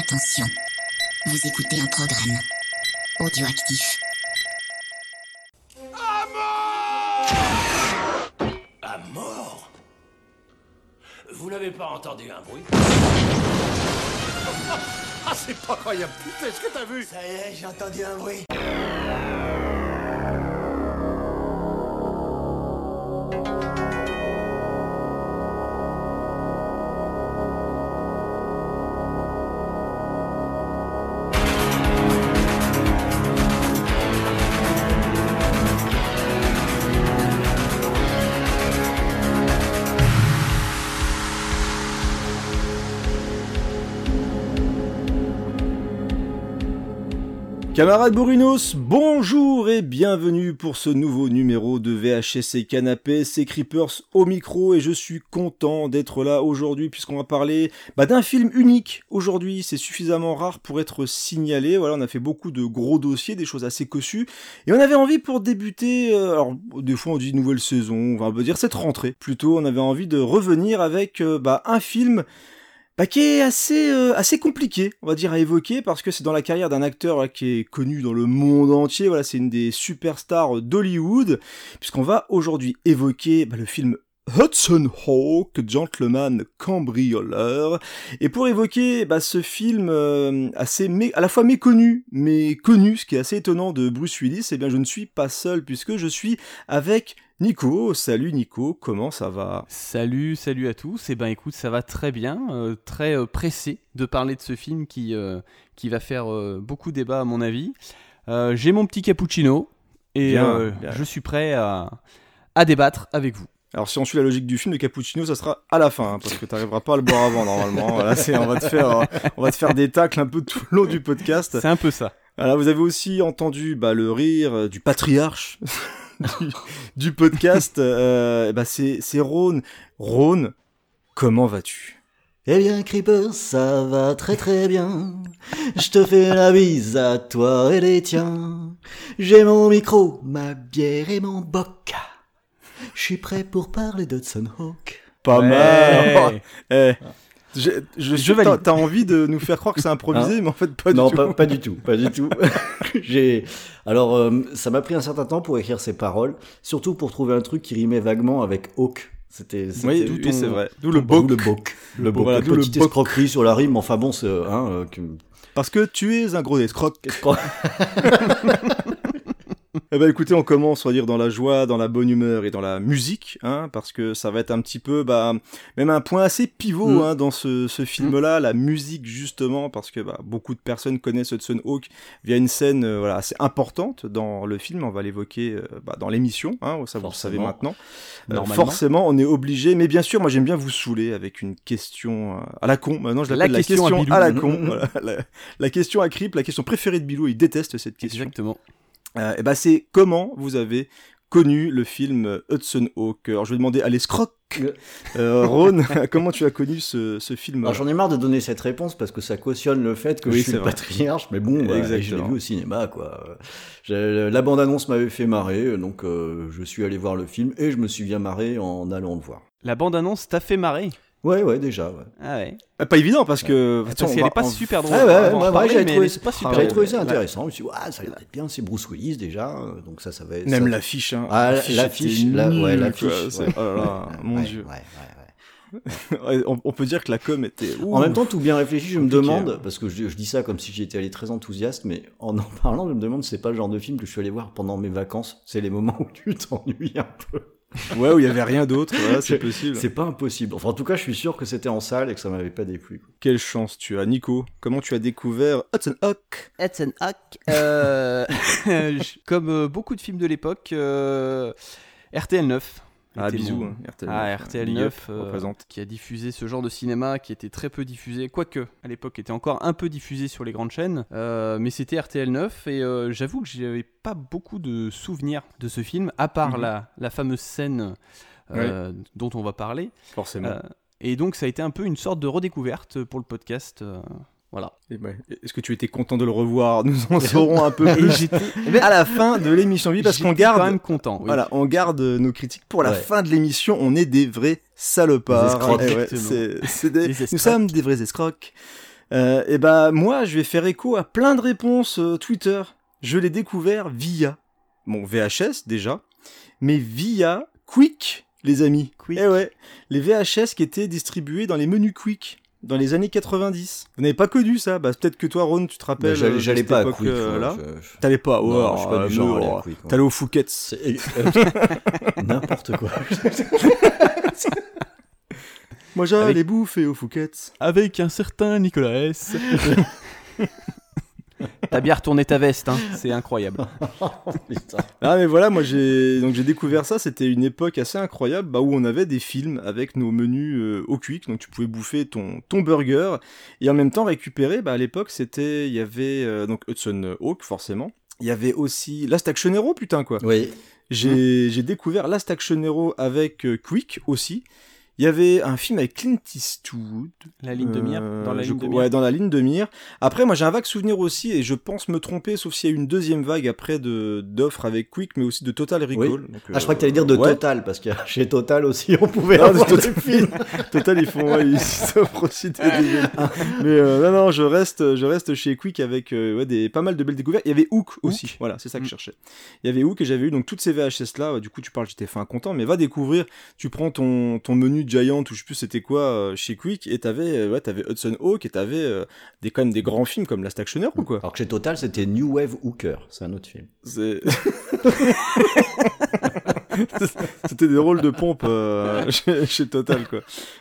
Attention, vous écoutez un programme audioactif. À mort Vous n'avez pas entendu un bruit? Ah, c'est pas croyable. Putain, est-ce que t'as vu? Ça y est, j'ai entendu un bruit. Camarades Bourrinos, bonjour et bienvenue pour ce nouveau numéro de VHS et Canapé, c'est Creepers au micro et je suis content d'être là aujourd'hui puisqu'on va parler bah, d'un film unique aujourd'hui, c'est suffisamment rare pour être signalé, voilà on a fait beaucoup de gros dossiers, des choses assez cossues. Et on avait envie pour débuter, euh, alors des fois on dit nouvelle saison, on va dire cette rentrée, plutôt. On avait envie de revenir avec euh, bah, un film bah, qui est assez, euh, assez compliqué, on va dire, à évoquer, parce que c'est dans la carrière d'un acteur qui est connu dans le monde entier, voilà, c'est une des superstars d'Hollywood, puisqu'on va aujourd'hui évoquer bah, le film Hudson Hawk, gentleman cambrioleur. Et pour évoquer bah, ce film euh, assez mé- à la fois méconnu, mais connu, ce qui est assez étonnant de Bruce Willis, eh bien je ne suis pas seul, puisque je suis avec Nico. Salut Nico, comment ça va? Salut, salut à tous. Et ben écoute, ça va très bien, euh, très euh, pressé de parler de ce film qui, euh, qui va faire beaucoup débat à mon avis. J'ai mon petit cappuccino et Bien, bien. je suis prêt à, à débattre avec vous. Alors si on suit la logique du film, le cappuccino, ça sera à la fin, hein, parce que t'arriveras pas à le boire avant normalement. Voilà, on va te faire, on va te faire des tacles un peu tout le long du podcast. C'est un peu ça. Alors vous avez aussi entendu bah, le rire du patriarche du, du podcast. Euh, bah, c'est, c'est Rhône. Rhône, comment vas-tu? Eh bien, Creeper, ça va très très bien. Je te fais la bise à toi et les tiens. J'ai mon micro, ma bière et mon boc. Je suis prêt pour parler d'Hudson Hawk. Pas Ouais. mal. Eh, je, je, Je t'as, valide. t'as envie de nous faire croire que c'est improvisé, mais en fait pas non, du pas, tout. pas du tout, pas du tout. J'ai alors euh, ça m'a pris un certain temps pour écrire ces paroles, surtout pour trouver un truc qui rimait vaguement avec Hawk. C'était Oui, tout oui, c'est vrai. D'où le boc. le boc. Le boc. Voilà, la d'où le escroquerie sur la rime. Enfin bon, c'est hein, euh, que- Parce que tu es un gros escroc. Eh ben écoutez, on commence, on va dire, dans la joie, dans la bonne humeur et dans la musique, hein, parce que ça va être un petit peu, bah, même un point assez pivot Mm. hein, dans ce, ce film-là, la musique justement, parce que bah, beaucoup de personnes connaissent Hudson Hawk via une scène euh, voilà, assez importante dans le film, on va l'évoquer euh, bah, dans l'émission, hein, ça vous le savez maintenant. Euh, forcément, on est obligé, mais bien sûr, moi j'aime bien vous saouler avec une question euh, à la con, maintenant je La l'appelle la, question à question, Bilou. à, la con, voilà, la, la question à Crip, la question préférée de Bilou, il déteste cette question. Exactement. Euh, et ben c'est comment vous avez connu le film Hudson Hawk? Alors je vais demander à l'escroc, euh, Ron, comment tu as connu ce, ce film? J'en ai marre de donner cette réponse parce que ça cautionne le fait que Oui, je suis c'est le patriarche, mais bon, bah, je l'ai vu au cinéma, quoi. La bande-annonce m'avait fait marrer, donc euh, je suis allé voir le film et je me suis bien marré en allant le voir. La bande-annonce t'a fait marrer? Ouais, ouais, déjà. Ouais, Ah ouais. Ah, Pas évident parce que Parce attends, va- est pas on- super drôle. Ah ouais, ouais, ouais, j'avais trouvé- Ah ça ouais. intéressant. Je me suis dit, ah, ça a l'air d'être bien, c'est Bruce Willis déjà, euh, donc ça, ça va. Même ça- l'affiche, hein. Ah, L'affiche la- ouais, l'affiche, ouais. Oh là là, mon Ouais, dieu. ouais, ouais, ouais. Ouais, on, peut dire que la com était. Ouh. En même temps, tout bien réfléchi, je me demande, hein. parce que je, je dis ça comme si j'étais allé très enthousiaste, mais en en parlant, je me demande c'est pas le genre de film que je suis allé voir pendant mes vacances. C'est les moments où tu t'ennuies un peu. Ouais, où il y avait rien d'autre, c'est possible. C'est pas impossible. Enfin, en tout cas, je suis sûr que c'était en salle et que ça m'avait pas déplu. quoi. Quelle chance tu as, Nico. Comment tu as découvert Hudson Hawk? Hudson Hawk. Euh, comme euh, beaucoup de films de l'époque, euh, RTL 9. Ah, bisous, mon- hein, RTL Ah, 9, RTL Big 9, up, euh, qui a diffusé ce genre de cinéma qui était très peu diffusé, quoique à l'époque était encore un peu diffusé sur les grandes chaînes, euh, mais c'était RTL 9 et euh, j'avoue que j'avais pas beaucoup de souvenirs de ce film, à part Mhm. la, la fameuse scène dont on va parler. Forcément. Et donc ça a été un peu une sorte de redécouverte pour le podcast. Voilà. Et ouais, Est-ce que tu étais content de le revoir? Nous en saurons un peu plus Et j'étais à la fin de l'émission, oui, parce qu'on j'étais quand garde, même content. oui. voilà, on garde nos critiques pour la Ouais. fin de l'émission. On est des vrais salopards. Des escrocs. Eh ouais, des- Des nous sommes des vrais escrocs. Euh, et bah moi, je vais faire écho à plein de réponses euh, Twitter. Je l'ai découvert via mon VHS déjà, mais via Quick, les amis. Quick. Eh ouais, les VHS qui étaient distribués dans les menus Quick dans les années 90. Vous n'avez pas connu ça Bah peut-être que toi, Ron, tu te rappelles. Mais j'allais- euh, pas à Quick, euh, là. je- T'allais pas. Non, ouais, je suis pas euh, du genre à oh. T'allais au Fouquet's. N'importe quoi. Moi, j'allais Avec- bouffer au Fouquet's. Avec un certain Nicolas S. T'as bien retourné ta veste, hein. c'est incroyable. Putain. Ah mais voilà, moi j'ai donc j'ai découvert ça, c'était une époque assez incroyable bah, où on avait des films avec nos menus euh, au quick, donc tu pouvais bouffer ton ton burger et en même temps récupérer bah à l'époque c'était il y avait euh, donc Hudson Hawk forcément. Il y avait aussi Last Action Hero putain quoi. Oui. J'ai j'ai découvert Last Action Hero avec euh, Quick aussi. Il y avait un film avec Clint Eastwood. La ligne de mire Euh, Dans la je ligne de mire Ouais, dans la ligne de mire. Après, moi, j'ai un vague souvenir aussi, et je pense me tromper, sauf s'il y a eu une deuxième vague après de d'offres avec Quick, mais aussi de Total Recall. Oui. Donc, Ah, je crois que t'allais dire de ouais. Total, parce que chez Total aussi, on pouvait Non, avoir de des Total. films. Total, ils font, ouais, ils offrent aussi des. Mais euh, non, non, je reste, je reste chez Quick avec euh, ouais, des, pas mal de belles découvertes. Il y avait Hook aussi. Voilà, c'est ça que Mm. je cherchais. Il y avait Hook et j'avais eu donc toutes ces VHS là. Ouais, du coup, tu parles, j'étais fin content, mais va découvrir. Tu prends ton, ton menu Giant ou je sais plus c'était quoi euh, chez Quick et t'avais, euh, ouais, t'avais Hudson Hawk et t'avais euh, des quand même des grands films comme Last Action Hero ou quoi. Alors que chez Total, c'était New Wave Hooker, c'est un autre film. C'est- C'était des rôles de pompe euh, chez, chez Total quoi.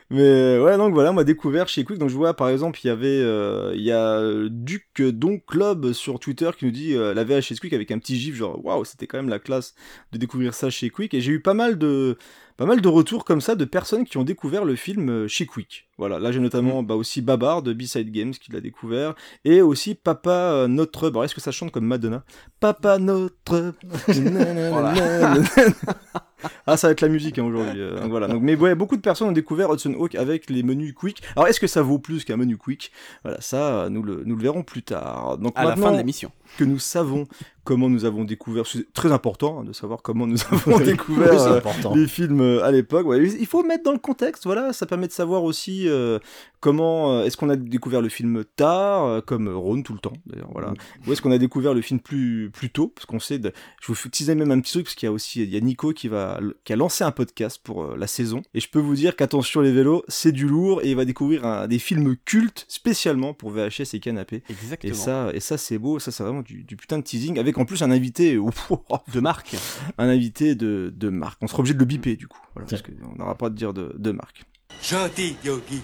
Mais ouais donc voilà, moi découvert chez Quick donc je vois par exemple il y avait euh, il y a Duc donc Club sur Twitter qui nous dit la VHS Quick avec un petit gif genre waouh c'était quand même la classe de découvrir ça chez Quick et j'ai eu pas mal de pas mal de retours comme ça de personnes qui ont découvert le film euh, chez Quick. Voilà, là j'ai notamment bah, aussi Babar de B-Side Games qui l'a découvert et aussi Papa euh, Notre. Alors est-ce que ça chante comme Madonna? Papa Notre. Ah, ça va être la musique hein, aujourd'hui. euh, donc voilà. Donc, mais ouais, beaucoup de personnes ont découvert Hudson Hawk avec les menus Quick. Alors, est-ce que ça vaut plus qu'un menu Quick? Voilà, ça, nous le, nous le verrons plus tard. Donc À la fin de l'émission. Que nous savons comment nous avons découvert, c'est très important hein, de savoir comment nous avons découvert euh, les films euh, à l'époque. Ouais, il faut mettre dans le contexte, voilà, ça permet de savoir aussi euh, comment est-ce qu'on a découvert le film tard, comme Ron tout le temps d'ailleurs, voilà, ou est-ce qu'on a découvert le film plus plus tôt, parce qu'on sait, de... je vous teaser même un petit truc parce qu'il y a aussi il y a Nico qui va qui a lancé un podcast pour la saison, et je peux vous dire qu'attention les vélos, c'est du lourd et il va découvrir un- des films cultes spécialement pour VHS et canapé. Exactement. Et ça, et ça c'est beau, ça c'est vraiment du, du putain de teasing, avec en plus un invité, De marque. un invité de, de marque. On sera obligé de le biper du coup, voilà, parce qu'on n'aura pas de dire de, de marque. Gentil, Yogi.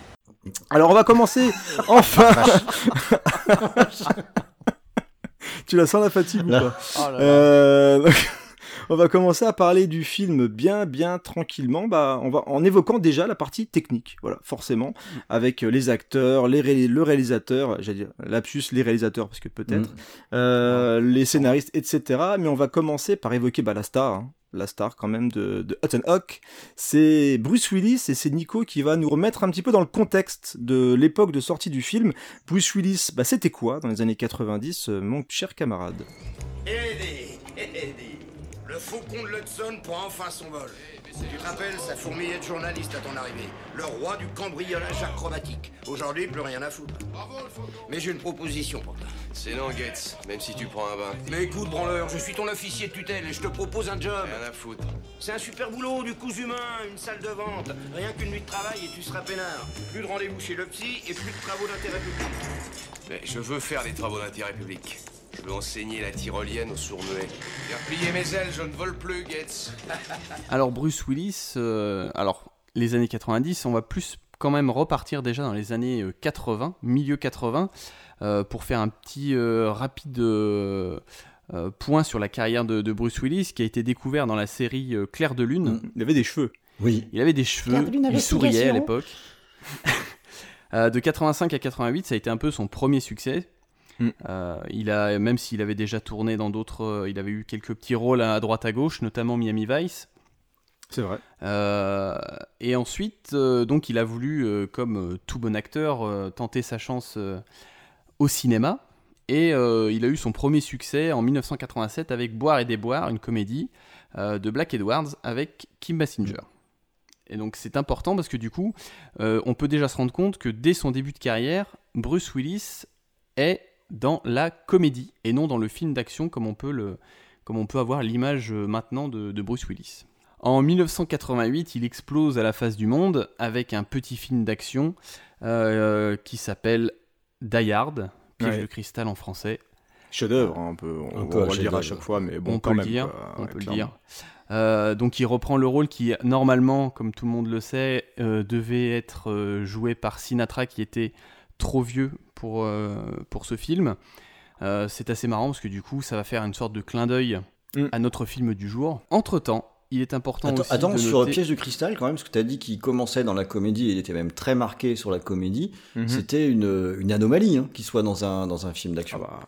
Alors on va commencer enfin. tu la sens la fatigue ou Là. pas Oh là là. Euh, donc, On va commencer à parler du film bien, bien tranquillement, bah, on va, en évoquant déjà la partie technique, voilà, forcément, avec euh, les acteurs, les ré- le réalisateur, j'allais dire, lapsus, les réalisateurs, parce que peut-être, Mm. euh, les scénaristes, etc. Mais on va commencer par évoquer bah, la star, hein, la star quand même de, de Hudson Hawk. C'est Bruce Willis et c'est Nico qui va nous remettre un petit peu dans le contexte de l'époque de sortie du film. Bruce Willis, bah, c'était quoi dans les années 90, euh, mon cher camarade? Eddie, Eddie. Le faucon de l'Hudson prend enfin son vol. Tu te rappelles, ça fourmillait de journalistes à ton arrivée. Le roi du cambriolage acrobatique. Aujourd'hui, plus rien à foutre. Mais j'ai une proposition pour toi. C'est non, Gates, même si tu prends un bain. Mais écoute, branleur, je suis ton officier de tutelle et je te propose un job. Rien à foutre. C'est un super boulot, du cousu humain, une salle de vente. Rien qu'une nuit de travail et tu seras peinard. Plus de rendez-vous chez le psy et plus de travaux d'intérêt public. Mais je veux faire des travaux d'intérêt public. Je veux enseigner la tyrolienne aux sourds-muets. Faire plier mes ailes, je ne vole plus, Gates. Alors Bruce Willis, euh, alors les années 90, on va plus quand même repartir déjà dans les années euh, 80, milieu 80, euh, pour faire un petit euh, rapide euh, euh, point sur la carrière de, de Bruce Willis, qui a été découvert dans la série euh, Clair de Lune. Il avait des cheveux. Oui. Il avait des cheveux, Lune il souriait à l'époque. Euh, de 85 à 88, ça a été un peu son premier succès. Mm. Euh, il a, même s'il avait déjà tourné dans d'autres, euh, il avait eu quelques petits rôles à droite à gauche, notamment Miami Vice. C'est vrai. Euh, et ensuite, euh, donc, il a voulu, euh, comme tout bon acteur, tenter sa chance au cinéma. Et il a eu son premier succès en 1987 avec Boire et déboire, une comédie de Black Edwards avec Kim Basinger. Et donc c'est important parce que du coup, on peut déjà se rendre compte que dès son début de carrière, Bruce Willis est dans la comédie et non dans le film d'action comme on peut le comme on peut avoir l'image euh, maintenant de, de Bruce Willis. En 1988, il explose à la face du monde avec un petit film d'action euh, qui s'appelle Die Hard, Piège Ouais. de cristal en français. Chef-d'œuvre, hein, on peut, on, Un peu on va le dire à chaque fois, mais bon, on quand peut même. le dire. quoi, on ouais, peut le dire. Euh, donc il reprend le rôle qui normalement, comme tout le monde le sait, euh, devait être euh, joué par Sinatra, qui était trop vieux pour, euh, pour ce film. Euh, c'est assez marrant parce que du coup, ça va faire une sorte de clin d'œil Mm. à notre film du jour. Entre temps, il est important Attends, aussi attends, de sur noter- Piège de cristal, quand même, parce que tu as dit qu'il commençait dans la comédie et il était même très marqué sur la comédie. Mhm. C'était une, une anomalie hein, qu'il soit dans un, dans un film Ah d'action. bah,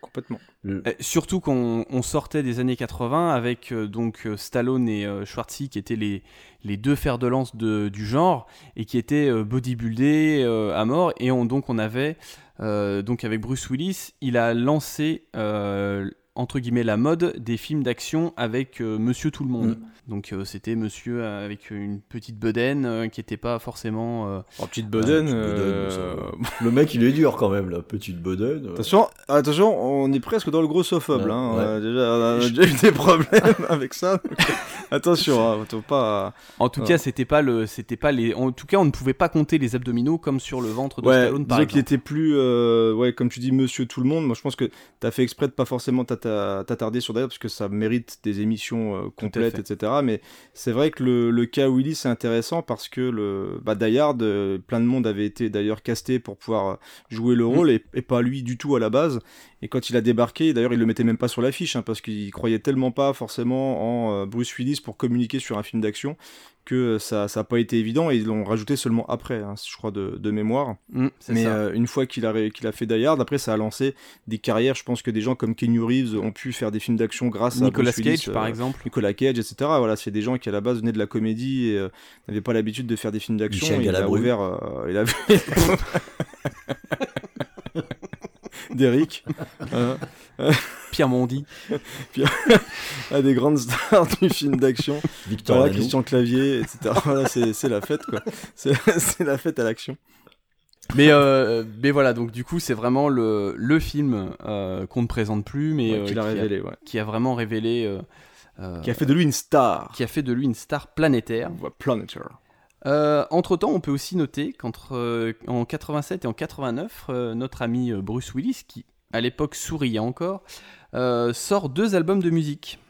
complètement. Le- Euh, Surtout qu'on on sortait des années 80 avec euh, donc euh, Stallone et euh, Schwarzy qui étaient les, les deux fers de lance de- du genre et qui étaient euh, bodybuildés euh, à mort et on, donc on avait euh, donc avec Bruce Willis il a lancé euh, entre guillemets la mode des films d'action avec euh, Monsieur Tout le Monde. Donc euh, c'était Monsieur euh, avec une petite bedaine euh, qui n'était pas forcément euh, Oh, petite bedaine. petite bedaine, euh, ça Le mec, il est dur quand même, la petite bedaine. Attention, attention, on est presque dans le là. hein. ouais. On, déjà, on a déjà eu des problèmes avec ça. donc, attention, hein, pas. En tout Ouais. cas, c'était pas le, c'était pas les. En tout cas, on ne pouvait pas compter les abdominaux comme sur le ventre de Ouais, Stallone, par disons qu'il était plus, euh, ouais, comme tu dis, Monsieur Tout le Monde. Moi, je pense que t'as fait exprès de pas forcément t'atta- t'attarder sur d'ailleurs parce que ça mérite des émissions euh, complètes, etc. Mais c'est vrai que le, le cas Willy c'est intéressant parce que le bah, Die Hard, euh, plein de monde avait été d'ailleurs casté pour pouvoir euh, jouer le rôle et, et pas lui du tout à la base. Et quand il a débarqué, d'ailleurs, il le mettait même pas sur l'affiche hein, parce qu'il croyait tellement pas forcément en euh, Bruce Willis pour communiquer sur un film d'action que ça ça a pas été évident et ils l'ont rajouté seulement après, hein, je crois de, de mémoire. Mm, Mais euh, une fois qu'il a, qu'il a fait Die Hard, après ça a lancé des carrières. Je pense que des gens comme Kenny Reeves ont pu faire des films d'action grâce à Nicolas Bruce Willis, Cage, par euh, exemple. Nicolas Cage, etc. Voilà, c'est des gens qui à la base venaient de la comédie et euh, n'avaient pas l'habitude de faire des films d'action. Il a ouvert, il a Derrick, euh, Pierre Mondi. à des grandes stars du film d'action. Victor Voilà. Christian Clavier, etc. voilà, c'est la fête, quoi. C'est la fête à l'action. mais, euh, mais voilà, donc du coup, c'est vraiment le, le film euh, qu'on ne présente plus, mais Ouais, euh, a qui, révélé, ouais. qui a vraiment révélé. euh, euh, Qui a fait de lui une star. qui a fait de lui une star planétaire. Ouais, Planeter. Euh, entre-temps, on peut aussi noter qu'entre euh, en 87 et en 89, euh, notre ami Bruce Willis, qui à l'époque souriait encore, euh, sort deux albums de musique.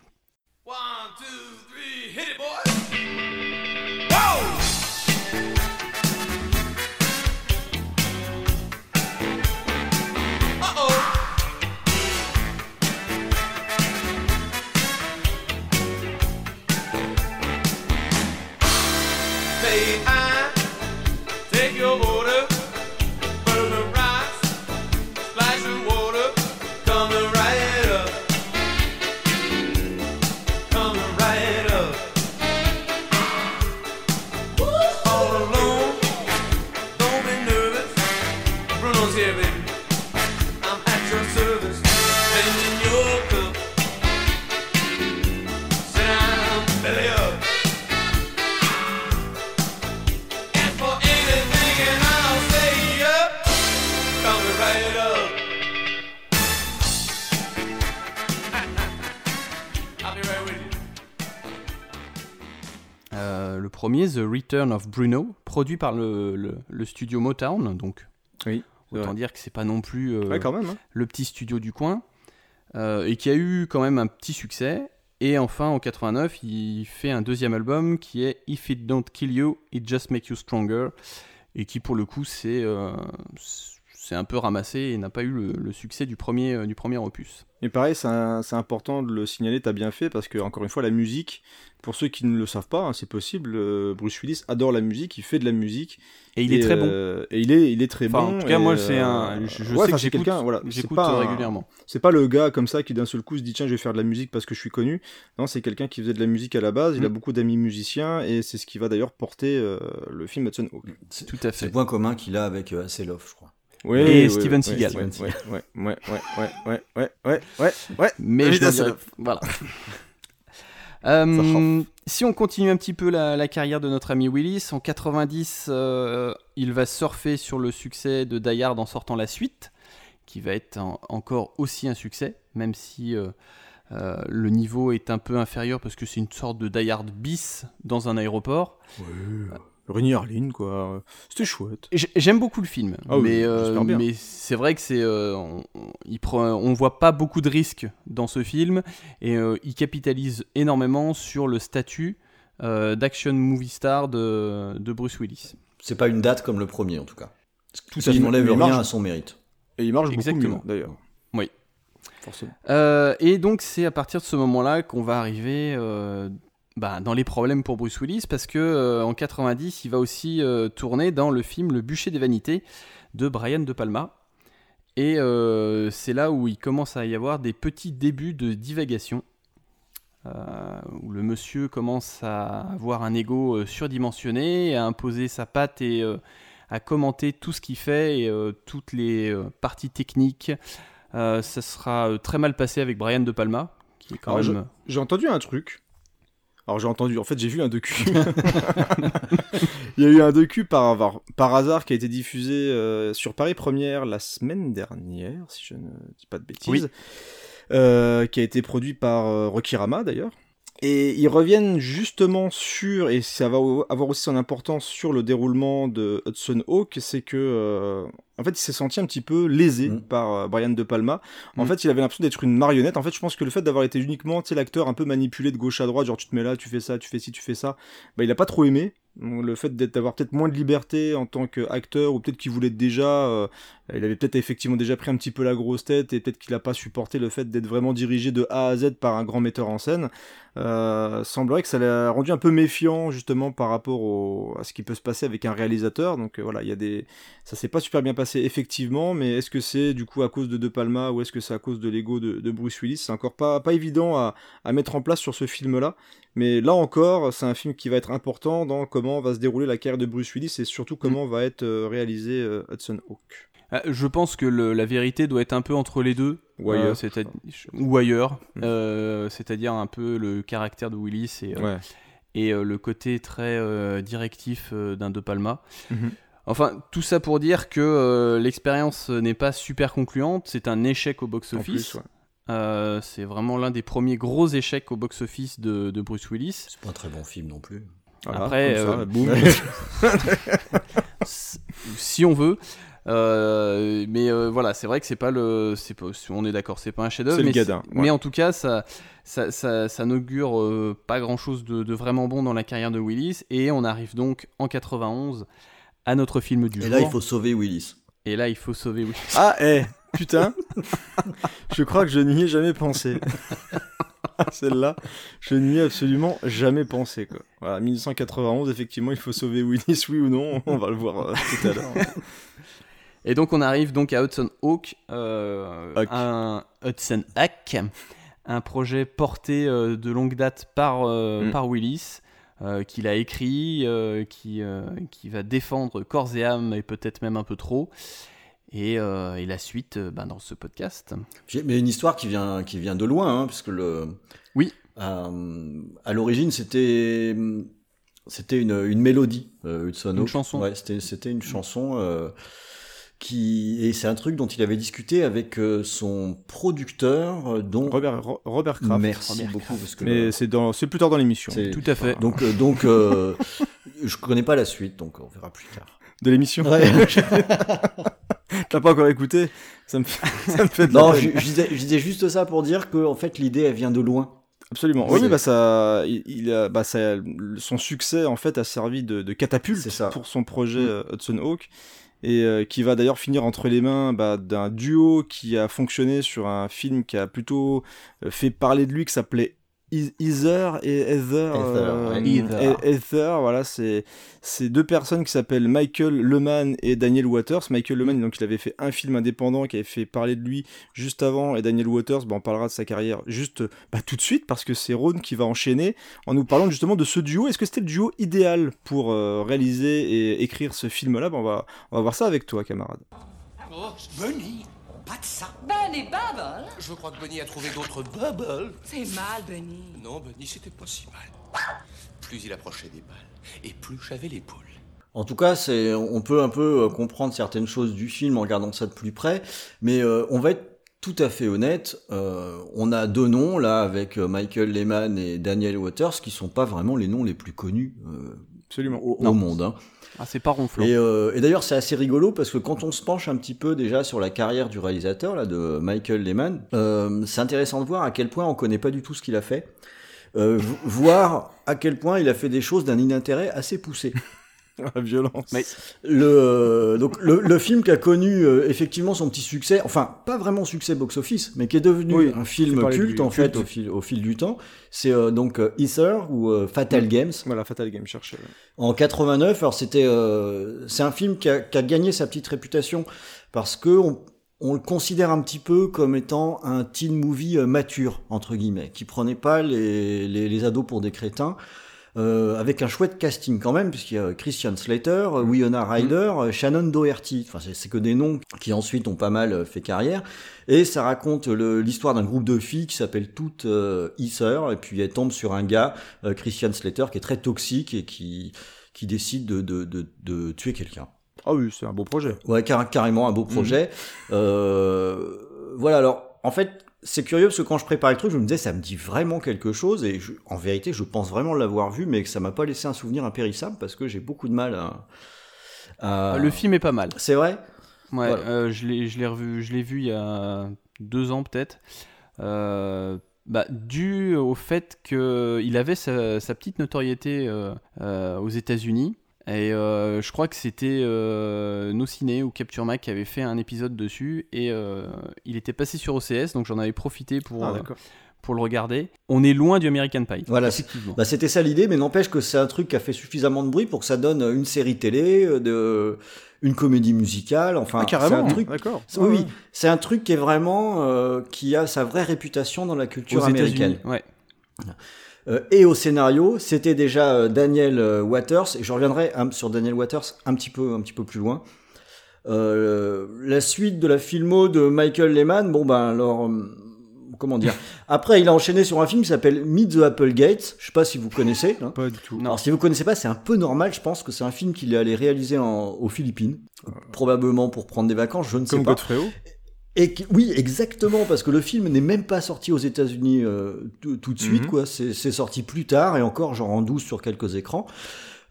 Premier, The Return of Bruno, produit par le, le- le studio Motown, donc Oui, autant dire que c'est pas non plus euh, Ouais, quand même. hein. le petit studio du coin, euh, et qui a eu quand même un petit succès. Et enfin, en 89, il fait un deuxième album qui est If It Don't Kill You, It Just Make You Stronger, et qui pour le coup c'est euh, un peu ramassé et n'a pas eu le, le succès du premier, euh, du premier opus. Mais pareil, c'est c'est important de le signaler, t'as bien fait, parce que, encore une fois, la musique, pour ceux qui ne le savent pas, hein, c'est possible, euh, Bruce Willis adore la musique, il fait de la musique. Et il est très bon. euh, et il est, il est très Enfin, bon. en tout cas, et, moi, c'est euh, un. Je, je ouais, sais que c'est j'écoute quelqu'un, voilà, c'est j'écoute pas régulièrement. C'est pas le gars comme ça qui d'un seul coup se dit tiens je vais faire de la musique parce que je suis connu. Non c'est quelqu'un qui faisait de la musique à la base. Il a Mm. beaucoup d'amis musiciens et c'est ce qui va d'ailleurs porter euh, le film Hudson Hawk. C'est Tout à c'est fait. le point commun qu'il a avec euh, Hasselhoff, je crois. Ouais, Et ouais, Steven ouais, Seagal. ouais, ouais, ouais, ouais, ouais, ouais, ouais, ouais, ouais, ouais, ouais. Mais je Évidemment, n'en dirai- ça- Voilà. Euh, si on continue un petit peu la, la carrière de notre ami Willis, en 90, euh, il va surfer sur le succès de Die Hard en sortant la suite, qui va être en- encore aussi un succès, même si euh, euh, le niveau est un peu inférieur parce que c'est une sorte de Die Hard bis dans un aéroport. Rémi Harlin, quoi. C'était chouette. J'aime beaucoup le film, Ah oui, euh, mais c'est vrai que c'est, euh, on, on- il prend, on voit pas beaucoup de risques dans ce film et euh, il capitalise énormément sur le statut euh, d'action movie star de, de Bruce Willis. C'est pas une date comme le premier en tout cas. Tout Ça n'enlève rien marche. à son mérite. Et il marche beaucoup Exactement. mieux, d'ailleurs. Oui. Forcément. Euh, et donc c'est à partir de ce moment-là qu'on va arriver euh, bah, dans les problèmes pour Bruce Willis parce que euh, en 90 il va aussi euh, tourner dans le film Le bûcher des vanités de Brian De Palma et euh, c'est là où il commence à y avoir des petits débuts de divagation euh, où le monsieur commence à avoir un ego surdimensionné, à imposer sa patte et à commenter tout ce qu'il fait et toutes les parties techniques. Ça sera très mal passé avec Brian De Palma, qui est quand Alors, même. J'ai entendu un truc. Alors j'ai entendu, en fait j'ai vu un docu. Il y a eu un docu par, par hasard qui a été diffusé euh, sur Paris Première la semaine dernière, si je ne dis pas de bêtises. Oui. Euh, qui a été produit par euh, Rocky Rama d'ailleurs. Et ils reviennent justement sur, et ça va avoir aussi son importance sur le déroulement de Hudson Hawk, c'est que, euh, en fait, il s'est senti un petit peu lésé Mm. par euh, Brian De Palma. En Mm. fait, il avait l'impression d'être une marionnette. En fait, je pense que le fait d'avoir été uniquement, tu sais, l'acteur un peu manipulé de gauche à droite, genre tu te mets là, tu fais ça, tu fais ci, tu fais ça, bah, il a pas trop aimé. Le fait d'avoir peut-être moins de liberté en tant qu'acteur, ou peut-être qu'il voulait déjà, euh, il avait peut-être effectivement déjà pris un petit peu la grosse tête, et peut-être qu'il a pas supporté le fait d'être vraiment dirigé de A à Z par un grand metteur en scène. Euh, semblerait que ça l'a rendu un peu méfiant justement par rapport au, à ce qui peut se passer avec un réalisateur. Donc euh, voilà, il y a des, ça s'est pas super bien passé effectivement, mais est-ce que c'est du coup à cause de De Palma ou est-ce que c'est à cause de l'ego de, de Bruce Willis? C'est encore pas pas évident à, à mettre en place sur ce film-là. Mais là encore, c'est un film qui va être important dans comment va se dérouler la carrière de Bruce Willis et surtout comment va être euh, réalisé Hudson Hawk. Euh, Je pense que le- la vérité doit être un peu entre les deux. Ou ailleurs. Euh, ou ailleurs. Mm. Euh, c'est-à-dire un peu le caractère de Willis et, euh, Ouais. et euh, le côté très euh, directif euh, d'un De Palma. Mhm. Enfin, tout ça pour dire que euh, l'expérience n'est pas super concluante. C'est un échec au box-office. Euh, c'est vraiment l'un des premiers gros échecs au box-office de, de Bruce Willis. C'est pas un très bon film non plus. Voilà, Après, ça, euh, boum. Si on veut. Euh, mais euh, voilà, c'est vrai que c'est pas le, c'est pas, on est d'accord, c'est pas un chef-d'œuvre. C'est le mais, ouais. mais en tout cas, ça, ça, ça, ça n'augure euh, pas grand-chose de, de vraiment bon dans la carrière de Willis. Et on arrive donc en 91 à notre film du Et jour. là, il faut sauver Willis. Et là, il faut sauver Willis. Ah, eh, putain, je crois que je n'y ai jamais pensé. Celle-là, je n'y ai absolument jamais pensé. Quoi. Voilà, 1991, effectivement, il faut sauver Willis, oui ou non, on va le voir euh, tout à l'heure. Et donc on arrive donc à Hudson Hawk, euh, un Hudson Hawk, un projet porté euh, de longue date par, euh, Mm. par Willis, euh, qu'il a écrit, qui, qui va défendre corps et âme et peut-être même un peu trop. Et, et la suite ben, dans ce podcast. Mais une histoire qui vient, qui vient de loin, hein, puisque le. Oui. À l'origine, c'était. C'était une, une mélodie, Hudson Une Hawk. chanson. Ouais, c'était, c'était une chanson qui. Et c'est un truc dont il avait discuté avec euh, son producteur, euh, dont. Robert, Ro- Robert Kraft. Merci Robert beaucoup. Parce que Mais c'est, dans, c'est plus tard dans l'émission. c'est- Tout à fait. Donc, euh, donc euh, je connais pas la suite, donc on verra plus tard. De l'émission T'as pas encore écouté? Ça me, fait, ça me fait de la non, je, je disais, je disais juste ça pour dire que en fait l'idée elle vient de loin. Absolument. Oui. Oui, bah ça, il, il a, bah ça, son succès en fait a servi de, de catapulte ça. pour son projet Mm. euh, Hudson Hawk et euh, qui va d'ailleurs finir entre les mains bah, d'un duo qui a fonctionné sur un film qui a plutôt euh, fait parler de lui qui s'appelait Heather et ouais. Heather. He- Heather, voilà, c'est deux personnes qui s'appellent Michael Leman et Daniel Waters. Michael Leman, donc il avait fait un film indépendant qui avait fait parler de lui juste avant, et Daniel Waters, bah, on parlera de sa carrière juste bah, tout de suite parce que c'est Ron qui va enchaîner en nous parlant justement de ce duo. Est-ce que c'était le duo idéal pour euh, réaliser et écrire ce film-là? Bah, on va on va voir ça avec toi, camarade. Oh, pas de ça. Ben et Bubble Je crois que Bunny a trouvé d'autres bubbles. C'est mal, Bunny. Non, Bunny, c'était pas si mal. Plus il approchait des balles, et plus j'avais les poules. En tout cas, c'est, on peut un peu euh, comprendre certaines choses du film en regardant ça de plus près, mais euh, on va être tout à fait honnête. euh, on a deux noms là avec Michael Lehman et Daniel Waters qui sont pas vraiment les noms les plus connus euh, Absolument. au, au Non. monde. hein. Ah, c'est pas ronflant. Et, euh, et d'ailleurs, c'est assez rigolo parce que quand on se penche un petit peu déjà sur la carrière du réalisateur là de Michael Lehman, euh, c'est intéressant de voir à quel point on connaît pas du tout ce qu'il a fait. Euh, vo- voir à quel point il a fait des choses d'un inintérêt assez poussé. La violence. Mais- Le, donc le, le film qui a connu euh, effectivement son petit succès, enfin pas vraiment succès box-office, mais qui est devenu Oui, un film culte du en fait culte. au fil, au fil du temps, c'est euh, donc euh, Ether ou euh, Fatal Games Voilà, Fatal Game cherche. en 89. Alors c'était, c'est un film qui a, qui a gagné sa petite réputation parce que on, on le considère un petit peu comme étant un teen movie mature entre guillemets, qui prenait pas les, les, les ados pour des crétins. Euh, avec un chouette casting quand même, puisqu'il y a Christian Slater, euh, Winona Ryder, euh, Shannon Doherty. Enfin, c'est- que des noms qui ensuite ont pas mal euh, fait carrière. Et ça raconte l'histoire d'un groupe de filles qui s'appellent toutes euh, Heather, et puis elles tombent sur un gars, euh, Christian Slater, qui est très toxique et qui, qui décide de, de, de, de tuer quelqu'un. Ah oui, c'est un beau projet. Ouais, car- carrément un beau projet. Euh, voilà, alors, en fait, c'est curieux parce que quand je préparais le truc, je me disais, ça me dit vraiment quelque chose, et je- en vérité, je pense vraiment l'avoir vu, mais que ça m'a pas laissé un souvenir impérissable parce que j'ai beaucoup de mal à. à- Ah, Le film est pas mal. C'est vrai? Ouais, Voilà. euh, je l'ai, je l'ai revu, je l'ai vu il y a deux ans peut-être. Euh, bah, dû au fait qu'il avait sa, sa petite notoriété euh, euh, aux États-Unis. Et euh, je crois que c'était euh, No Ciné ou Capture Mac qui avait fait un épisode dessus. Et euh, il était passé sur OCS, donc j'en avais profité pour, Ah, euh, pour le regarder. On est loin du American Pie. Voilà. Bah, c'était ça l'idée, mais n'empêche que c'est un truc qui a fait suffisamment de bruit pour que ça donne une série télé, de, une comédie musicale, enfin, Ah, carrément. c'est un truc. D'accord. Oui, oui, Ouais, c'est un truc qui est vraiment euh, qui a sa vraie réputation dans la culture Aux américaine. Ouais. Euh, et au scénario, c'était déjà euh, Daniel euh, Waters, et je reviendrai sur Daniel Waters un petit peu, un petit peu plus loin. Euh, la suite de la filmo de Michael Lehman, bon ben alors, comment dire Après, il a enchaîné sur un film qui s'appelle Meet the Apple Gates. Je sais pas si vous connaissez. hein. Pas du tout. Non. Alors si vous connaissez pas, c'est un peu normal. Je pense que c'est un film qu'il est allé réaliser en- aux Philippines, probablement pour prendre des vacances. Je ne sais Comme pas. Godfrey Ho. Et oui, exactement, parce que le film n'est même pas sorti aux États-Unis euh, tout, de suite, Mhm. quoi. C'est sorti plus tard et encore genre en 12 sur quelques écrans.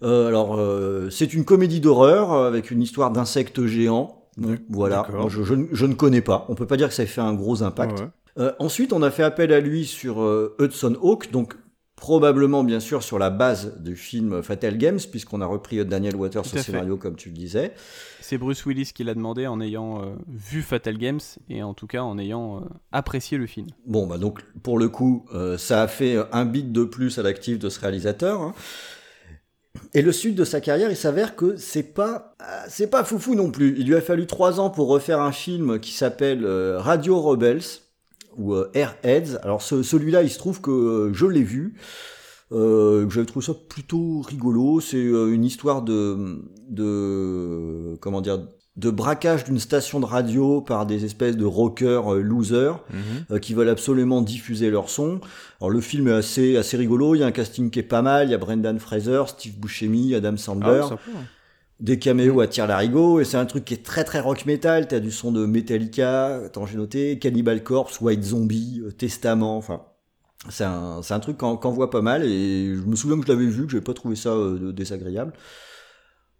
Euh, alors, euh, c'est une comédie d'horreur euh, avec une histoire d'insectes géants. Donc, voilà, je, je ne- je ne connais pas. On peut pas dire que ça ait fait un gros impact. Ouais. Euh, ensuite, on a fait appel à lui sur euh, Hudson Hawk, donc probablement bien sûr sur la base du film Fatal Games, puisqu'on a repris Daniel Waters au scénario, comme tu le disais. C'est Bruce Willis qui l'a demandé en ayant euh, vu Fatal Games et en tout cas en ayant euh, apprécié le film. Bon, bah donc pour le coup, euh, ça a fait un bit de plus à l'actif de ce réalisateur. hein. Et le sud de sa carrière, il s'avère que c'est pas c'est pas foufou non plus. Il lui a fallu trois ans pour refaire un film qui s'appelle Radio Rebels ou euh, Airheads. Alors ce- celui-là, il se trouve que euh, je l'ai vu. Euh, J'avais trouvé ça plutôt rigolo. C'est euh, une histoire de de comment dire de braquage d'une station de radio par des espèces de rockers euh, losers Mhm. euh, qui veulent absolument diffuser leur son. Alors le film est assez assez rigolo, il y a un casting qui est pas mal, il y a Brendan Fraser, Steve Buscemi, Adam Ah, Sandler, sympa. Des caméos à tir larigot et c'est un truc qui est très très rock metal, t'as du son de Metallica, attends j'ai noté, Cannibal Corpse, White Zombie, euh, Testament, enfin c'est un, c'est un truc qu'on voit pas mal et je me souviens que je l'avais vu, que j'avais pas trouvé ça euh, désagréable.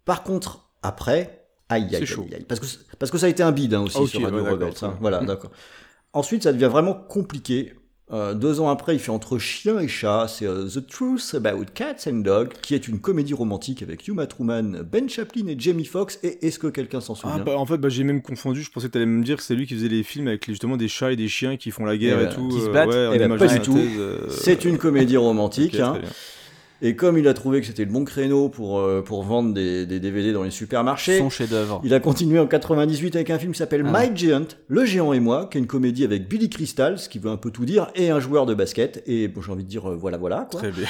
Par contre, après, aïe aïe, chaud. aïe aïe, parce que, parce que ça a été un bide hein, aussi Ah, sur Radio ouais, Rebels, hein. Voilà, Mm. d'accord. Ensuite, ça devient vraiment compliqué. Euh, deux ans après, il fait entre chien et chat. C'est euh, The Truth About Cats and Dogs, qui est une comédie romantique avec Uma Truman, Ben Chaplin et Jamie Foxx. Et est-ce que quelqu'un s'en souvient? Ah, bah, en fait, bah, j'ai même confondu. Je pensais que t'allais me dire que c'est lui qui faisait les films avec justement des chats et des chiens qui font la guerre Eh et, ben, tout. qui se euh, battent. ouais, en Eh ben, pas du tout. C'est une comédie romantique. hein. Et comme il a trouvé que c'était le bon créneau pour, euh, pour vendre des, des DVD dans les supermarchés, Son chef-d'œuvre. Il a continué en 98 avec un film qui s'appelle Ah. My Giant, Le Géant et moi, qui est une comédie avec Billy Crystal, ce qui veut un peu tout dire, et un joueur de basket. Et bon, j'ai envie de dire, euh, voilà, voilà. Quoi. Très bien.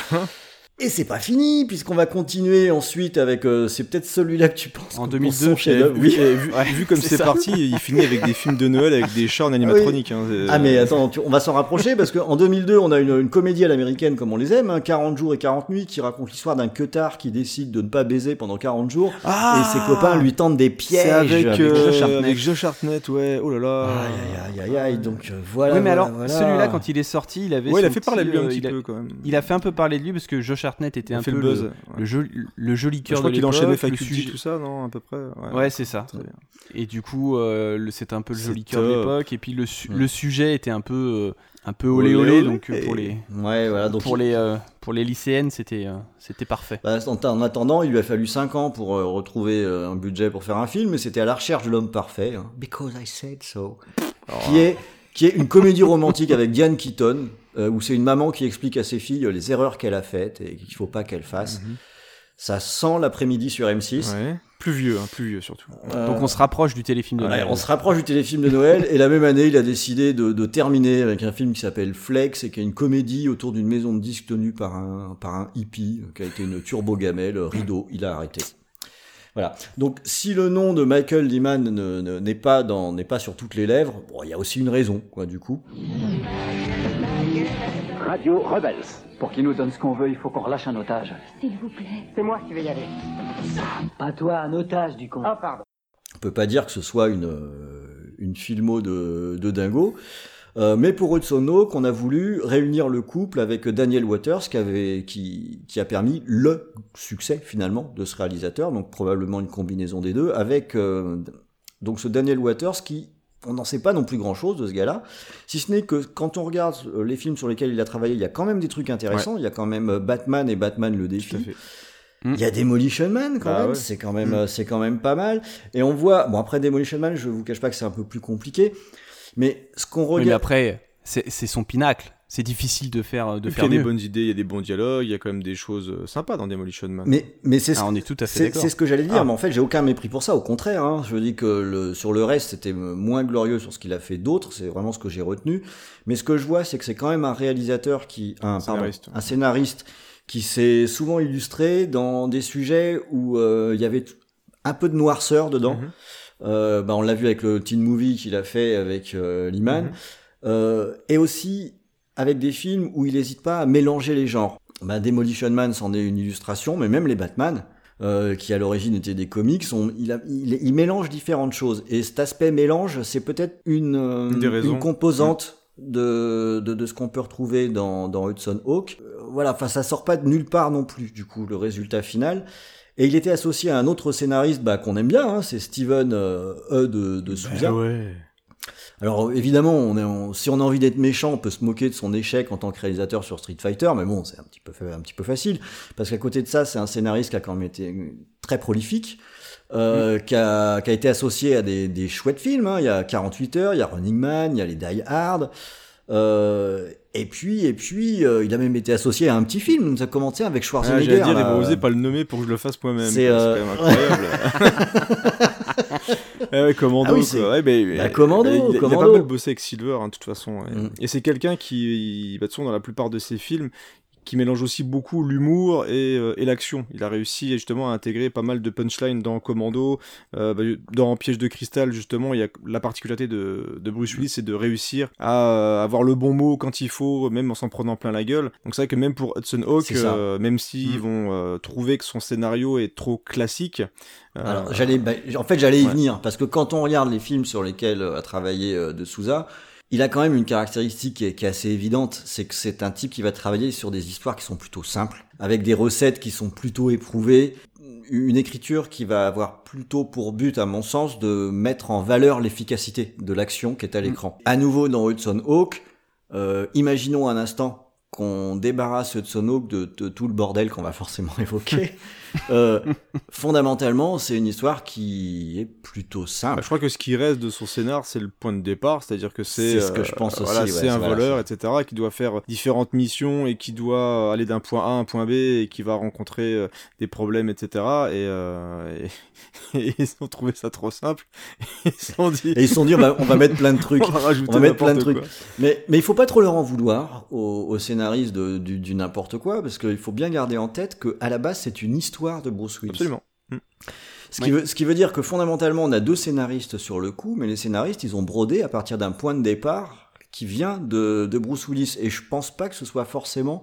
Et c'est pas fini, puisqu'on va continuer ensuite avec. euh, c'est peut-être celui-là que tu penses. En pour 2002, son chef-d'œuvre. vu, Oui. comme c'est parti, il finit avec des films de Noël avec des chats en animatronique. hein, Ah mais attends, tu- on va s'en rapprocher parce qu'en 2002, on a une, une comédie à l'américaine comme on les aime, hein, 40 jours et 40 nuits, qui raconte l'histoire d'un queutard qui décide de ne pas baiser pendant 40 jours Ah et ses copains lui tentent des pièges. C'est avec, avec euh, Josh Hartnett. avec Josh Hartnett, ouais. Oh là là. Aïe aïe aïe aïe, donc euh, voilà. oui, mais voilà, alors, voilà. celui-là, quand il est sorti, il avait. Ouais, il a fait parler de lui un euh, petit il a- peu quand même. Il a fait un peu parler de lui parce que Josh Hartnett était a un peu le buzz. le, ouais. le joli, le joli Je cœur crois de qu'il a l'époque. enchaîné le Faculty, sujet- tout ça, non, à peu près. Ouais, c'est ça. Très bien. Et du coup, euh, c'était un peu le joli cœur de l'époque. Et puis le, su- Ouais. le sujet était un peu, euh, un peu olé Olé, olé. olé. Donc euh, pour les, Ouais, voilà. Donc pour il- les, euh, pour les lycéennes, c'était, euh, c'était parfait. Bah, en, en attendant, il lui a fallu 5 ans pour euh, retrouver euh, un budget pour faire un film, mais c'était à la recherche de l'homme parfait. hein. Because I said so. Qui est, qui est une comédie romantique avec Diane Keaton, euh, où c'est une maman qui explique à ses filles les erreurs qu'elle a faites et qu'il faut pas qu'elles fassent. Ça sent l'après-midi sur M6. Ouais. Plus vieux, hein, plus vieux surtout. Euh, Donc on se rapproche du téléfilm de Ouais, Noël. on se rapproche du téléfilm de Noël et la même année, il a décidé de, de terminer avec un film qui s'appelle Flex et qui est une comédie autour d'une maison de disques tenue par un, par un hippie euh, qui a été une turbo gamelle, euh, rideau, il a arrêté. Voilà. Donc, si le nom de Michael Lehman ne- ne- n'est pas dans, n'est pas sur toutes les lèvres, bon, il y a aussi une raison, quoi, du coup. Radio Rebels. Pour qu'il nous donne ce qu'on veut, il faut qu'on relâche un otage. S'il vous plaît. C'est moi qui vais y aller. Pas toi, un otage du con. Ah, pardon. On peut pas dire que ce soit une, euh, une filmo de, de dingo. Euh, mais pour Hudson Hawk, on a voulu réunir le couple avec Daniel Waters qui, avait, qui, qui a permis le succès finalement de ce réalisateur, donc probablement une combinaison des deux, avec euh, donc ce Daniel Waters qui, on n'en sait pas non plus grand chose de ce gars-là, si ce n'est que quand on regarde euh, les films sur lesquels il a travaillé, il y a quand même des trucs intéressants, il y a quand même euh, Batman et Batman le défi. Il y a Demolition Man quand Bah même, ouais. c'est quand même Mm. euh, c'est quand même pas mal. Et on voit bon après Demolition Man, je vous cache pas que c'est un peu plus compliqué, mais ce qu'on Oui, mais regarde, après, c'est, c'est son pinacle. C'est difficile de faire, de puis, faire il y a des bonnes idées, il y a des bons dialogues, il y a quand même des choses euh, sympas dans Demolition Man. mais mais c'est ce- Ah, on est tout à fait c'est d'accord. c'est ce que j'allais dire, Ah. mais en fait j'ai aucun mépris pour ça, au contraire. Hein, je dis que le, sur le reste c'était moins glorieux sur ce qu'il a fait d'autres, c'est vraiment ce que j'ai retenu. Mais ce que je vois, c'est que c'est quand même un réalisateur qui, un, pardon, Scénariste. un scénariste qui s'est souvent illustré dans des sujets où euh, il y avait un peu de noirceur dedans. Mhm. Euh, bah, on l'a vu avec le teen movie qu'il a fait avec euh, Liman, Mhm. Euh, et aussi avec des films où il n'hésite pas à mélanger les genres. Bah, Demolition Man c'en est une illustration, mais même les Batman, euh, qui à l'origine étaient des comics, on- il, a- il, il mélange différentes choses. Et cet aspect mélange, c'est peut-être une, composante de, de, de ce qu'on peut retrouver dans, dans Hudson Hawk. Voilà, enfin ça sort pas de nulle part non plus, du coup, le résultat final. Et il était associé à un autre scénariste bah, qu'on aime bien, hein, c'est Steven euh, E. de, de Souza. Bah ouais. Alors évidemment, on est, on- si on a envie d'être méchant, on peut se moquer de son échec en tant que réalisateur sur Street Fighter, mais bon, c'est un petit peu un petit peu facile parce qu'à côté de ça, c'est un scénariste qui a quand même été très prolifique, euh, qui, a, qui a été associé à des, des chouettes films. hein. Il y a 48 heures, il y a Running Man, il y a les Die Hard. Euh, et puis, et puis, euh, il a même été associé à un petit film. Ça a commencé avec Ah, Schwarzenegger. J'allais dire, oser pas le nommer pour que je le fasse moi-même. C'est, euh, quand même incroyable. Eh Commando. Ah oui, quoi. c'est- Ouais, mais- Bah, Commando, il, il a Commando. pas mal bossé avec Silver, hein, de toute façon. ouais. Mm. Et c'est quelqu'un qui, bah, de toute façon, dans la plupart de ses films, qui mélange aussi beaucoup l'humour et, euh, et l'action. Il a réussi justement à intégrer pas mal de punchlines dans Commando, euh, bah, dans Piège de cristal justement. Il y a la particularité de, de Bruce Willis, c'est de réussir à euh, avoir le bon mot quand il faut, même en s'en prenant plein la gueule. Donc c'est vrai que même pour Hudson Hawk, même s'ils Mm. vont trouver que son scénario est trop classique, Alors, j'allais, bah, en fait, j'allais y Ouais. venir parce que quand on regarde les films sur lesquels a travaillé de Souza, il a quand même une caractéristique qui est, qui est assez évidente, c'est que c'est un type qui va travailler sur des histoires qui sont plutôt simples, avec des recettes qui sont plutôt éprouvées, une écriture qui va avoir plutôt pour but, à mon sens, de mettre en valeur l'efficacité de l'action qui est à l'écran. À nouveau dans Hudson Hawk, euh, imaginons un instant qu'on débarrasse Hudson Hawk de, de tout le bordel qu'on va forcément évoquer. Euh, fondamentalement, c'est une histoire qui est plutôt Bah, simple. je crois que ce qui reste de son scénar, c'est le point de départ, c'est-à-dire que c'est ce que je pense aussi, voilà, ouais, c'est un voilà, voleur, etc., qui doit faire différentes missions et qui doit aller d'un point A à un point B et qui va rencontrer euh, des problèmes, etc. Et, et, et ils ont trouvé ça trop simple. Ils se sont dit, Et ils se sont dit, on va, on va mettre plein de trucs. on va On va mettre plein de trucs. quoi. Mais, mais il faut pas trop leur en vouloir aux, aux scénaristes de- du, du n'importe quoi, parce qu'il faut bien garder en tête que à la base c'est une histoire de Bruce Willis. Absolument. Ce qui, veut, ce qui veut dire que fondamentalement on a deux scénaristes sur le coup, mais les scénaristes ils ont brodé à partir d'un point de départ qui vient de, de Bruce Willis. Et je pense pas que ce soit forcément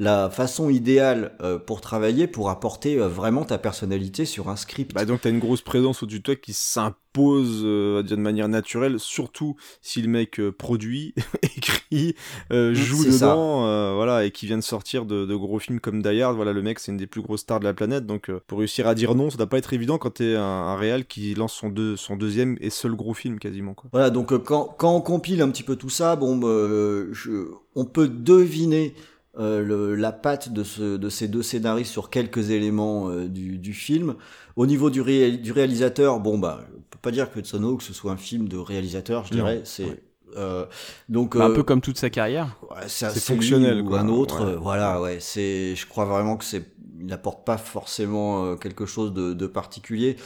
la façon idéale euh, pour travailler, pour apporter euh, vraiment ta personnalité sur un script. Bah donc t'as une grosse présence au-dessus de toi qui s'impose euh, de manière naturelle, surtout si le mec euh, produit, écrit, euh, joue dedans, euh, voilà, et qui vient de sortir de, de gros films comme Die Hard, voilà, le mec c'est une des plus grosses stars de la planète, donc euh, pour réussir à dire non, ça doit pas être évident quand t'es un, un réal qui lance son, deux, son deuxième et seul gros film quasiment quoi. Voilà, donc euh, quand, quand on compile un petit peu tout ça, bon, euh, je- on peut deviner euh, le- la patte de, ce, de ces deux scénaristes sur quelques éléments euh, du, du film. Au niveau du, ré- du réalisateur, bon, bah, on peut pas dire que Hudson Hawk ce soit un film de réalisateur, je dirais. C'est ouais. euh, donc Bah, un euh, peu comme toute sa carrière. ouais, c'est fonctionnel, ou quoi, un autre. ouais. euh, voilà, ouais. C'est, je crois vraiment que c'est, il n'apporte pas forcément euh, quelque chose de, de particulier.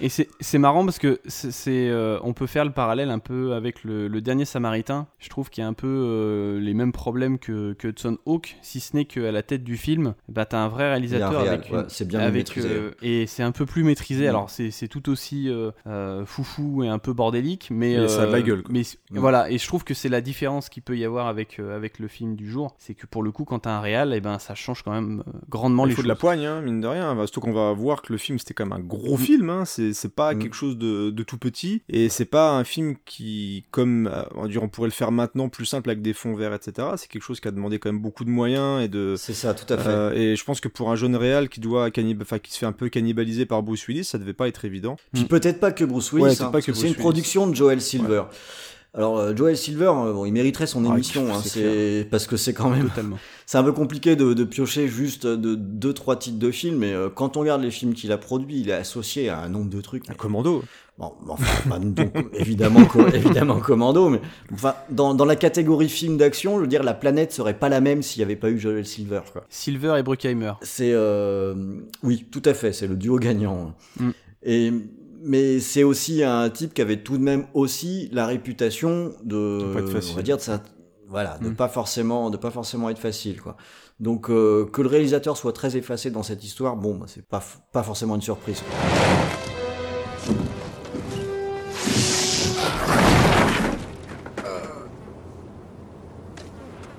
Et c'est c'est marrant parce que c'est euh, on peut faire le parallèle un peu avec le, le dernier Samaritain. Je trouve qu'il y a un peu euh, les mêmes problèmes que, que Hudson Hawk, si ce n'est qu'à la tête du film, bah, t'as un vrai réalisateur réal, avec, ouais, c'est bien avec, maîtrisé. euh, et c'est un peu plus maîtrisé. Mm. Alors c'est c'est tout aussi euh, euh, foufou et un peu bordélique, mais, Mais ça a de la gueule, quoi. Mais Mm. voilà, et je trouve que c'est la différence qu'il peut y avoir avec euh, avec le film du jour, c'est que pour le coup, quand t'as un réal, et ben ça change quand même grandement Il les faut choses. de la poigne, hein, mine de rien. Bah, surtout qu'on va voir que le film c'était quand même un gros film. Hein. C'est c'est pas Mm. quelque chose de, de tout petit. Et c'est pas un film qui, comme euh, on dire, on pourrait le faire maintenant plus simple avec des fonds verts, etc. C'est quelque chose qui a demandé quand même beaucoup de moyens et de. C'est ça, tout à fait. Euh, et je pense que pour un jeune réal qui doit cannib- enfin, qui se fait un peu cannibaliser par Bruce Willis, ça devait pas être évident. Puis peut-être pas que Bruce Willis, Ouais, hein, pas que c'est une Willis. production de Joel Silver. Alors euh, Joel Silver, euh, bon, il mériterait son Ah, émission, hein, c'est parce que c'est quand même, c'est un peu compliqué de, de piocher juste de deux trois titres de films, mais euh, quand on regarde les films qu'il a produits, il est associé à un nombre de trucs. Un mais- commando. Bon, enfin, donc, évidemment, évidemment Commando, mais enfin dans, dans la catégorie film d'action, je veux dire la planète serait pas la même s'il n'y avait pas eu Joel Silver. Quoi. Silver et Bruckheimer. C'est euh, oui, tout à fait, c'est le duo gagnant. Mm. Et mais c'est aussi un type qui avait tout de même aussi la réputation de, De pas être facile. on va dire de ça, voilà, de Mm. pas forcément, de pas forcément être facile, quoi. Donc euh, que le réalisateur soit très effacé dans cette histoire, bon, bah, c'est pas pas forcément une surprise. quoi.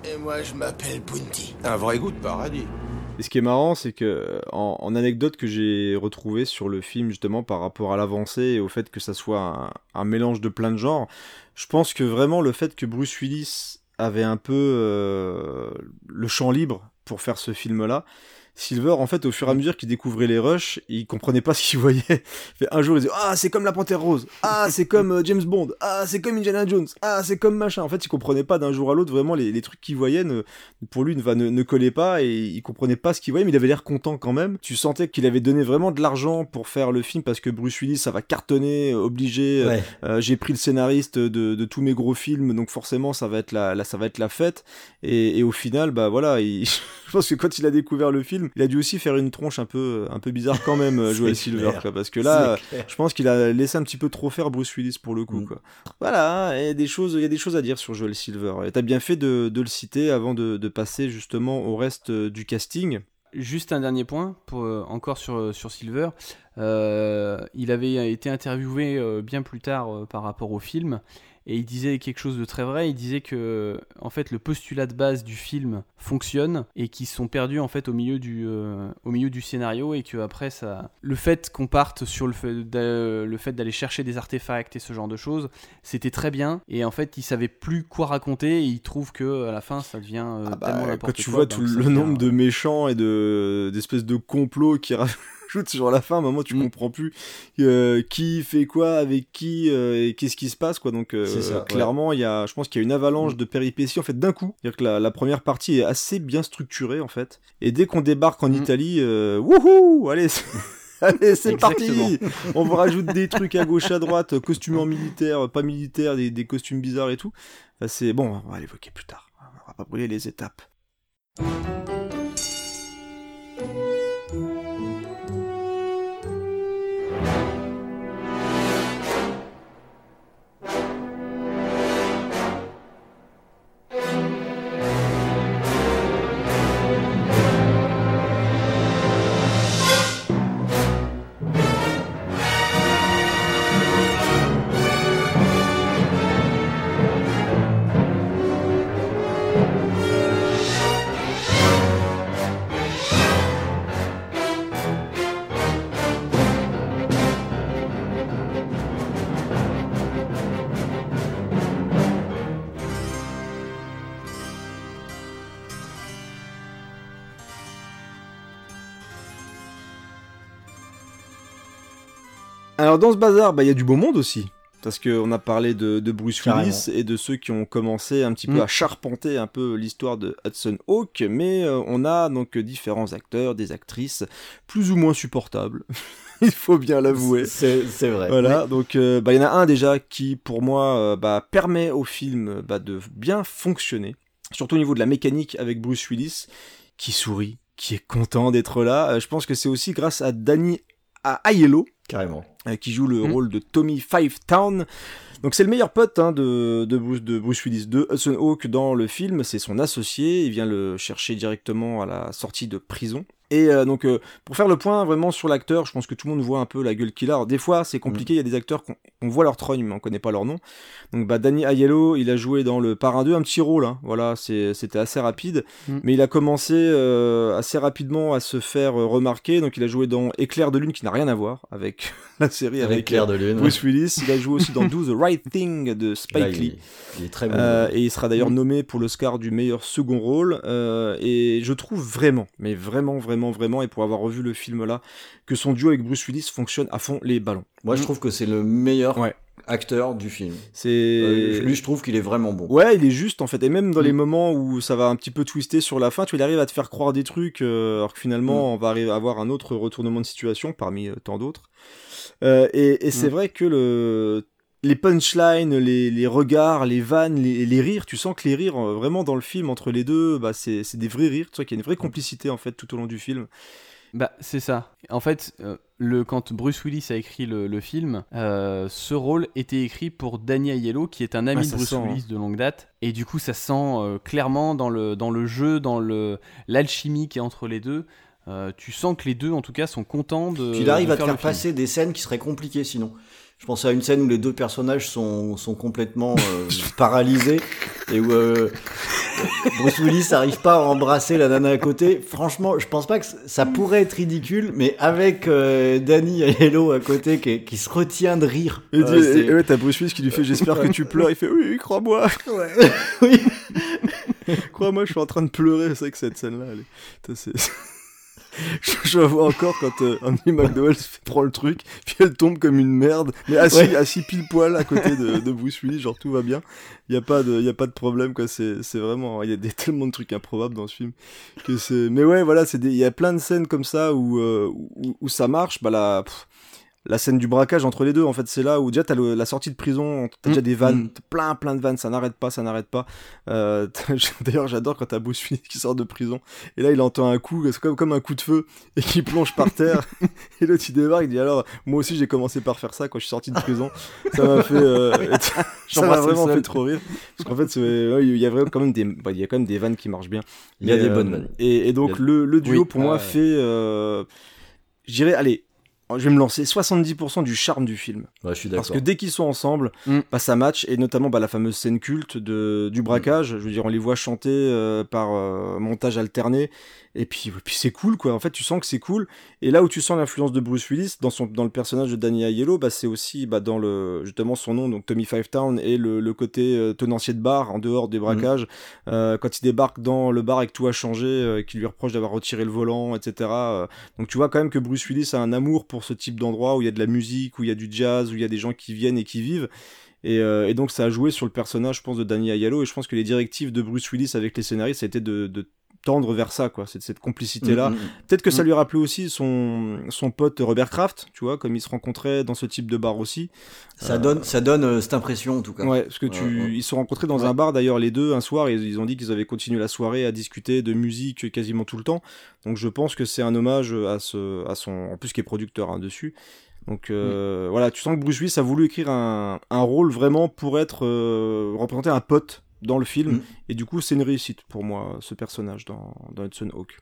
Et moi, je m'appelle Bounty. Un vrai goût de paradis. Et ce qui est marrant, c'est que en, anecdote que j'ai retrouvé sur le film justement par rapport à l'avancée et au fait que ça soit un, un mélange de plein de genres, je pense que vraiment le fait que Bruce Willis avait un peu euh, le champ libre pour faire ce film-là. Silver, en fait, au fur et à mesure qu'il découvrait les rushs, il comprenait pas ce qu'il voyait. Fait, un jour, il disait Ah, c'est comme la Panthère Rose. Ah, c'est comme euh, James Bond. Ah, c'est comme Indiana Jones. Ah, c'est comme machin. En fait, il comprenait pas d'un jour à l'autre vraiment les, les trucs qu'il voyait. Ne, pour lui, ne, ne, ne collaient pas et il comprenait pas ce qu'il voyait, mais il avait l'air content quand même. Tu sentais qu'il avait donné vraiment de l'argent pour faire le film parce que Bruce Willis, ça va cartonner, obligé. Ouais. Euh, j'ai pris le scénariste de, de tous mes gros films, donc forcément ça va être la, la- ça va être la fête. Et, et au final, bah voilà, il- je pense que quand il a découvert le film, il a dû aussi faire une tronche un peu, un peu bizarre quand même, euh, Joel Silver, quoi, parce que là, je pense qu'il a laissé un petit peu trop faire Bruce Willis pour le coup, Mm. quoi. Voilà, il y a des choses, il y a des choses à dire sur Joel Silver. Et t'as bien fait de, de le citer avant de, de passer justement au reste euh, du casting. Juste un dernier point, pour, euh, encore sur, sur Silver. Euh, il avait été interviewé euh, bien plus tard euh, par rapport au film, et il disait quelque chose de très vrai. Il disait que, en fait, le postulat de base du film fonctionne et qu'ils sont perdus en fait au milieu du, euh, au milieu du scénario et que après ça, le fait qu'on parte sur le fait le fait d'aller chercher des artefacts et ce genre de choses, c'était très bien. Et en fait, il savait plus quoi raconter. Et il trouve que à la fin, ça devient euh, Ah bah, tellement quand tu quoi, vois tout le nombre de méchants et de d'espèces de complots qui rajoute sur la fin, à un moment tu Mm. comprends plus euh, qui fait quoi avec qui euh, et qu'est-ce qui se passe quoi. Donc euh, ça, ouais. clairement, il y a, je pense qu'il y a une avalanche de péripéties en fait d'un coup. C'est-à-dire que la, la première partie est assez bien structurée en fait. Et dès qu'on débarque en Mm. Italie, wouhou, allez. Allez, c'est parti. On vous rajoute des trucs à gauche, à droite, costumes en militaire, pas militaire, des, des costumes bizarres et tout. C'est bon, on va l'évoquer plus tard. On va pas brûler les étapes. Alors dans ce bazar, bah, il y a du beau monde aussi. Parce qu'on a parlé de, de Bruce Carrément. Willis et de ceux qui ont commencé un petit peu Mm. à charpenter un peu l'histoire de Hudson Hawk, mais euh, on a donc différents acteurs, des actrices plus ou moins supportables. Il faut bien l'avouer. C'est vrai. Voilà, donc euh, bah, il y en a un déjà qui, pour moi, euh, bah, permet au film bah, de bien fonctionner, surtout au niveau de la mécanique avec Bruce Willis, qui sourit, qui est content d'être là. Je pense que c'est aussi grâce à Danny à Aiello, Carrément. euh, qui joue le Mm. rôle de Tommy Five Town. Donc c'est le meilleur pote hein, de, de, Bruce, de Bruce Willis, de Hudson Hawk dans le film. C'est son associé. Il vient le chercher directement à la sortie de prison. Et euh, donc euh, pour faire le point vraiment sur l'acteur, je pense que tout le monde voit un peu la gueule qu'il a. Alors, des fois c'est compliqué, il y a des acteurs qu'on on voit leur trogne mais on connaît pas leur nom. Donc bah Danny Aiello, il a joué dans le Parrain 2 un petit rôle, hein. voilà, c'était assez rapide, Mm. mais il a commencé euh, assez rapidement à se faire remarquer. Donc il a joué dans Éclair de lune qui n'a rien à voir avec la série Avec euh, de Lune. Bruce Willis. Il a joué aussi dans Do the Right Thing de Spike Lee. il est très bon. Et il sera d'ailleurs nommé pour l'Oscar du meilleur second rôle. et je trouve vraiment, mais vraiment, vraiment, vraiment, et pour avoir revu le film là, que son duo avec Bruce Willis fonctionne à fond les ballons. Moi, je trouve que c'est le meilleur Ouais. acteur du film. C'est Euh, lui, je trouve qu'il est vraiment bon. Ouais, il est juste en fait. Et même dans les Mm. moments où ça va un petit peu twister sur la fin, tu vois, il arrive à te faire croire des trucs, euh, alors que finalement, on va arriver à avoir un autre retournement de situation parmi euh, tant d'autres. Euh, et et c'est Mm. vrai que le les punchlines, les, les regards, les vannes, les, les rires, tu sens que les rires, euh, vraiment dans le film, entre les deux, bah, c'est des vrais rires. Tu vois qu'il y a une vraie complicité en fait tout au long du film. Bah, c'est ça. En fait, euh, le, quand Bruce Willis a écrit le, le film, euh, ce rôle était écrit pour Danny Aiello, qui est un ami Ah, de Bruce sent, Willis de longue date. Et du coup, ça sent euh, clairement dans le, dans le jeu, dans le l'alchimie qui est entre les deux. Euh, tu sens que les deux, en tout cas, sont contents de. Puis il arrive à te faire passer des scènes qui seraient compliquées sinon. Je pense à une scène où les deux personnages sont, sont complètement euh, paralysés et où euh, Bruce Willis n'arrive pas à embrasser la nana à côté. Franchement, je pense pas que ça pourrait être ridicule, mais avec euh, Danny Aiello à côté qui, qui se retient de rire. Et, euh, et- ouais, t'as Bruce Willis qui lui fait J'espère que tu pleures. Il fait Oui, oui, crois-moi. oui. Crois-moi, je suis en train de pleurer. C'est vrai que cette scène-là, elle est. Je, je vois encore quand euh, Andy McDowell prend le truc, puis elle tombe comme une merde, mais assis, Ouais. assis pile poil à côté de, de Bruce Willis, genre tout va bien. Il y a pas de, y a pas de problème quoi. C'est, c'est vraiment, il y a des, tellement de trucs improbables dans ce film que c'est. Mais ouais, voilà, il y a plein de scènes comme ça où euh, où, où ça marche. Bah la, pff, la scène du braquage entre les deux, en fait, c'est là où déjà t'as la sortie de prison, t'as déjà Mm. des vannes, Mm. plein plein de vannes, ça n'arrête pas, ça n'arrête pas. Euh, D'ailleurs, j'adore quand t'as Bruce Willis qui sort de prison et là il entend un coup, c'est comme, comme un coup de feu et qui plonge par terre. et l'autre il débarque, il dit alors moi aussi j'ai commencé par faire ça quand je suis sorti de prison. Ça m'a fait, euh, ça m'a vraiment fait trop rire parce qu'en fait ouais, il y a vraiment quand même des, bah, y a quand même des vannes qui marchent bien. Il y a Mais, des euh, bonnes vannes. Et, et donc a- le, le duo Oui, pour ah moi ouais. fait, je dirais, allez, je vais me lancer 70% du charme du film. Ouais, je suis Parce d'accord. que dès qu'ils sont ensemble, Mm. bah, ça match, et notamment bah, la fameuse scène culte de, du braquage. Je veux dire, on les voit chanter euh, par euh, montage alterné, et puis, puis c'est cool, quoi. En fait, tu sens que c'est cool. Et là où tu sens l'influence de Bruce Willis dans, son, dans le personnage de Danny Aiello, bah, c'est aussi bah, dans le, justement son nom, donc Tommy Five Town, et le, le côté euh, tenancier de bar en dehors des braquages. Euh, quand il débarque dans le bar avec tout a changé, euh, qui lui reproche d'avoir retiré le volant, etc. euh, donc tu vois quand même que Bruce Willis a un amour pour ce type d'endroit où il y a de la musique, où il y a du jazz, où il y a des gens qui viennent et qui vivent. Et, euh, donc ça a joué sur le personnage, je pense, de Danny Aiello. Et je pense que les directives de Bruce Willis avec les scénaristes, ça de tendre vers ça, quoi. Cette, cette complicité-là. Mm, mm, Peut-être que ça Mm. lui rappelait aussi son, son pote Robert Kraft, tu vois, comme ils se rencontraient dans ce type de bar aussi. Ça donne, ça donne euh, cette impression en tout cas. Ouais, parce que tu, Ouais, ouais. ils se sont rencontrés dans Ouais. un bar d'ailleurs les deux un soir et ils ont dit qu'ils avaient continué la soirée à discuter de musique quasiment tout le temps. Donc je pense que c'est un hommage à ce, à son, en plus qui est producteur hein, dessus. Donc euh, voilà, tu sens que Bruce Willis a voulu écrire un, un rôle vraiment pour être euh, représenter un pote dans le film Mm. et du coup c'est une réussite pour moi ce personnage dans, dans Hudson Hawk.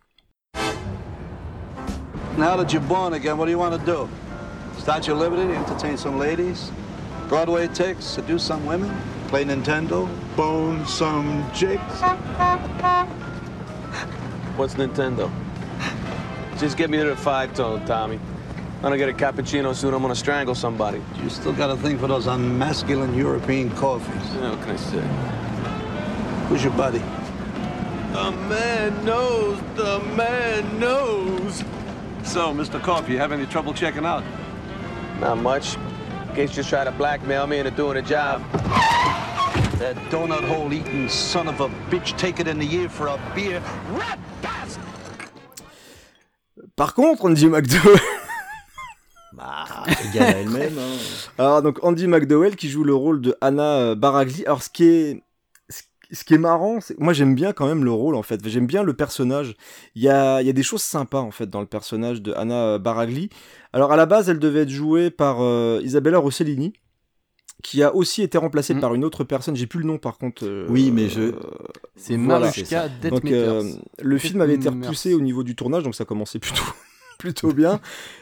Now that you're born again, what do you want to do? Start your liberty, entertain some ladies, Broadway ticks, seduce some women, play Nintendo, bone some chicks? What's Nintendo? Just get me to the five tone, Tommy. When I get a cappuccino soon, I'm gonna strangle somebody. You still got a thing for those unmasculine European coffees. Know, what can I say? Who's your buddy? The man knows, the man knows. So, Mr. Coffee, you have any trouble checking out? Not much. You just try to blackmail me into doing a job. That donut hole eating son of a bitch take it in the ear for a beer? Rat bastard! Par contre, Andy McDowell, Bah, égale à elle-même. hein. alors donc Andy McDowell qui joue le rôle de Anna Baragli. Alors ce qui est ce- qui est marrant, c'est moi j'aime bien quand même le rôle en fait. J'aime bien le personnage. Il y a, il y a des choses sympas en fait dans le personnage de Anna euh, Baragli. Alors à la base, elle devait être jouée par euh, Isabella Rossellini, qui a aussi été remplacée Mm. par une autre personne. J'ai plus le nom par contre. euh, Oui, mais je- euh, C'est Voilà. Marushka donc euh, le film avait été repoussé au niveau du tournage, donc ça commençait plutôt plutôt bien.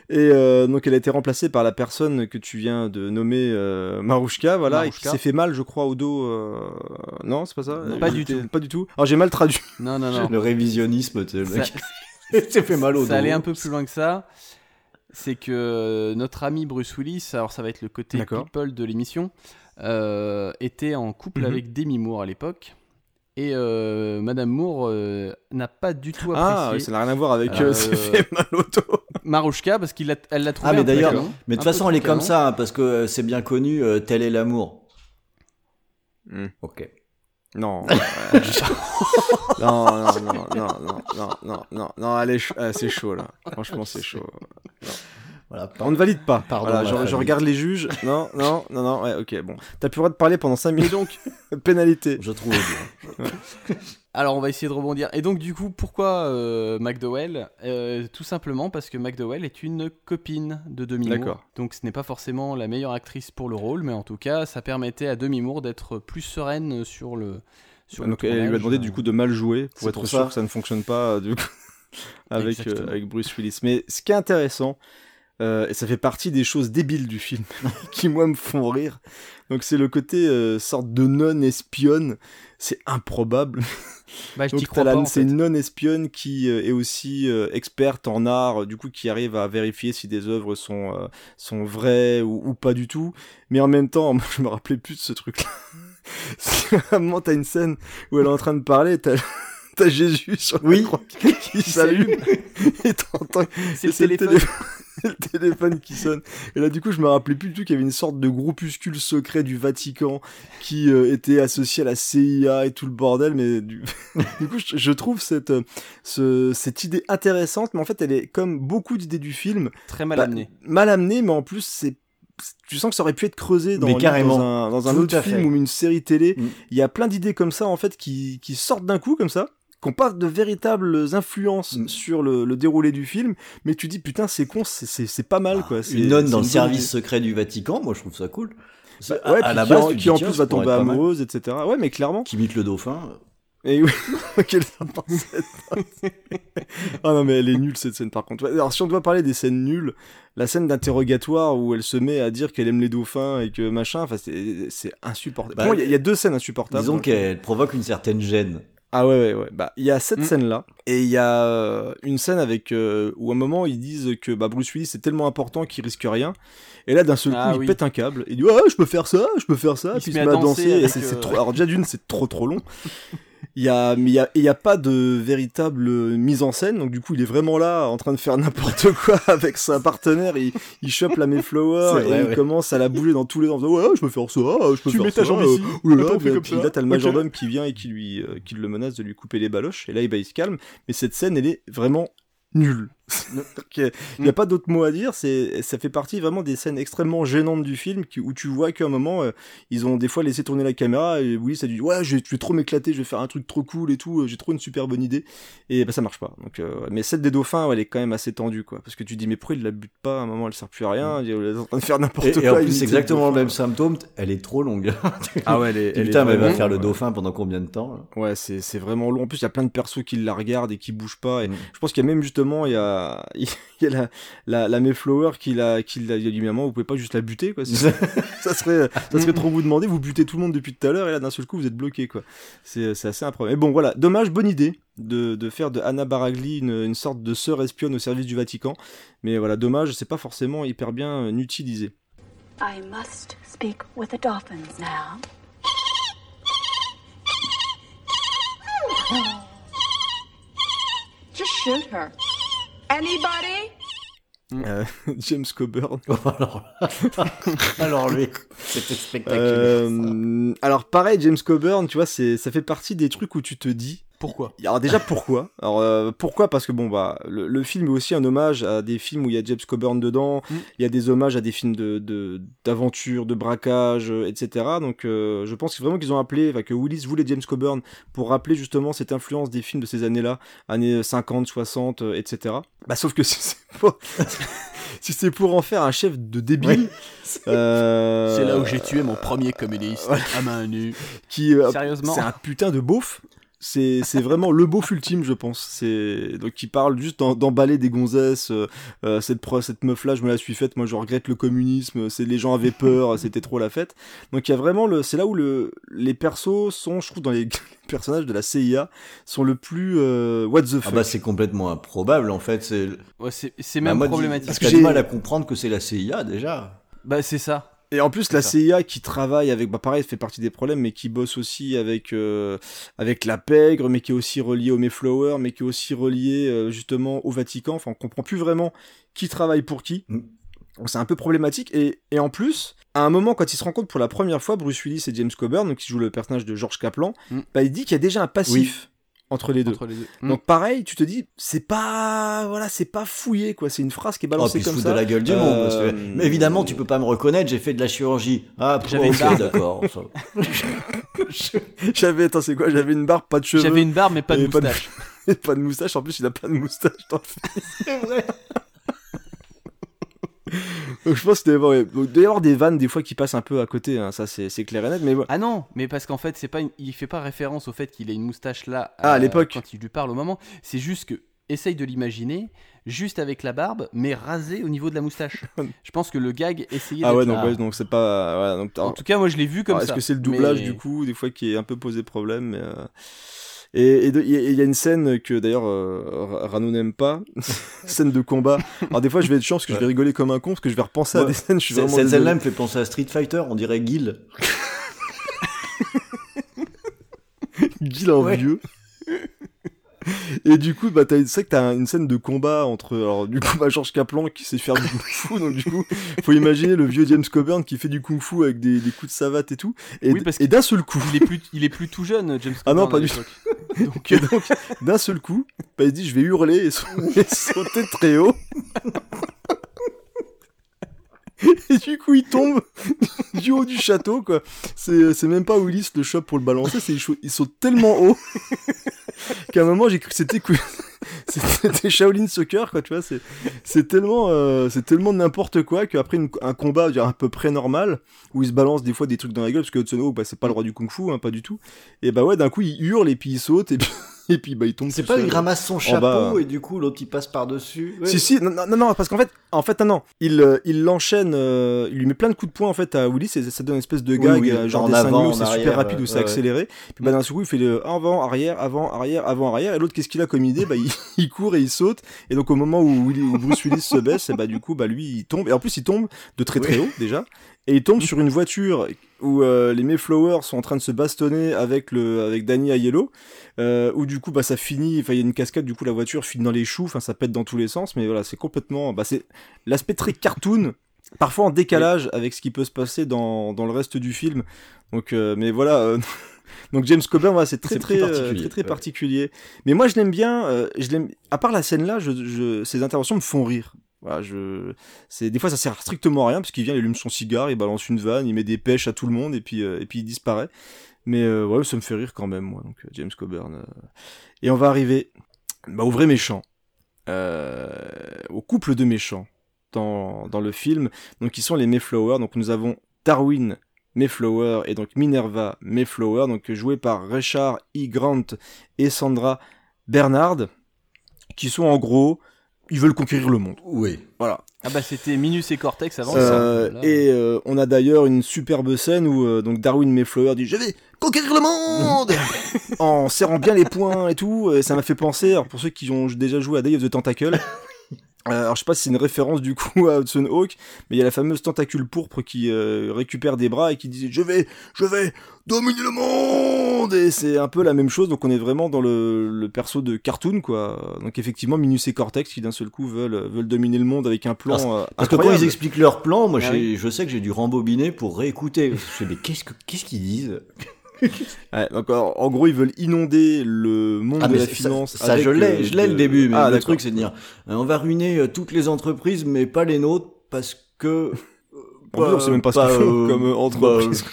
Et euh, donc elle a été remplacée par la personne que tu viens de nommer euh, Marushka, voilà, et qui Marushka. s'est fait mal, je crois, au dos. euh, Non, c'est pas ça? Non, pas du tout. Pas du tout. Alors j'ai mal traduit. Non, non, non. Le révisionnisme, tu sais, le Ça, mec. s'est fait mal au dos. ça allait un peu plus loin que ça. C'est que notre ami Bruce Willis, alors ça va être le côté people de l'émission, euh, était en couple Mhm. avec Demi Moore à l'époque. Et euh, Madame Moore euh, n'a pas du tout Ah, apprécié ça n'a rien à voir avec Euh, euh, fait mal au dos. Marushka parce qu'elle l'a trouvé Ah, mais d'ailleurs, mais de toute façon, elle est comme ça, hein, parce que euh, c'est bien connu, euh, tel est l'amour. Hmm. Ok. Non. euh, non, non, non, non, non, non, non, non, non, elle est ch- ah, c'est chaud là. Franchement, c'est chaud. Voilà. On ne valide pas. Pardon, Voilà, je, regarde les juges. Non, non, non, non. Ouais, ok, bon. T'as plus le droit de parler pendant 5 minutes. donc, pénalité. Je trouve bien. Alors on va essayer de rebondir. Et donc du coup, pourquoi euh, McDowell? Euh, Tout simplement parce que McDowell est une copine de Demi Moore. D'accord. Donc ce n'est pas forcément la meilleure actrice pour le rôle, mais en tout cas, ça permettait à Demi Moore d'être plus sereine sur le. Sur le Donc elle lui a demandé du coup de mal jouer pour être pour sûr ça. que ça ne fonctionne pas euh, du coup, avec, euh, avec Bruce Willis. Mais ce qui est intéressant, euh, et ça fait partie des choses débiles du film qui moi me font rire, donc c'est le côté euh, sorte de non-espionne. C'est improbable. Bah, je Donc t'as la- c'est une non-espionne qui euh, est aussi euh, experte en art, du coup qui arrive à vérifier si des œuvres sont euh, sont vraies ou, ou pas du tout. Mais en même temps, moi, je me rappelais plus de ce truc-là. C'est vraiment t'as une scène où elle est en train de parler, t'as t'as Jésus sur la Oui. croix qui, s'allume et t'entends C'est le téléphone. le téléphone qui sonne. Et là, du coup, je me rappelais plus du tout qu'il y avait une sorte de groupuscule secret du Vatican qui euh, était associé à la CIA et tout le bordel. Mais du, du coup, je, je trouve cette, euh, ce- cette idée intéressante, mais en fait, elle est comme beaucoup d'idées du film, Très mal bah, amené. mal amenée, mais en plus, c'est tu sens que ça aurait pu être creusé dans, dans un, dans un Tout autre film fait. ou une série télé. Mm. Il y a plein d'idées comme ça, en fait, qui, qui sortent d'un coup, comme ça, qui n'ont pas de véritables influences Mm. sur le, le déroulé du film, mais tu dis, putain, c'est con, c'est- pas mal, quoi. C'est- Une nonne dans le service idée. secret du Vatican, moi je trouve ça cool. Bah, ouais, à la qui base, en, qui dis, en plus va tomber amoureuse, etc. Ouais, mais clairement. Qui imite le dauphin. Et oui, quelle Ah non, mais elle est nulle cette scène par contre. Alors, si on doit parler des scènes nulles, la scène d'interrogatoire où elle se met à dire qu'elle aime les dauphins et que machin, enfin, c'est c'est insupportable. Bah, il y y, a deux scènes insupportables. Disons film. qu'elle provoque une certaine gêne. Ah ouais, ouais, ouais. Bah, il y a cette Mm. scène-là, et il y a euh, une scène avec euh, où à un moment ils disent que bah, Bruce Willis c'est tellement important qu'il risque rien, et là d'un seul coup Ah il oui. pète un câble, et il dit ouais, je peux faire ça, je peux faire ça, Il puis se il met se met à danser. danser et c'est euh, trop. Alors déjà d'une c'est trop trop long. Il y a, mais il y a, y pas de véritable mise en scène, donc du coup il est vraiment là en train de faire n'importe quoi avec sa partenaire, il, il chope la Mayflower C'est et vrai, il ouais. commence à la bouger dans tous les sens. Ouais, je peux faire ça, je peux Tu faire mets ta jambe euh, ici. oulala, fait puis- puis là t'as le majordome qui vient et qui lui, euh, qui le menace de lui couper les baloches, et là bah, il se calme, mais cette scène elle est vraiment nulle. il n'y a pas d'autre mot à dire, c'est, ça fait partie vraiment des scènes extrêmement gênantes du film qui- où tu vois qu'à un moment euh, ils ont des fois laissé tourner la caméra et oui ça dit ouais je vais, je vais trop m'éclater, je vais faire un truc trop cool et tout, euh, j'ai trop une super bonne idée et bah ça marche pas. Donc, euh, mais celle des dauphins ouais, elle est quand même assez tendue quoi parce que tu dis mais pourquoi il la bute pas? À un moment elle sert plus à rien, il est en train de faire n'importe quoi. et en plus, c'est exactement le dauphin. même symptôme. Elle est trop longue. Ah ouais, elle est, elle est Putain, mais elle va faire le dauphin pendant combien de temps Ouais, c'est c'est vraiment long. En plus, il y a plein de persos qui la regardent et qui bougent pas. Et Mm. je pense qu'il y a même justement, il y a, il y a la, la, la Mayflower qui l'a, qui l'a dit, maman, vous pouvez pas juste la buter, quoi. ça serait, ça serait trop vous demander. Vous butez tout le monde depuis tout à l'heure et là, d'un seul coup, vous êtes bloqué, quoi. C'est, c'est assez improbable. Mais bon, voilà. Dommage, bonne idée de, de faire de Anna Baragli une, une sorte de sœur espionne au service du Vatican. Mais voilà, dommage, c'est pas forcément hyper bien euh, utilisé. I must speak with the dolphins now. Just shoot her. Anybody? Euh, James Coburn. alors, alors lui, c'était spectaculaire. Euh, alors pareil, James Coburn, tu vois, c'est, ça fait partie des trucs où tu te dis. Pourquoi? Alors déjà pourquoi? Alors euh, pourquoi? Parce que bon bah le, le film est aussi un hommage à des films où il y a James Coburn dedans. Mm. Il y a des hommages à des films de, d'aventure, de braquage, euh, etc. Donc euh, je pense que vraiment qu'ils ont appelé, enfin que Willis voulait James Coburn pour rappeler justement cette influence des films de ces années-là, années 50, 60, euh, etc. Bah sauf que si c'est pour si c'est pour en faire un chef de débile. euh, C'est là où j'ai tué mon premier communiste à main nue. qui euh, Sérieusement c'est un putain de beauf c'est c'est vraiment le beauf ultime je pense c'est donc qui parle juste d'en- d'emballer des gonzesses euh, euh, cette pro- cette meuf là je me la suis faite moi je regrette le communisme c'est les gens avaient peur c'était trop la fête donc il y a vraiment le c'est là où le les persos sont je trouve dans les, les personnages de la CIA sont le plus euh, what the fuck Ah bah c'est complètement improbable en fait. C'est Ouais, c'est c'est Bah, même moi, problématique. Parce que j'ai- j'ai du mal à comprendre que c'est la CIA déjà. Bah c'est ça. Et en plus, la ça. CIA qui travaille avec, bah pareil, fait partie des problèmes, mais qui bosse aussi avec euh, avec la pègre, mais qui est aussi relié au Mayflower, mais qui est aussi relié euh, justement au Vatican. Enfin, on comprend plus vraiment qui travaille pour qui. Mm. Donc c'est un peu problématique. Et, et en plus, à un moment, quand il se rencontre pour la première fois, Bruce Willis et James Coburn, donc qui joue le personnage de George Kaplan, Mm. bah il dit qu'il y a déjà un passif entre les deux. Entre les deux. Mm. Donc pareil, tu te dis, c'est pas, voilà, c'est pas fouillé quoi. C'est une phrase qui est Oh, balancée se comme ça. de la gueule du monde. parce que- Euh, Mais évidemment, tu peux pas me reconnaître, j'ai fait de la chirurgie. Ah, J'avais une barbe. d'accord. J'avais, attends, c'est quoi? J'avais une barbe, pas de cheveux. J'avais une barbe mais pas de Et pas de- moustache. Et pas de moustache, en plus il a pas de moustache dans le film. C'est vrai. Donc je pense qu'il doit y avoir, ouais, donc, il doit y avoir des vannes des fois qui passent un peu à côté, hein, ça c'est c'est clair et net, mais ouais. Ah non, mais parce qu'en fait, c'est pas une- il fait pas référence au fait qu'il ait une moustache là Ah, à l'époque. quand il lui parle au moment, c'est juste que essaye de l'imaginer juste avec la barbe mais rasé au niveau de la moustache. Je pense que le gag essayait Ah ouais, donc, ouais, donc c'est pas. donc, En tout cas, moi je l'ai vu comme alors, ça. Est-ce que c'est le doublage mais- du coup, des fois qui est un peu posé problème mais, euh, Et il y, a- une scène que d'ailleurs euh, Ra- Rano n'aime pas, scène de combat. Alors des fois je vais être chiant parce que je vais rigoler comme un con parce que je vais repenser à des scènes. Je suis Cette vraiment cette désolé. scène-là me fait penser à Street Fighter, on dirait Guile. Guil en Ouais. vieux. Et du coup, bah, t'as, c'est vrai que t'as une scène de combat entre, alors, du coup, bah, Georges Kaplan qui sait faire du kung fu, donc du coup, faut imaginer le vieux James Coburn qui fait du kung fu avec des, des coups de savate et tout. Et, Oui, parce et d'un seul coup, Il est plus, il est plus tout jeune, James Ah non, Coburn, pas à du l'époque. Donc, et donc, d'un seul coup, bah, il dit, je vais hurler et sau- et sauter très haut. Et du coup, il tombe du haut du château, quoi. C'est, même pas Willis le chope pour le balancer, c'est, il il saute tellement haut qu'à un moment, j'ai cru que c'était, c'était Shaolin Soccer, quoi, tu vois. C'est, euh, tellement n'importe quoi qu'après un combat à peu près normal, où il se balance des fois des trucs dans la gueule, parce que Hawk, bah, c'est pas le roi du kung fu, hein, pas du tout. Et bah ouais, d'un coup, il hurle et puis il saute et puis, et puis bah, il tombe C'est pas, il ramasse son chapeau bas. et du coup, l'autre il passe par-dessus. Ouais. Si, si, non, non, non, parce qu'en fait, en fait, non, il, euh, il l'enchaîne, euh, il lui met plein de coups de poing en fait à Willis, et ça donne une espèce de Oui, gag, oui, euh, genre en dessin animé où c'est super rapide, où c'est ouais, accéléré. Puis bah d'un coup, il fait le avant, arrière, avant, arrière, avant, arrière, et l'autre, qu'est-ce qu'il a comme idée? Bah il, il court et il saute, et donc au moment où, Willy- où Bruce Willis se baisse, et bah du coup, bah lui, il tombe, et en plus, il tombe de très très Oui. haut déjà, et il tombe sur une voiture où euh, les Mayflowers sont en train de se bastonner avec le avec Danny Aiello. Euh, où du coup bah ça finit enfin il y a une cascade du coup la voiture finit dans les choux. Enfin ça pète dans tous les sens mais voilà c'est complètement bah c'est l'aspect très cartoon parfois en décalage avec ce qui peut se passer dans, dans le reste du film. Donc euh, mais voilà euh, donc James Coburn voilà, c'est très très très euh, particulier, très, très ouais. particulier. Mais moi je l'aime bien euh, je l'aime à part la scène là je, je ses interventions me font rire voilà, je... c'est des fois ça sert strictement à rien parce qu'il vient, il allume son cigare, il balance une vanne, il met des pêches à tout le monde et puis euh, et puis il disparaît. Mais euh, ouais, ça me fait rire quand même, moi. Donc euh, James Coburn. Et on va arriver bah, au vrai méchant, au couple de méchants dans dans le film. Donc qui sont les Mayflower. Donc nous avons Darwin Mayflower et donc Minerva Mayflower, donc joué par Richard E. Grant et Sandra Bernard, qui sont en gros, ils veulent conquérir le monde. Oui. Voilà. Ah bah c'était Minus et Cortex avant Euh, ça. Et euh, on a d'ailleurs une superbe scène où euh, donc Darwin Mayflower dit je vais conquérir le monde en serrant bien les poings et tout. Et ça m'a fait penser, alors pour ceux qui ont déjà joué à Day of the Tentacle. euh, alors je sais pas si c'est une référence du coup à Hudson Hawk, mais il y a la fameuse tentacule pourpre qui euh, récupère des bras et qui dit je vais, je vais dominer le monde et c'est un peu la même chose donc on est vraiment dans le, le perso de cartoon quoi. Donc effectivement Minus et Cortex qui d'un seul coup veulent veulent dominer le monde avec un plan Parce, euh, parce que quand ils expliquent leur plan, moi Ah je sais que j'ai dû rembobiner pour réécouter. Je fais, mais qu'est-ce que- qu'est-ce qu'ils disent? Ouais, donc en, en gros, ils veulent inonder le monde Ah, de la finance. Ça, avec, je l'ai, euh, je l'ai le début, mais Ah, le truc c'est de dire, euh, on va ruiner euh, toutes les entreprises, mais pas les nôtres, parce que. En plus, on sait même pas ce qu'ils font comme, euh, entreprise.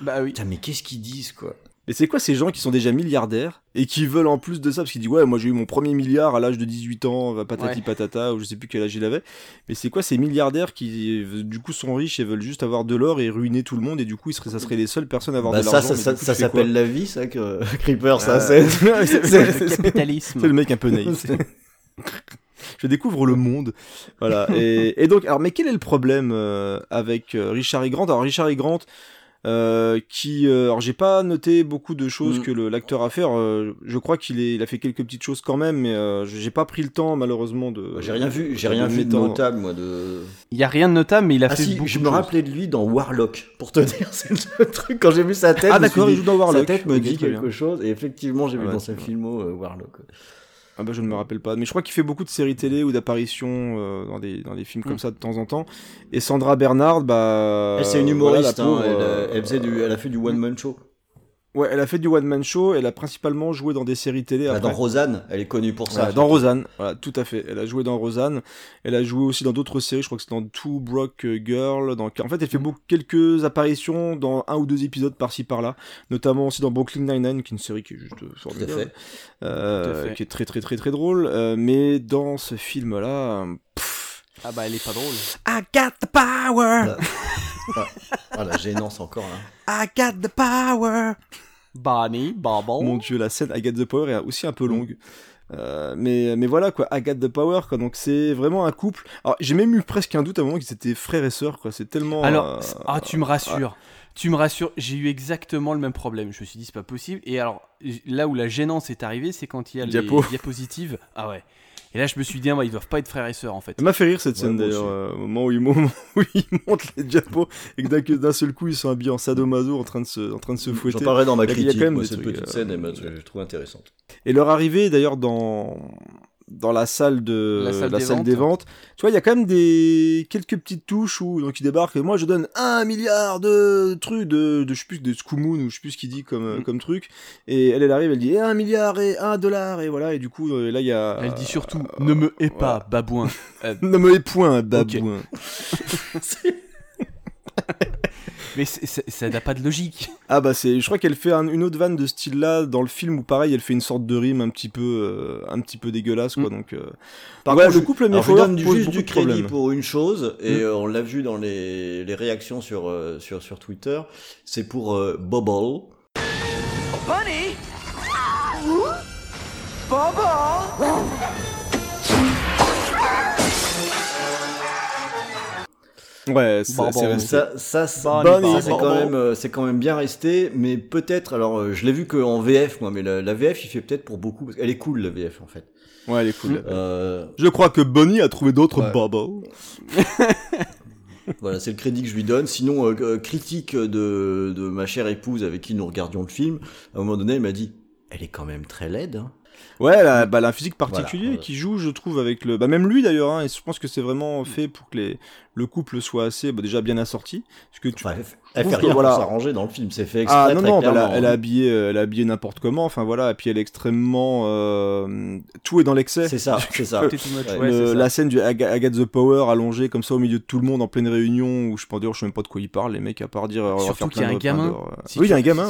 Bah oui. Putain, mais qu'est-ce qu'ils disent, quoi? Mais c'est quoi ces gens qui sont déjà milliardaires et qui veulent en plus de ça, parce qu'ils disent ouais, moi j'ai eu mon premier milliard à l'âge de 18 ans, euh, patati Ouais. patata, ou je sais plus quel âge il avait. Mais c'est quoi ces milliardaires qui euh, du coup sont riches et veulent juste avoir de l'or et ruiner tout le monde et du coup ils seraient, ça serait les seules personnes à avoir Bah, de ça, l'argent. ça, ça, s'appelle la vie, ça, que Creeper, ça, Euh, c'est. c'est- capitalisme. C'est le mec un peu naïf. Je découvre le monde. Voilà. Et, et donc, alors, mais quel est le problème euh, avec euh, Richard E. Grant? Alors, Richard E. Grant, euh, qui, euh, alors, j'ai pas noté beaucoup de choses Mm. que le- l'acteur a fait. euh, je crois qu'il est, il a fait quelques petites choses quand même, mais euh, j'ai pas pris le temps malheureusement de. J'ai rien vu, j'ai rien vu de notable, moi, de. Il y a rien de notable, mais il a Ah fait si, beaucoup je me choses. rappelais de lui dans Warlock, pour te dire, c'est le truc, quand j'ai vu sa tête, Ah, d'accord, il joue dans Warlock. Sa tête me dit quelque chose, et effectivement, j'ai vu Ouais, dans sa filmo euh, Warlock. Ah bah je ne me rappelle pas, mais je crois qu'il fait beaucoup de séries télé ou d'apparitions euh, dans des dans des films comme Mm. ça de temps en temps. Et Sandra Bernard, bah. Elle, c'est une humoriste, hein, elle, euh, elle faisait du, elle a fait du one-man show. Ouais, elle a fait du one man show. Elle a principalement joué dans des séries télé. Bah, après. dans Rosanne, elle est connue pour ça. Voilà, dans Rosanne, voilà, tout à fait. Elle a joué dans Rosanne. Elle a joué aussi dans d'autres séries. Je crois que c'est dans Two Broke Girl. Dans... En fait, elle fait beaucoup, quelques apparitions dans un ou deux épisodes par-ci par-là. Notamment aussi dans Brooklyn Nine-Nine, qui est une série qui est juste formidable. Euh, Tout à fait. Qui est très très très très drôle. Euh, mais dans ce film-là, Ah bah elle est pas drôle. I got the power. Ah, ah, la gênance encore, là. I got the power. Barney, Bubble. Mon dieu, la scène I got the power est aussi un peu longue. Euh, mais, mais voilà quoi, I got the power quoi. Donc c'est vraiment un couple. Alors j'ai même eu presque un doute à un moment qu'ils étaient frères et sœurs quoi. C'est tellement. Alors, euh, ah, tu me rassures. Tu me rassures, j'ai eu exactement le même problème. Je me suis dit, c'est pas possible. Et alors, là où la gênance est arrivée, c'est quand il y a Diapo. les diapositives. Ah ouais. Et là, je me suis dit, ah, bah, ils doivent pas être frères et sœurs en fait. Ça m'a fait rire cette Ouais, scène d'ailleurs, euh, au moment où ils, montent les diapos et que d'un- seul coup ils sont habillés en sadomaso en train de se, en train de se J'en fouetter. parlerai dans ma il y a critique, quand même moi, cette trucs, petite euh, scène, elle je trouve intéressante. Et leur arrivée d'ailleurs dans dans la salle de La salle des ventes. ventes. Tu vois, il y a quand même des quelques petites touches où donc ils débarquent et moi je donne un milliard de trucs de, de je sais plus de Scoomoon ou je sais plus ce qu'il dit comme Mm. comme truc et elle elle arrive elle dit un milliard et un dollar et voilà et du coup euh, là il y a Elle dit surtout, ne me hais pas, voilà. babouin. Euh, ne me hais point babouin. Mais c'est- c'est- ça n'a pas de logique. Ah bah c'est, je crois qu'elle fait un- une autre vanne de ce style-là dans le film où pareil, elle fait une sorte de rime un petit peu, euh, un petit peu dégueulasse quoi. Donc, euh... Par ouais, contre, le couple je Mayflower donne juste du crédit problèmes. pour une chose, et Mm. euh, on l'a vu dans les, les réactions sur, euh, sur, sur Twitter, c'est pour euh, Bubble. Bunny? Bubble? Ouais, c'est Bon, c'est bon, ça, ça, c'est- bon, quand bon. même, euh, c'est quand même bien resté, mais peut-être. Alors, euh, je l'ai vu qu'en VF, moi, mais la, la VF, il fait peut-être pour beaucoup. Parce qu'elle est cool, la VF, en fait. Ouais, elle est cool. Euh, Je crois que Bonnie a trouvé d'autres Ouais. bubbles. Voilà, c'est le crédit que je lui donne. Sinon, euh, euh, critique de, de ma chère épouse avec qui nous regardions le film, à un moment donné, elle m'a dit Elle est quand même très laide. hein. Ouais, elle a, bah, elle a un physique particulier Voilà. qui joue, je trouve, avec le. Bah, même lui d'ailleurs, hein, et je pense que c'est vraiment fait pour que les... le couple soit assez bah, déjà bien assorti. Parce que tu... Enfin, elle, fait rien voilà. pour s'arranger dans le film. C'est fait exprès. Ah non, très non, bah, elle, a, elle a hein. habillé, euh, elle a habillé n'importe comment, enfin voilà, et puis elle est extrêmement. euh, tout est dans l'excès. C'est ça, c'est ça. Ouais, la scène du the Power allongée comme ça au milieu de tout le monde en pleine réunion, où je pense je sais même pas de quoi ils parlent, les mecs, à part dire. euh, Surtout qu'il y a un gamin. oui, il y a un gamin,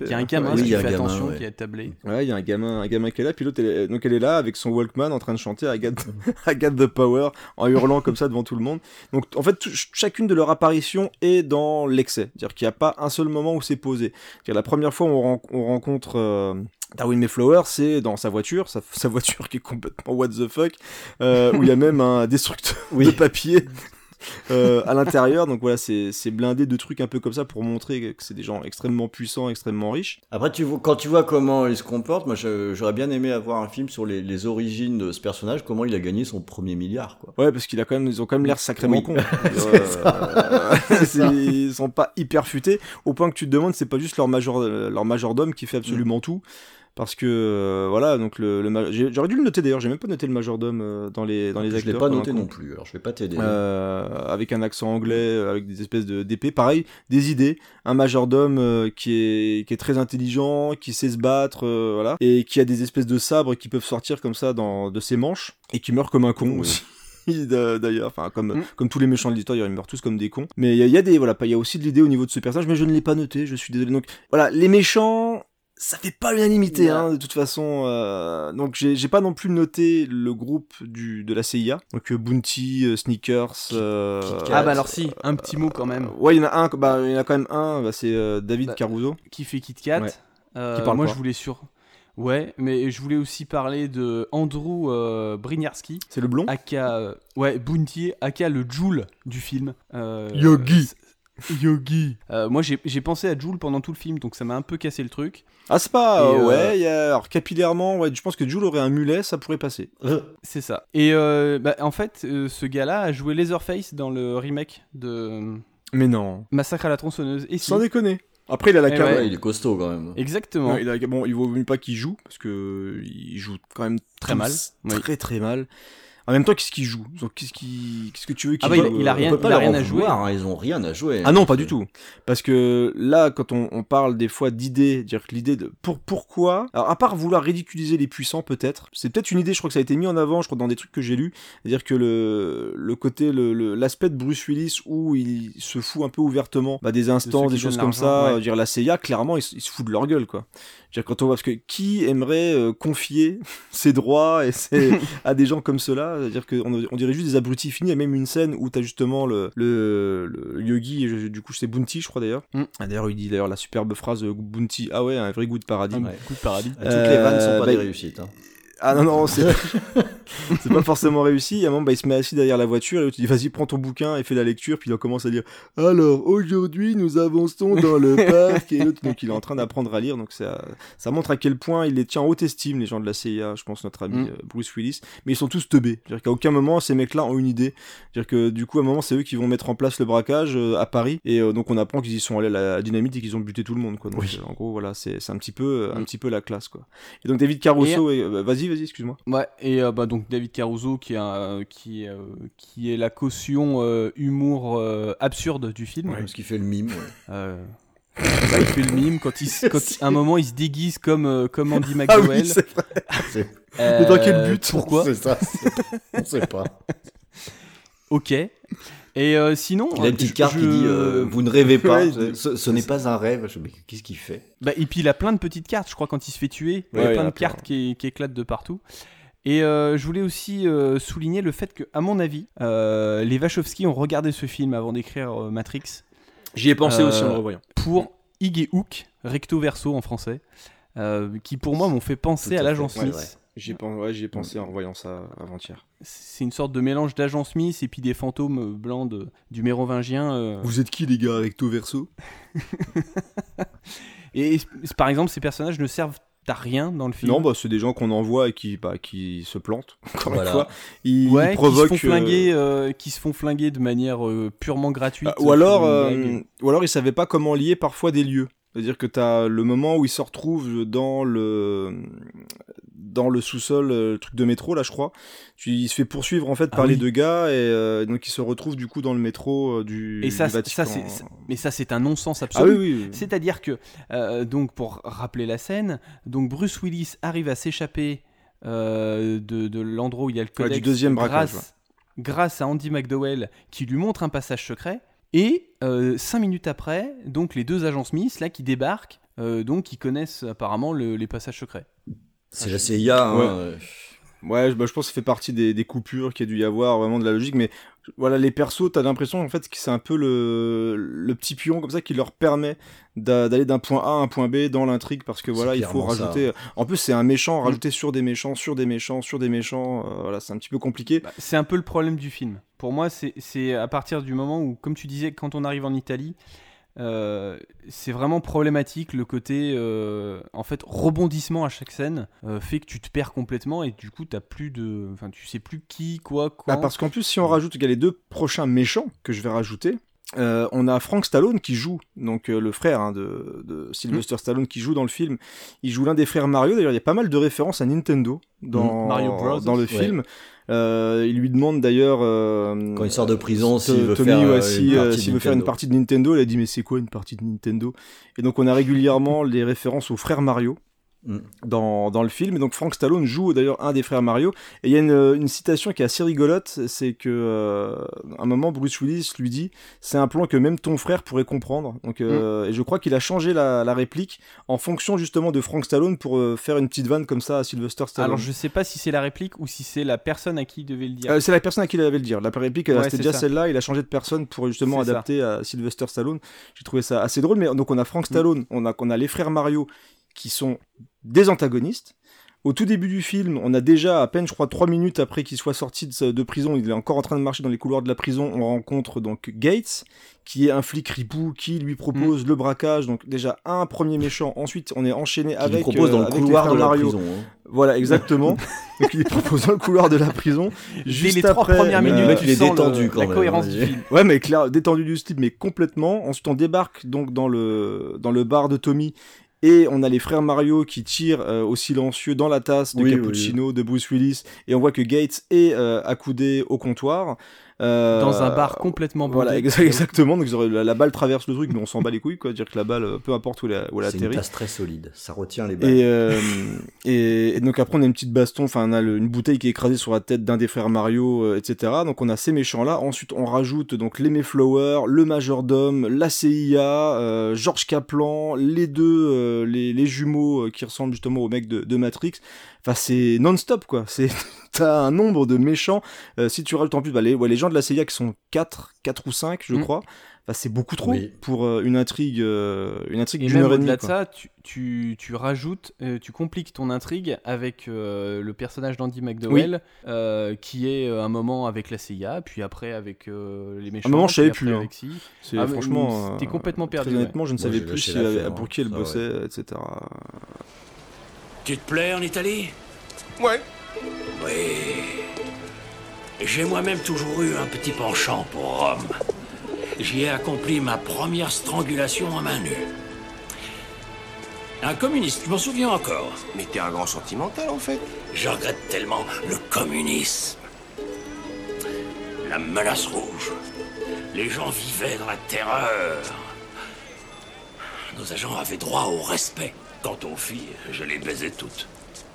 il y a un gamin, Oui, si il y a tu un fais gamin, attention, qui est tablé. Ouais, il y a un gamin, un gamin qui est là, puis l'autre, elle est- donc elle est là avec son Walkman en train de chanter Agathe, the Power en hurlant comme ça devant tout le monde. Donc en fait, chacune de leurs apparitions est dans l'excès, c'est-à-dire qu'il n'y a pas un seul moment où c'est posé. La première fois où on, ren- on rencontre euh, Darwin Mayflower, c'est dans sa voiture, sa, sa voiture qui est complètement what the fuck, euh, où il y a même un destructeur de papier. euh, à l'intérieur, donc voilà, c'est blindé de trucs un peu comme ça pour montrer que c'est des gens extrêmement puissants, extrêmement riches. Après, tu vois, quand tu vois comment il se comporte, moi, j'aurais bien aimé avoir un film sur les, les origines de ce personnage, comment il a gagné son premier milliard, quoi. Ouais, parce qu'il a quand même, ils ont quand même l'air sacrément Oui. cons. Euh, ils sont pas hyper futés, au point que tu te demandes, c'est pas juste leur major, leur majordome qui fait absolument tout. Parce que euh, voilà, donc le, le ma- j'ai- j'aurais dû le noter d'ailleurs, j'ai même pas noté le majordome euh, dans les dans les Je acteurs. l'ai pas noté non plus, alors je vais pas t'aider. Euh, avec un accent anglais, euh, avec des espèces de d'épées, pareil, des idées, un majordome euh, qui est qui est très intelligent, qui sait se battre, euh, voilà, et qui a des espèces de sabres qui peuvent sortir comme ça dans de ses manches et qui meurt comme un con aussi. d'a- D'ailleurs, enfin comme comme tous les méchants de l'histoire, ils meurent tous comme des cons. Mais il y, y a des voilà, il y a aussi de l'idée au niveau de ce personnage, mais je ne l'ai pas noté. Je suis désolé. Donc voilà, les méchants, ça fait pas l'unanimité hein, de toute façon. euh, donc j'ai pas non plus noté le groupe du de la CIA. Donc euh, Bounty, euh, Sneakers. euh, Ah bah alors si, un petit mot quand même. Ouais, il y en a un. Bah il y en a quand même un. Bah, c'est euh, David Caruso. Qui fait Kit Kat. Ouais. Euh, Qui parle moi quoi je voulais sur. Ouais, mais je voulais aussi parler de Andrew euh, Briniarski. C'est le blond Aka, euh, ouais, Bounty, aka le Joule du film. Euh, Yogi. Yogi. Euh, moi j'ai j'ai pensé à Joule pendant tout le film, donc ça m'a un peu cassé le truc. Ah c'est pas. Euh, euh, Ouais, il y a, alors capillairement, ouais, je pense que Jules aurait un mulet, ça pourrait passer. C'est ça. Et euh, bah, en fait, euh, ce gars-là a joué Leatherface dans le remake de Mais non. Massacre à la tronçonneuse. Et si. Sans déconner. Après, il a la Eh carte. ouais. il est costaud quand même. Exactement. Ouais, il a- bon, il vaut mieux pas qu'il joue parce que il joue quand même Très mal, oui. très très mal. En même temps, qu'est-ce qu'il joue Donc, Qu'est-ce qui, qu'est-ce que tu veux qu'il Ah bah, il a- joue il a rien- On peut pas il a rien en à jouer. hein, ils ont rien à jouer. Ah non, pas du tout. Parce que là, quand on, on parle des fois d'idées, dire que l'idée de pour pourquoi, alors à part vouloir ridiculiser les puissants, peut-être, c'est peut-être une idée. Je crois que ça a été mis en avant, je crois dans des trucs que j'ai lus, c'est-à-dire que le le côté le le- l'aspect de Bruce Willis où il se fout un peu ouvertement bah, des instants, ceux qui des choses comme ça. ouais. Dire la CIA, clairement, ils, se- ils se foutent de leur gueule, quoi. Je veux dire, quand on voit parce que qui aimerait euh, confier ses droits et ses, à des gens comme cela, c'est-à-dire qu'on on dirait juste des abrutis finis. Il y a même une scène où t'as justement le, le, le yogi, et je- du coup c'est Bounty, je crois d'ailleurs. Mm. Ah, d'ailleurs, il dit d'ailleurs la superbe phrase euh, Bounty. Ah ouais, un vrai goût de paradis. Un coup de paradis. Toutes les vannes sont pas bah, des réussites. hein. Ah non, non, c'est pas forcément réussi. À un moment, bah, il se met assis derrière la voiture et il dit Vas-y, prends ton bouquin et fais la lecture. Puis il commence à dire Alors, aujourd'hui, nous avançons dans le parc. Et donc il est en train d'apprendre à lire. Donc ça, ça montre à quel point il les tient en haute estime, les gens de la CIA, je pense, notre ami Mm. euh, Bruce Willis. Mais ils sont tous teubés. C'est-à-dire qu'à aucun moment, ces mecs-là ont une idée. C'est-à-dire que du coup, à un moment, c'est eux qui vont mettre en place le braquage euh, à Paris. Et euh, donc, on apprend qu'ils y sont allés à la dynamite et qu'ils ont buté tout le monde. Quoi. Donc, euh, en gros, voilà, c'est un, petit peu, un Mm. petit peu la classe. Quoi. Et donc, David Caruso, et, euh, vas-y, vas-y, excuse-moi. Ouais, et euh, bah, donc David Caruso qui, est un, euh, qui, euh, qui est la caution euh, humour euh, absurde du film. Parce qu'il fait le mime. ouais. Euh, bah, il fait le mime quand il, se- quand à un moment il se déguise comme, comme Andy Ah McDowell. oui, c'est vrai. Euh, Mais dans quel but? Pourquoi? C'est ça, on sait pas. Ok. Et euh, sinon. Il a une petite je- carte qui dit euh, Vous ne rêvez pas, Ouais, ce, n'est pas un rêve. Je- Mais qu'est-ce qu'il fait? Bah, et puis il a plein de petites cartes, je crois, quand il se fait tuer. Il y a il y plein de plein. cartes qui, qui éclatent de partout. Et euh, je voulais aussi euh, souligner le fait que, à mon avis, euh, les Wachowski ont regardé ce film avant d'écrire euh, Matrix. J'y ai pensé Euh, aussi en le revoyant. Pour Hig et Hook, recto verso en français, euh, qui pour moi m'ont fait penser Tout à à l'agent Smith. ouais, ouais. J'y ai, pen- ouais, j'y ai pensé en revoyant ça avant-hier. C'est une sorte de mélange d'agent Smith et puis des fantômes blancs de- du mérovingien. euh. Vous êtes qui les gars recto verso? Et par exemple, ces personnages ne servent à rien dans le film. Non, bah c'est des gens qu'on envoie et qui, bah, qui se plantent. Encore Voilà. une fois, ils, ouais, ils provoquent. qui se font euh, flinguer, euh, qui se font flinguer de manière euh, purement gratuite. Ah, ou alors, euh, ou alors ils savaient pas comment lier parfois des lieux. C'est-à-dire que tu as le moment où ils se retrouvent dans le dans le sous-sol, euh, le truc de métro là, je crois. Tu, il se fait poursuivre en fait Ah par les deux gars et euh, donc il se retrouve du coup dans le métro euh, du, Et ça, du c'est- Vatican. ça c'est, ça- mais ça c'est un non-sens Ah absolu. oui, oui, oui. C'est-à-dire que, euh, donc pour rappeler la scène, donc Bruce Willis arrive à s'échapper de, de l'endroit où il y a le Ouais, codex du deuxième braquage, grâce, grâce à Andy McDowell qui lui montre un passage secret. Et euh, cinq minutes après, donc les deux agents Smith là qui débarquent, euh, donc qui connaissent apparemment le- les passages secrets. C'est la CIA. hein, Ouais. euh, Ouais, je- bah, je pense que ça fait partie des, des coupures qu'il y a dû y avoir, vraiment de la logique. Mais voilà, les persos, t'as l'impression en fait que c'est un peu le, le petit pion comme ça qui leur permet d'a- d'aller d'un point A à un point B dans l'intrigue parce que voilà, il faut ça. rajouter. En plus, c'est un méchant, rajouter sur des méchants, sur des méchants, sur des méchants. euh, voilà, c'est un petit peu compliqué. Bah, c'est un peu le problème du film. Pour moi, c'est- c'est à partir du moment où, comme tu disais, quand on arrive en Italie, euh, c'est vraiment problématique le côté euh, en fait rebondissement à chaque scène euh, fait que tu te perds complètement et du coup t'as plus de enfin tu sais plus qui quoi quand. Bah, parce qu'en plus, si on rajoute il y a les deux prochains méchants que je vais rajouter, euh, on a Frank Stallone qui joue, donc euh, le frère hein, de, de Sylvester Stallone qui joue dans le film. Il joue l'un des frères Mario. D'ailleurs, il y a pas mal de références à Nintendo dans, Mm. Mario Bros. dans le Ouais. film. Euh, il lui demande d'ailleurs Quand il sort de prison, s'il veut Tommy, faire, ouais, si, s'il de veut faire une Nintendo. partie de Nintendo, il a dit mais c'est quoi une partie de Nintendo? Et donc on a régulièrement les références aux frères Mario. Dans, dans le film. Et donc Frank Stallone joue d'ailleurs un des frères Mario. Et il y a une, une citation qui est assez rigolote, c'est que euh, à un moment Bruce Willis lui dit c'est un plan que même ton frère pourrait comprendre. Donc Mm. euh, et je crois qu'il a changé la, la réplique en fonction justement de Frank Stallone pour euh, faire une petite vanne comme ça à Sylvester Stallone. alors je sais pas si c'est la réplique ou si c'est la personne à qui il devait le dire Euh, c'est la personne à qui il avait le dire. La réplique, euh, Ouais, c'était déjà celle-là. Il a changé de personne pour justement ça. adapter à Sylvester Stallone. J'ai trouvé ça assez drôle. Mais donc on a Mm. Frank Stallone, on a on a les frères Mario qui sont des antagonistes. Au tout début du film, on a déjà à peine, je crois, trois minutes après qu'il soit sorti de, prison, il est encore en train de marcher dans les couloirs de la prison. On rencontre donc Gates, qui est un flic ripou, qui lui propose le braquage. Donc déjà un premier méchant. Ensuite, on est enchaîné Qui avec lui propose euh, dans le couloir de la Mario. prison. hein. Voilà, exactement. donc il propose dans le couloir de la prison. Juste les trois premières euh, minutes, mec, tu il est le- détendu quand la même, cohérence hein, du il- film. Ouais, mais clair, détendu du slip, mais complètement. Ensuite, on débarque donc dans le dans le bar de Tommy. Et on a les frères Mario qui tirent euh, au silencieux dans la tasse de Oui, oui, cappuccino de Bruce Willis. Et on voit que Gates est euh, accoudé au comptoir. Euh, dans un bar complètement Voilà, bondé. exa- exactement. Donc ils auraient- la, la balle traverse le truc, mais on s'en bat les couilles, quoi. Dire que la balle, euh, peu importe où elle, où elle C'est une atterrit. tasse très solide. Ça retient les balles. Et, euh, et, et donc après on a une petite baston, enfin on a le- une bouteille qui est écrasée sur la tête d'un des frères Mario, euh, etc. Donc on a ces méchants là. Ensuite on rajoute donc les Mayflower, le majordome, la CIA, euh, George Kaplan, les deux, euh, les, les jumeaux euh, qui ressemblent justement au mec de, de Matrix. Enfin c'est non-stop quoi. C'est t'as un nombre de méchants. Euh, si tu rajoutes en plus bah, les, ouais, les gens de la CIA qui sont 4, 4 ou 5 je Mm. crois. Enfin, c'est beaucoup trop Oui. pour euh, une intrigue, euh, une intrigue Et d'une même heure et demie. au-delà de ça, tu, tu, tu rajoutes, euh, tu compliques ton intrigue avec euh, le personnage d'Andy McDowell, euh, qui est euh, un moment avec la CIA, puis après avec euh, les méchants. un moment, je savais plus, hein. si. C'est Ah, franchement. euh, T'es complètement perdu. Très ouais. honnêtement, je ne savais plus l'affaire, pour qui elle ça, bossait, etc. Tu te plais en Italie Ouais. Oui. J'ai moi-même toujours eu un petit penchant pour Rome. J'y ai accompli ma première strangulation à main nue. Un communiste, je m'en souviens encore. Mais t'es un grand sentimental en fait. Je regrette tellement le communisme. La menace rouge. Les gens vivaient dans la terreur. Nos agents avaient droit au respect. Quant aux filles, je les baisais toutes.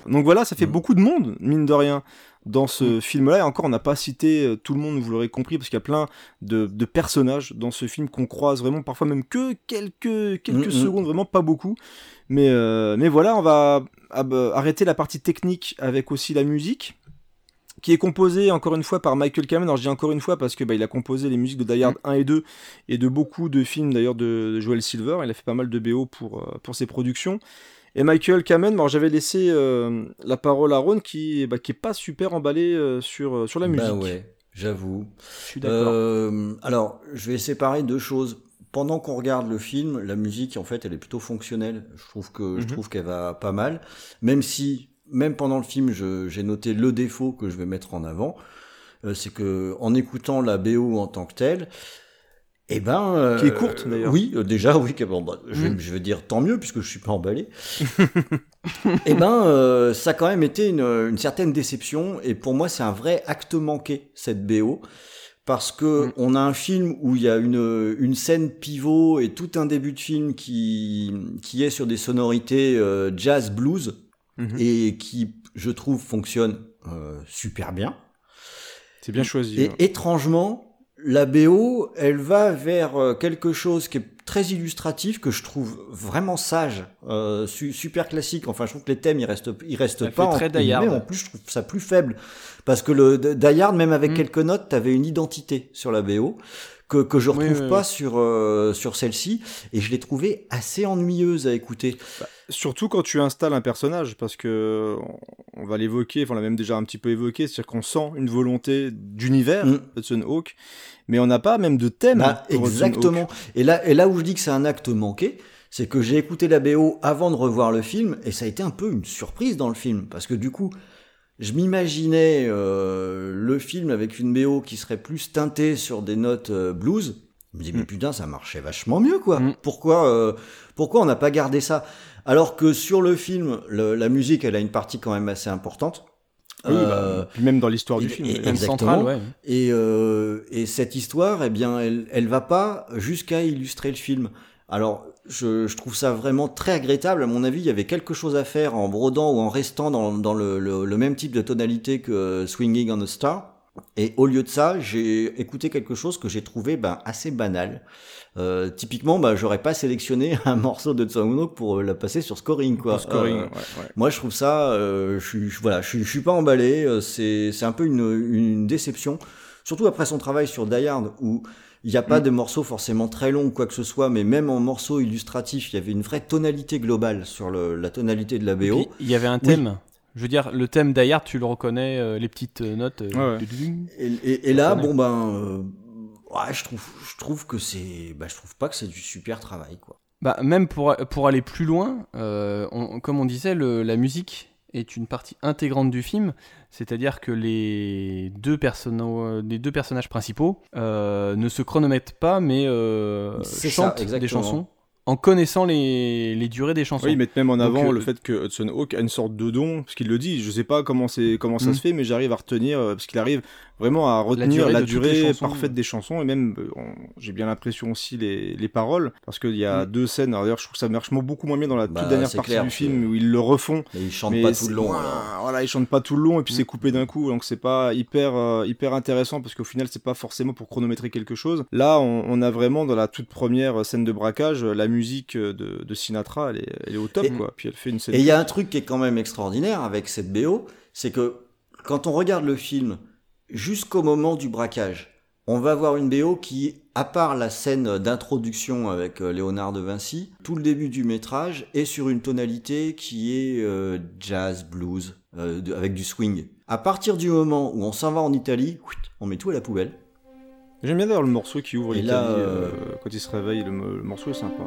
Donc voilà, ça fait beaucoup de monde, mine de rien. dans ce film-là. Et encore, on n'a pas cité euh, tout le monde, vous l'aurez compris, parce qu'il y a plein de, de personnages dans ce film qu'on croise vraiment, parfois même que quelques, quelques Mhm. secondes, vraiment pas beaucoup. Mais, euh, mais voilà, on va arrêter la partie technique avec aussi la musique qui est composée encore une fois par Michael Kamen. Alors je dis encore une fois parce que bah, il a composé les musiques de Die Hard 1 et 2 et de beaucoup de films d'ailleurs de, de Joel Silver. Il a fait pas mal de BO pour, euh, pour ses productions. Et Michael Kamen, bon, j'avais laissé euh, la parole à Ron qui, bah, qui est pas super emballé euh, sur, sur la musique. Bah ouais, j'avoue. Je suis d'accord. Alors, je vais séparer deux choses. Pendant qu'on regarde le film, la musique, en fait, elle est plutôt fonctionnelle. Je trouve que je Mhm. trouve qu'elle va pas mal, même si, même pendant le film, j'ai noté le défaut que je vais mettre en avant, euh, c'est que en écoutant la BO en tant que telle, eh ben, euh, Qui est courte, d'ailleurs. Oui, euh, déjà, oui. Bon, bah, je, Mhm. je vais dire tant mieux puisque je suis pas emballé. eh ben, euh, ça a quand même été une, une certaine déception. Et pour moi, c'est un vrai acte manqué cette BO. Parce que Mm. on a un film où il y a une, une scène pivot et tout un début de film qui, qui est sur des sonorités jazz blues Mhm. et qui, je trouve, fonctionne euh, super bien. C'est bien choisi. Et ouais. étrangement, la BO, elle va vers euh, quelque chose qui est très illustratif, que je trouve vraiment sage, euh, su- super classique. Enfin, je trouve que les thèmes, ils restent, ils restent pas en, très mais en plus, je trouve ça plus faible. Parce que le Die Hard, même avec Mm. quelques notes, t'avais une identité sur la BO que, que je retrouve oui, pas oui. sur, euh, sur celle-ci. Et je l'ai trouvée assez ennuyeuse à écouter. Surtout quand tu installes un personnage, parce que on- va l'évoquer, enfin on l'a même déjà un petit peu évoqué, c'est-à-dire qu'on sent une volonté d'univers Mm. Hudson Hawk, mais on n'a pas même de thème. Bah, pour exactement. Et là, et là où je dis que c'est un acte manqué, c'est que j'ai écouté la BO avant de revoir le film, et ça a été un peu une surprise dans le film, parce que du coup, je m'imaginais euh, le film avec une BO qui serait plus teintée sur des notes euh, blues. Je me dis, mais Mm. putain, ça marchait vachement mieux, quoi. Mm. Pourquoi, euh, pourquoi on n'a pas gardé ça? Alors que sur le film, le- la musique, elle a une partie quand même assez importante. Oui, Euh, bah, puis même dans l'histoire du film. et- d'ailleurs. Thème exactement. central, ouais. Et, euh, et cette histoire, eh bien, elle, elle va pas jusqu'à illustrer le film. Alors, je, je trouve ça vraiment très regrettable. À mon avis, il y avait quelque chose à faire en brodant ou en restant dans, dans le, le- le même type de tonalité que euh, Swinging on a Star. Et au lieu de ça, j'ai écouté quelque chose que j'ai trouvé ben, assez banal. Euh, typiquement, ben, j'aurais pas sélectionné un morceau de Tsunono pour euh, la passer sur scoring, quoi. Scoring, Euh, ouais, ouais. moi, je trouve ça, euh, je je- voilà, je suis, je suis pas emballé. C'est, c'est un peu une, une déception, surtout après son travail sur Die Hard, où il n'y a pas Mm. de morceaux forcément très longs ou quoi que ce soit, mais même en morceaux illustratifs, il y avait une vraie tonalité globale sur le, la tonalité de la BO. il y avait un Oui. thème. Je veux dire, le thème Die Hard, tu le reconnais, euh, les petites euh, notes. euh, Ouais. Et, et- et là, bon ben, euh, ouais, je trouve, je trouve que c'est, bah, je trouve pas que c'est du super travail, quoi. Bah, même pour, pour aller plus loin, euh, on- comme on disait, le- la musique est une partie intégrante du film, c'est-à-dire que les deux, les deux personnages principaux euh, ne se chronomètrent pas, mais euh, ça, chantent des chansons en connaissant les, les durées des chansons. Oui, ils mettent même en Donc, avant euh, le fait que Hudson Hawk a une sorte de don, parce qu'il le dit, je sais pas comment, comment ça Mm. se fait, mais j'arrive à retenir, parce qu'il arrive vraiment à retenir durée la de durée, chansons. parfaite des chansons, et même, euh, j'ai bien l'impression aussi les, les paroles, parce qu'il y a Mm. deux scènes, alors, d'ailleurs je trouve que ça marche beaucoup moins bien dans la Bah, toute dernière c'est partie clair, du film, où ils le refont, Mais ils chantent mais pas tout le long. voilà, alors. voilà, ils chantent pas tout le long, et puis Mm. c'est coupé d'un coup, donc c'est pas hyper, euh, hyper intéressant, parce qu'au final c'est pas forcément pour chronométrer quelque chose. Là, on, on a vraiment, dans la toute première scène de braquage, la musique de, de Sinatra, elle est, elle est au top, Et- quoi, puis elle fait une scène... Et il y a un truc qui est quand même extraordinaire avec cette BO, c'est que quand on regarde le film jusqu'au moment du braquage, on va avoir une BO qui, à part la scène d'introduction avec euh, Léonard de Vinci, tout le début du métrage est sur une tonalité qui est euh, jazz, blues, euh, avec du swing. À partir du moment où on s'en va en Italie, on met tout à la poubelle. J'aime bien d'ailleurs le morceau qui ouvre l'Italie là, euh, quand il se réveille, le, le morceau est sympa.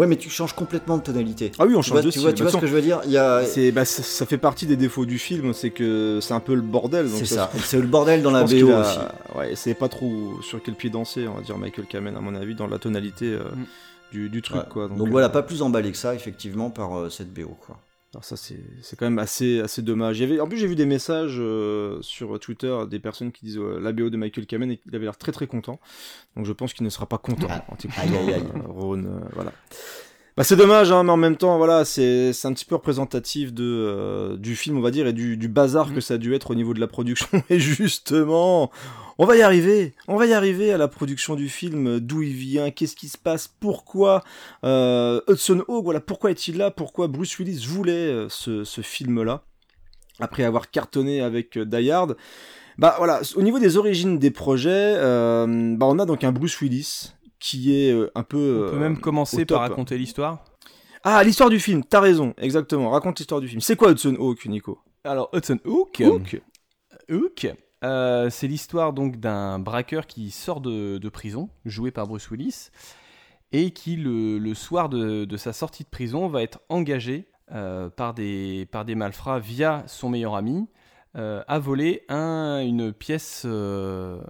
Ouais, mais tu changes complètement de tonalité. Ah oui, on Tu change vois- de tu vois- style. tu vois ce que je veux dire Il y a- C'est, bah, ça, ça fait partie des défauts du film, c'est que c'est un peu le bordel. donc C'est ça. C'est le bordel dans je la BO a- aussi. Ouais, c'est pas trop sur quel pied danser, on va dire Michael Kamen, à mon avis, dans la tonalité euh, du, du truc, Ouais. quoi. Donc, euh, voilà, pas plus emballé que ça, effectivement, par euh, cette BO. Quoi. Alors ça c'est quand même assez assez dommage. Il y avait, en plus j'ai vu des messages euh, sur Twitter des personnes qui disent euh, la BO de Michael Kamen et qu'il avait l'air très très content. Donc je pense qu'il ne sera pas content en t'écoutant, aïe. euh, Ron, voilà. Bah c'est dommage hein, mais en même temps voilà c'est un petit peu représentatif de euh, du film on va dire et du, du bazar que ça a dû être au niveau de la production. Et justement on va y arriver, on va y arriver à la production du film, d'où il vient, qu'est-ce qui se passe, pourquoi euh, Hudson Hawk, voilà, pourquoi est-il là, pourquoi Bruce Willis voulait euh, ce, ce film-là, après avoir cartonné avec euh, Die Hard. Bah voilà, au niveau des origines des projets, euh, bah on a donc un Bruce Willis qui est euh, un peu. On peut euh, même commencer au top. par raconter l'histoire. Ah, l'histoire du film, t'as raison, exactement. Raconte l'histoire du film. C'est quoi Hudson Hawk, Nico? Alors, Hudson Hook, Hook. Hook, euh, c'est l'histoire donc d'un braqueur qui sort de, de prison, joué par Bruce Willis, et qui le, le soir de, de sa sortie de prison va être engagé euh, par, des, par des malfrats via son meilleur ami euh, à voler un, une pièce, euh,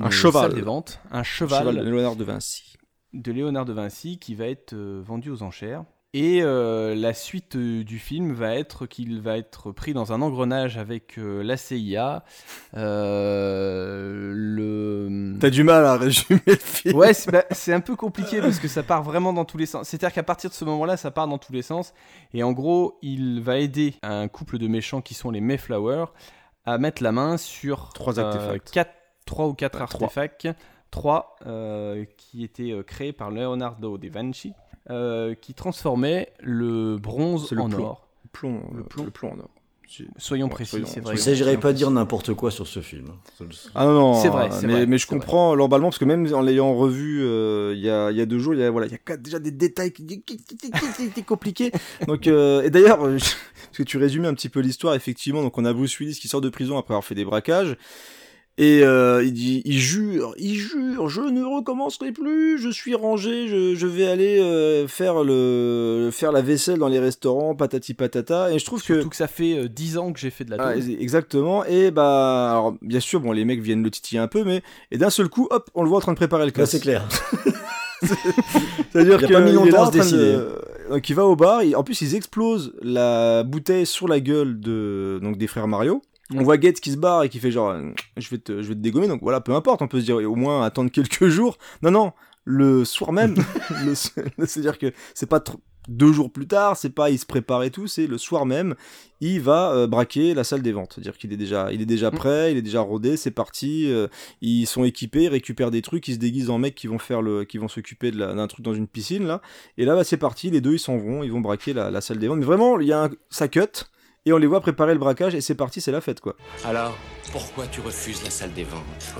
Un cheval. salle des ventes, un cheval, Cheval de Léonard de Vinci. de Léonard de Vinci qui va être euh, vendu aux enchères. Et euh, la suite euh, du film va être qu'il va être pris dans un engrenage avec euh, la CIA, le... T'as du mal à résumer le film. Ouais, c'est bah, c'est un peu compliqué parce que ça part vraiment dans tous les sens. C'est-à-dire qu'à partir de ce moment-là, ça part dans tous les sens. Et en gros, il va aider un couple de méchants qui sont les Mayflower à mettre la main sur Trois artefacts. quatre, trois ou quatre Ouais, trois. artefacts, trois euh, qui étaient euh, créés par Leonardo da Vinci, euh, qui transformaient le bronze le en plomb. or. Le plomb, Le plomb. le plomb en or. Soyons Ouais, précis, c'est Il vrai. ne s'agirait pas de dire n'importe quoi sur ce film. Ah non, non, C'est vrai, euh, c'est mais, vrai, mais je comprends l'emballement parce que même en l'ayant revu euh, il y, a, il y a deux jours, il y a, voilà, il y a quatre- déjà des détails qui, étaient compliqués. Donc, euh, et d'ailleurs, euh, parce que tu résumais un petit peu l'histoire, effectivement, donc on a Bruce Willis qui sort de prison après avoir fait des braquages. Et euh, il dit, il jure, il jure, je ne recommencerai plus, je suis rangé, je, je vais aller euh, faire le faire la vaisselle dans les restaurants, patati patata. Et je trouve que Surtout que ça fait euh, 10 ans que j'ai fait de la ah, exactement. Et bah, alors, bien sûr, bon, les mecs viennent le titiller un peu, mais et d'un seul coup, hop, on le voit en train de préparer le Là, casse. c'est clair. C'est-à-dire Il a que pas mis longtemps à en se train de- décider. Donc il va au bar. il- En plus, ils explosent la bouteille sur la gueule de donc des frères Mario. On voit Gates qui se barre et qui fait genre, euh, je vais te, je vais te dégommer. Donc voilà, peu importe. On peut se dire au moins attendre quelques jours. Non, non. Le soir même, le- c'est-à-dire que c'est pas deux jours plus tard, c'est pas il se prépare et tout, c'est le soir même, il va euh, braquer la salle des ventes. C'est-à-dire qu'il est déjà, il est déjà prêt, il est déjà rodé, c'est parti. euh, ils sont équipés, ils récupèrent des trucs, ils se déguisent en mecs qui vont faire le, qui vont s'occuper d'un truc dans une piscine là. Et là, bah, c'est parti, les deux ils s'en vont, ils vont braquer la, la salle des ventes. Mais vraiment, il y a un, ça cut et on les voit préparer le braquage et c'est parti, c'est la fête quoi. Alors, pourquoi tu refuses la salle des ventes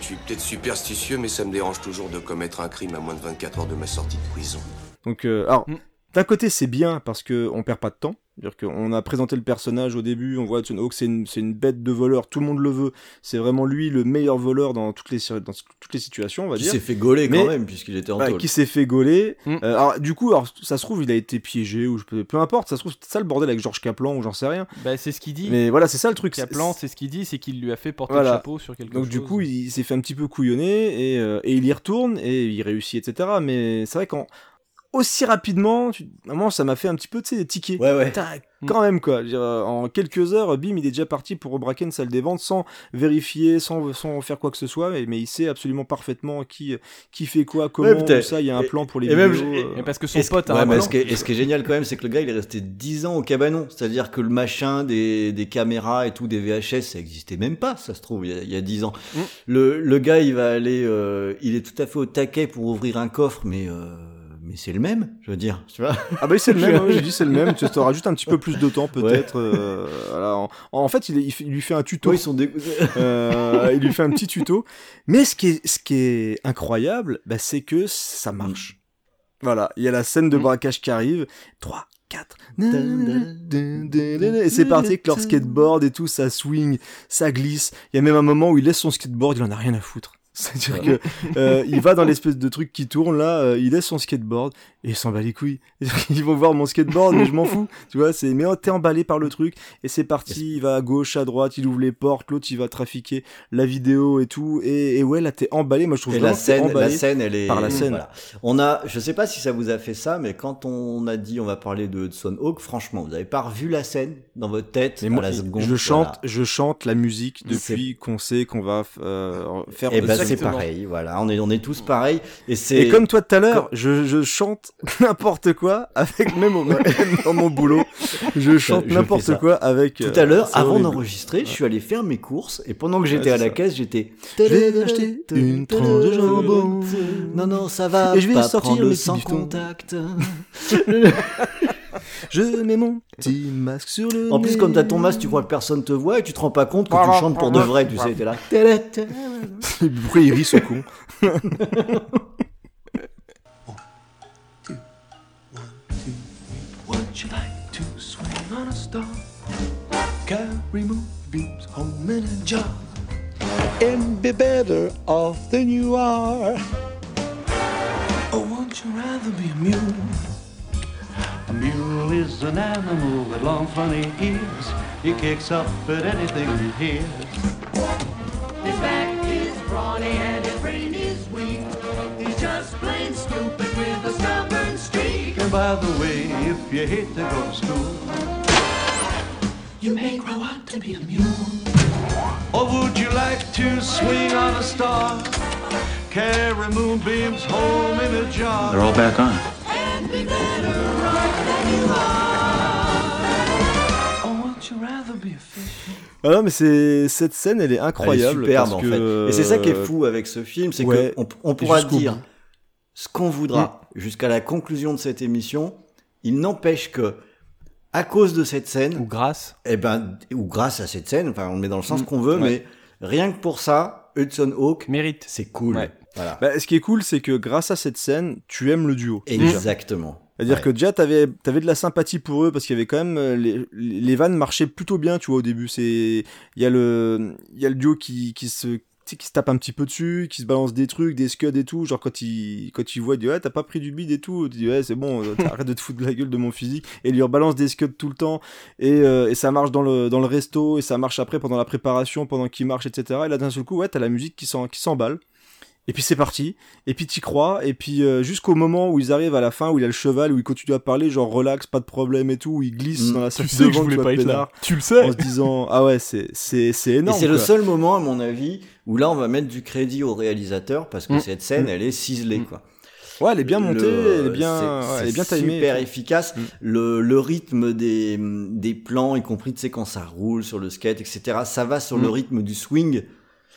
Je suis peut-être superstitieux, mais ça me dérange toujours de commettre un crime à moins de 24 heures de ma sortie de prison. Donc, euh, alors, d'un côté, c'est bien parce que on perd pas de temps. C'est-à-dire qu'on a présenté le personnage au début, on voit Hudson Hawk, c'est une, c'est une bête de voleur, tout le monde le veut. C'est vraiment lui le meilleur voleur dans toutes les, dans toutes les situations, on va Qui dire. s'est fait gauler quand même, puisqu'il était en tôle. qui s'est fait gauler. Mm. Euh, alors, du coup, alors, ça se trouve, il a été piégé, ou je peux, peu importe, ça se trouve, c'est ça le bordel avec Georges Kaplan, ou j'en sais rien. Bah, c'est ce qu'il dit. Mais voilà, c'est ça le truc. Kaplan, c'est ce qu'il dit, c'est qu'il lui a fait porter Voilà. le chapeau sur quelque Donc chose. du coup, il s'est fait un petit peu couillonner et, euh, et il y retourne et il réussit, etc. Mais c'est vrai qu'en aussi rapidement, tu... à un moment, ça m'a fait un petit peu, tu sais, tiquer. Ouais, ouais. Tac, Quand même, quoi. Je veux dire, euh, en quelques heures, bim, il est déjà parti pour rebraquer une salle des ventes sans vérifier, sans, sans faire quoi que ce soit. Mais, mais il sait absolument parfaitement qui, qui fait quoi, comment, Ouais, tout ça. Il y a un Et- plan pour les et même, vidéos. et- euh. Mais parce que son Et pote a ouais, un mais plan. ce, qui est, et ce qui est génial quand même, c'est que le gars, il est resté 10 ans au cabanon. C'est-à-dire que le machin des, des caméras et tout, des VHS, ça existait même pas, ça se trouve, il y a, il y a 10 ans. Mm. Le, le gars, il va aller, euh, il est tout à fait au taquet pour ouvrir un coffre, mais, euh, mais c'est le même, je veux dire, tu vois. Ah bah c'est le même, ouais, j'ai dit c'est le même, tu auras juste un petit peu plus de temps peut-être. euh, voilà, en, en fait, il, lui fait un tuto. Ouais, ils sont. Euh, il lui fait un petit tuto. Mais ce qui est, ce qui est incroyable, bah, c'est que ça marche. Voilà, il y a la scène de braquage qui arrive. 3, 4. Et c'est parti avec leur skateboard et tout, ça swing, ça glisse. Il y a même un moment où il laisse son skateboard, il en a rien à foutre. C'est-à-dire que euh, il va dans l'espèce de truc qui tourne là, euh, il laisse son skateboard et il s'en bat les couilles. Ils vont voir mon skateboard, mais je m'en fous. Tu vois, c'est mais oh, t'es emballé par le truc et c'est parti. Il va à gauche, à droite, il ouvre les portes, l'autre il va trafiquer la vidéo et tout. Et, et ouais, là t'es emballé. Moi je trouve Et la scène, la scène, elle est par la scène. voilà. On a, je sais pas si ça vous a fait ça, mais quand on a dit on va parler de Hudson Hawk, franchement, vous avez pas revu la scène dans votre tête Mais à moi, la seconde. je chante, voilà. je chante la musique depuis qu'on sait qu'on va euh, faire. Et ben c'est pareil, voilà, on est, on est tous pareils. Et c'est comme toi tout à l'heure, je, je chante n'importe quoi avec même, au- même dans mon boulot, je chante n'importe quoi avec. Tout euh, à l'heure, c'est avant d'enregistrer, je suis allé faire mes courses et pendant que j'étais à la caisse, j'étais. Je vais acheter une tranche de jambon. Non non, ça va. Et je vais sortir le sans contact. Je mets mon petit masque sur le. En plus, comme t'as ton masque, tu crois que personne te voit et tu te rends pas compte que tu chantes pour de vrai, tu sais, t'es là. Pourquoi il rit ce con Would you like to swing on a star? Carry moonbeams home in a jar. And be better off than you are. Or would you rather be a mule? A mule is an animal with long funny ears. He kicks up at anything he hears. His back is brawny and his brain is weak. He's just plain stupid with a stubborn streak. And by the way, if you hate to go to school, You may grow up to be a mule. or would you like to swing on a star? Carry moonbeams home in a jar. They're all back on. Ah non, mais c'est cette scène, elle est Elle est incroyable. superbe parce en que, fait. Et c'est ça qui est fou avec ce film, c'est Ouais. que on, pourra dire bout. Mm. ce qu'on voudra jusqu'à la conclusion de cette émission. Il n'empêche que à cause de cette scène, Ou grâce. eh ben, ou grâce à cette scène, enfin on le met dans le sens Mm. qu'on veut, Ouais. mais rien que pour ça, Hudson Hawk, Mérite. c'est cool. Ouais. Voilà. Bah, ce qui est cool, c'est que grâce à cette scène, tu aimes le duo. Exactement. C'est-à-dire Ouais. que déjà, t'avais avais de la sympathie pour eux parce qu'il y avait quand même euh, les, les vannes marchaient plutôt bien, tu vois, au début. C'est il y a le il y a le duo qui qui se qui se tape un petit peu dessus, qui se balance des trucs, des scuds et tout. Genre quand il quand il voit, il dit ouais t'as pas pris du bide et tout. Tu dis ouais c'est bon, euh, arrête de te foutre de la gueule de mon physique. Et il lui balance des scuds tout le temps et, euh, et ça marche dans le dans le resto et ça marche après pendant la préparation, pendant qu'il marche etc. Et là d'un seul coup ouais t'as la musique qui s'en qui s'emballe. Et puis c'est parti, et puis t'y crois, et puis euh, jusqu'au moment où ils arrivent à la fin, où il a le cheval, où il continue à parler, genre relax, pas de problème et tout, où il glisse Mm. dans la salle Tu sais que je voulais pas être là. Tu le sais. en se disant ah ouais c'est c'est c'est énorme. c'est le seul moment, à mon avis, où là on va mettre du crédit au réalisateur parce que Mm. cette scène, Mm. elle est ciselée, Mm. quoi. Ouais, elle est bien Le- montée, elle est bien, ouais, elle est bien timée. super efficace. Le, le rythme des, des plans, y compris, tu sais, quand ça roule sur le skate, etc., ça va sur le rythme du swing.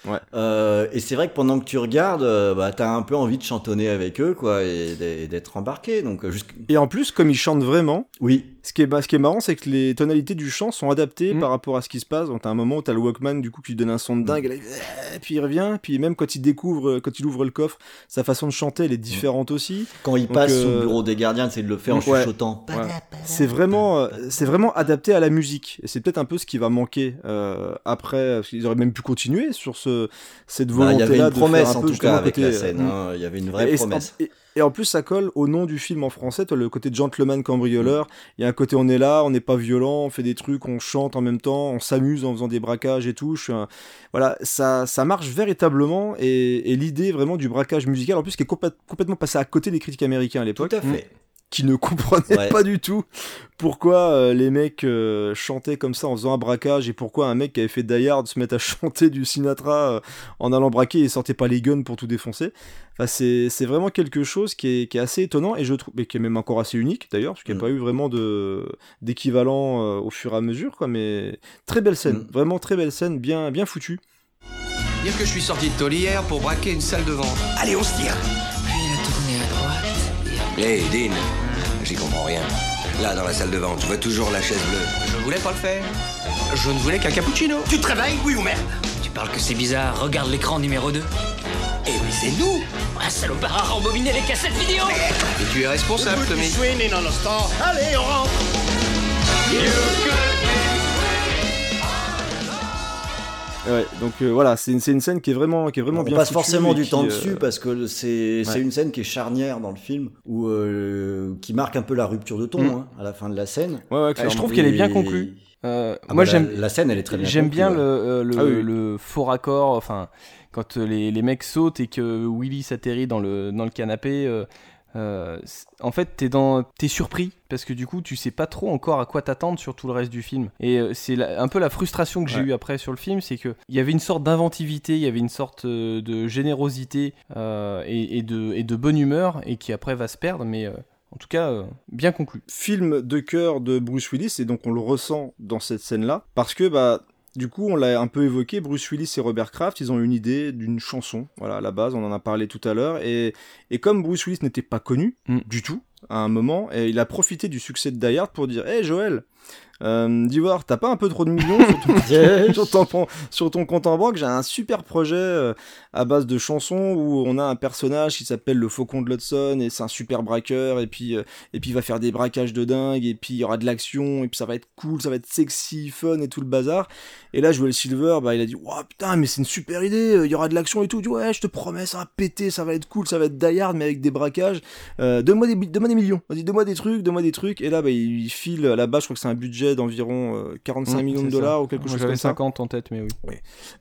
Ouais. Euh, et c'est vrai que pendant que tu regardes, euh, bah, t'as un peu envie de chantonner avec eux, quoi, et d'e- d'être embarqué. Donc, euh, jusqu'- Et en plus, comme ils chantent vraiment, oui, ce qui est, bah, ce qui est marrant, c'est que les tonalités du chant sont adaptées Mm. par rapport à ce qui se passe. Donc, t'as un moment où t'as le Walkman, du coup, qui lui donne un son de dingue, et, là, il- puis il revient, puis même quand il découvre, quand il ouvre le coffre, sa façon de chanter, elle est différente aussi. quand il Donc, passe euh, sous le bureau des gardiens, c'est de le faire en Ouais. chuchotant. Ouais. C'est vraiment, euh, c'est vraiment adapté à la musique. Et c'est peut-être un peu ce qui va manquer euh, après. Parce qu'ils auraient même pu continuer sur ce, cette Bah, Il y volonté-là avait une promesse, un en tout cas, avec côté, la scène. euh, hein. Il y avait une vraie et, promesse. Et, et en plus, ça colle au nom du film en français, toi, le côté gentleman cambrioleur. Il y a un côté on est là, on n'est pas violent, on fait des trucs, on chante en même temps, on s'amuse en faisant des braquages et tout. Un- Voilà, ça, ça marche véritablement. Et, et l'idée vraiment du braquage musical, en plus, qui est complète- complètement passé à côté des critiques américains à l'époque Tout à fait. Qui ne comprenaient Ouais. pas du tout pourquoi euh, les mecs euh, chantaient comme ça en faisant un braquage et pourquoi un mec qui avait fait Die Hard se mettre à chanter du Sinatra euh, en allant braquer et sortait pas les guns pour tout défoncer. Enfin, c'est c'est vraiment quelque chose qui est, qui est assez étonnant et je trouve mais qui est même encore assez unique d'ailleurs parce qu'il n'y a Mm. pas eu vraiment de d'équivalent euh, au fur et à mesure quoi mais très belle scène Mm. vraiment très belle scène bien bien foutue Dire que je suis sorti de tôle hier pour braquer une salle de vente. Allez, on se tire Puis il a tourné à droite. Hé, Dean, j'y comprends rien. Là, dans la salle de vente, tu vois toujours la chaise bleue. Je voulais pas le faire. Je ne voulais qu'un cappuccino. Tu te réveilles, oui ou merde Tu parles que c'est bizarre, regarde l'écran numéro 2. Eh oui, c'est nous Un salopard a rembobiné les cassettes vidéo Et tu es responsable, Tommy. Allez, on rentre. Ouais, donc euh, voilà, c'est une, c'est une scène qui est vraiment, qui est vraiment on bien passe foutue forcément du qui, temps euh, dessus parce que c'est c'est ouais. une scène qui est charnière dans le film où euh, qui marque un peu la rupture de ton Mm. hein, à la fin de la scène. Ouais, ouais, Euh, je trouve qu'elle est bien Et- conclue. Euh, Ah moi bah, j'aime la, la scène elle est très bien J'aime bien ouais. le, euh, le, Ah oui. le faux raccord, enfin, quand les, les mecs sautent et que Willy s'atterrit dans le, dans le canapé. Euh, en fait, t'es dans, t'es surpris parce que du coup, tu sais pas trop encore à quoi t'attendre sur tout le reste du film. Et euh, c'est un peu la frustration que j'ai Ouais. eue après sur le film, c'est que il y avait une sorte d'inventivité, il y avait une sorte euh, de générosité euh, et, et de, et de bonne humeur et qui après va se perdre, mais en tout cas, euh, bien conclu. film de cœur de Bruce Willis et donc on le ressent dans cette scène-là parce que bah du coup on l'a un peu évoqué Bruce Willis et Robert Kraft ils ont une idée d'une chanson. Voilà à la base on en a parlé tout à l'heure. Et et comme Bruce Willis n'était pas connu Mm. du tout à un moment et il a profité du succès de Die Hard pour dire hé Joël euh, dis voir, t'as pas un peu trop de millions sur ton, sur ton- sur ton compte en banque? J'ai un super projet euh, à base de chansons où on a un personnage qui s'appelle le Faucon de l'Hudson et c'est un super braqueur et puis euh, et puis il va faire des braquages de dingue et puis il y aura de l'action et puis ça va être cool, ça va être sexy, fun et tout le bazar. Et là Joel Silver, bah il a dit waouh putain mais c'est une super idée, euh, il y aura de l'action et tout. Il dit ouais je te promets ça va péter, ça va être cool, ça va être Die Hard mais avec des braquages. Euh, donne-moi des donne-moi des millions, vas-y donne-moi des trucs, donne-moi des trucs. Et là bah il, il file base, je crois que c'est un budget d'environ euh, 45 Mm, millions de ça. dollars ou quelque Moi, chose comme ça. 50 en tête, mais oui.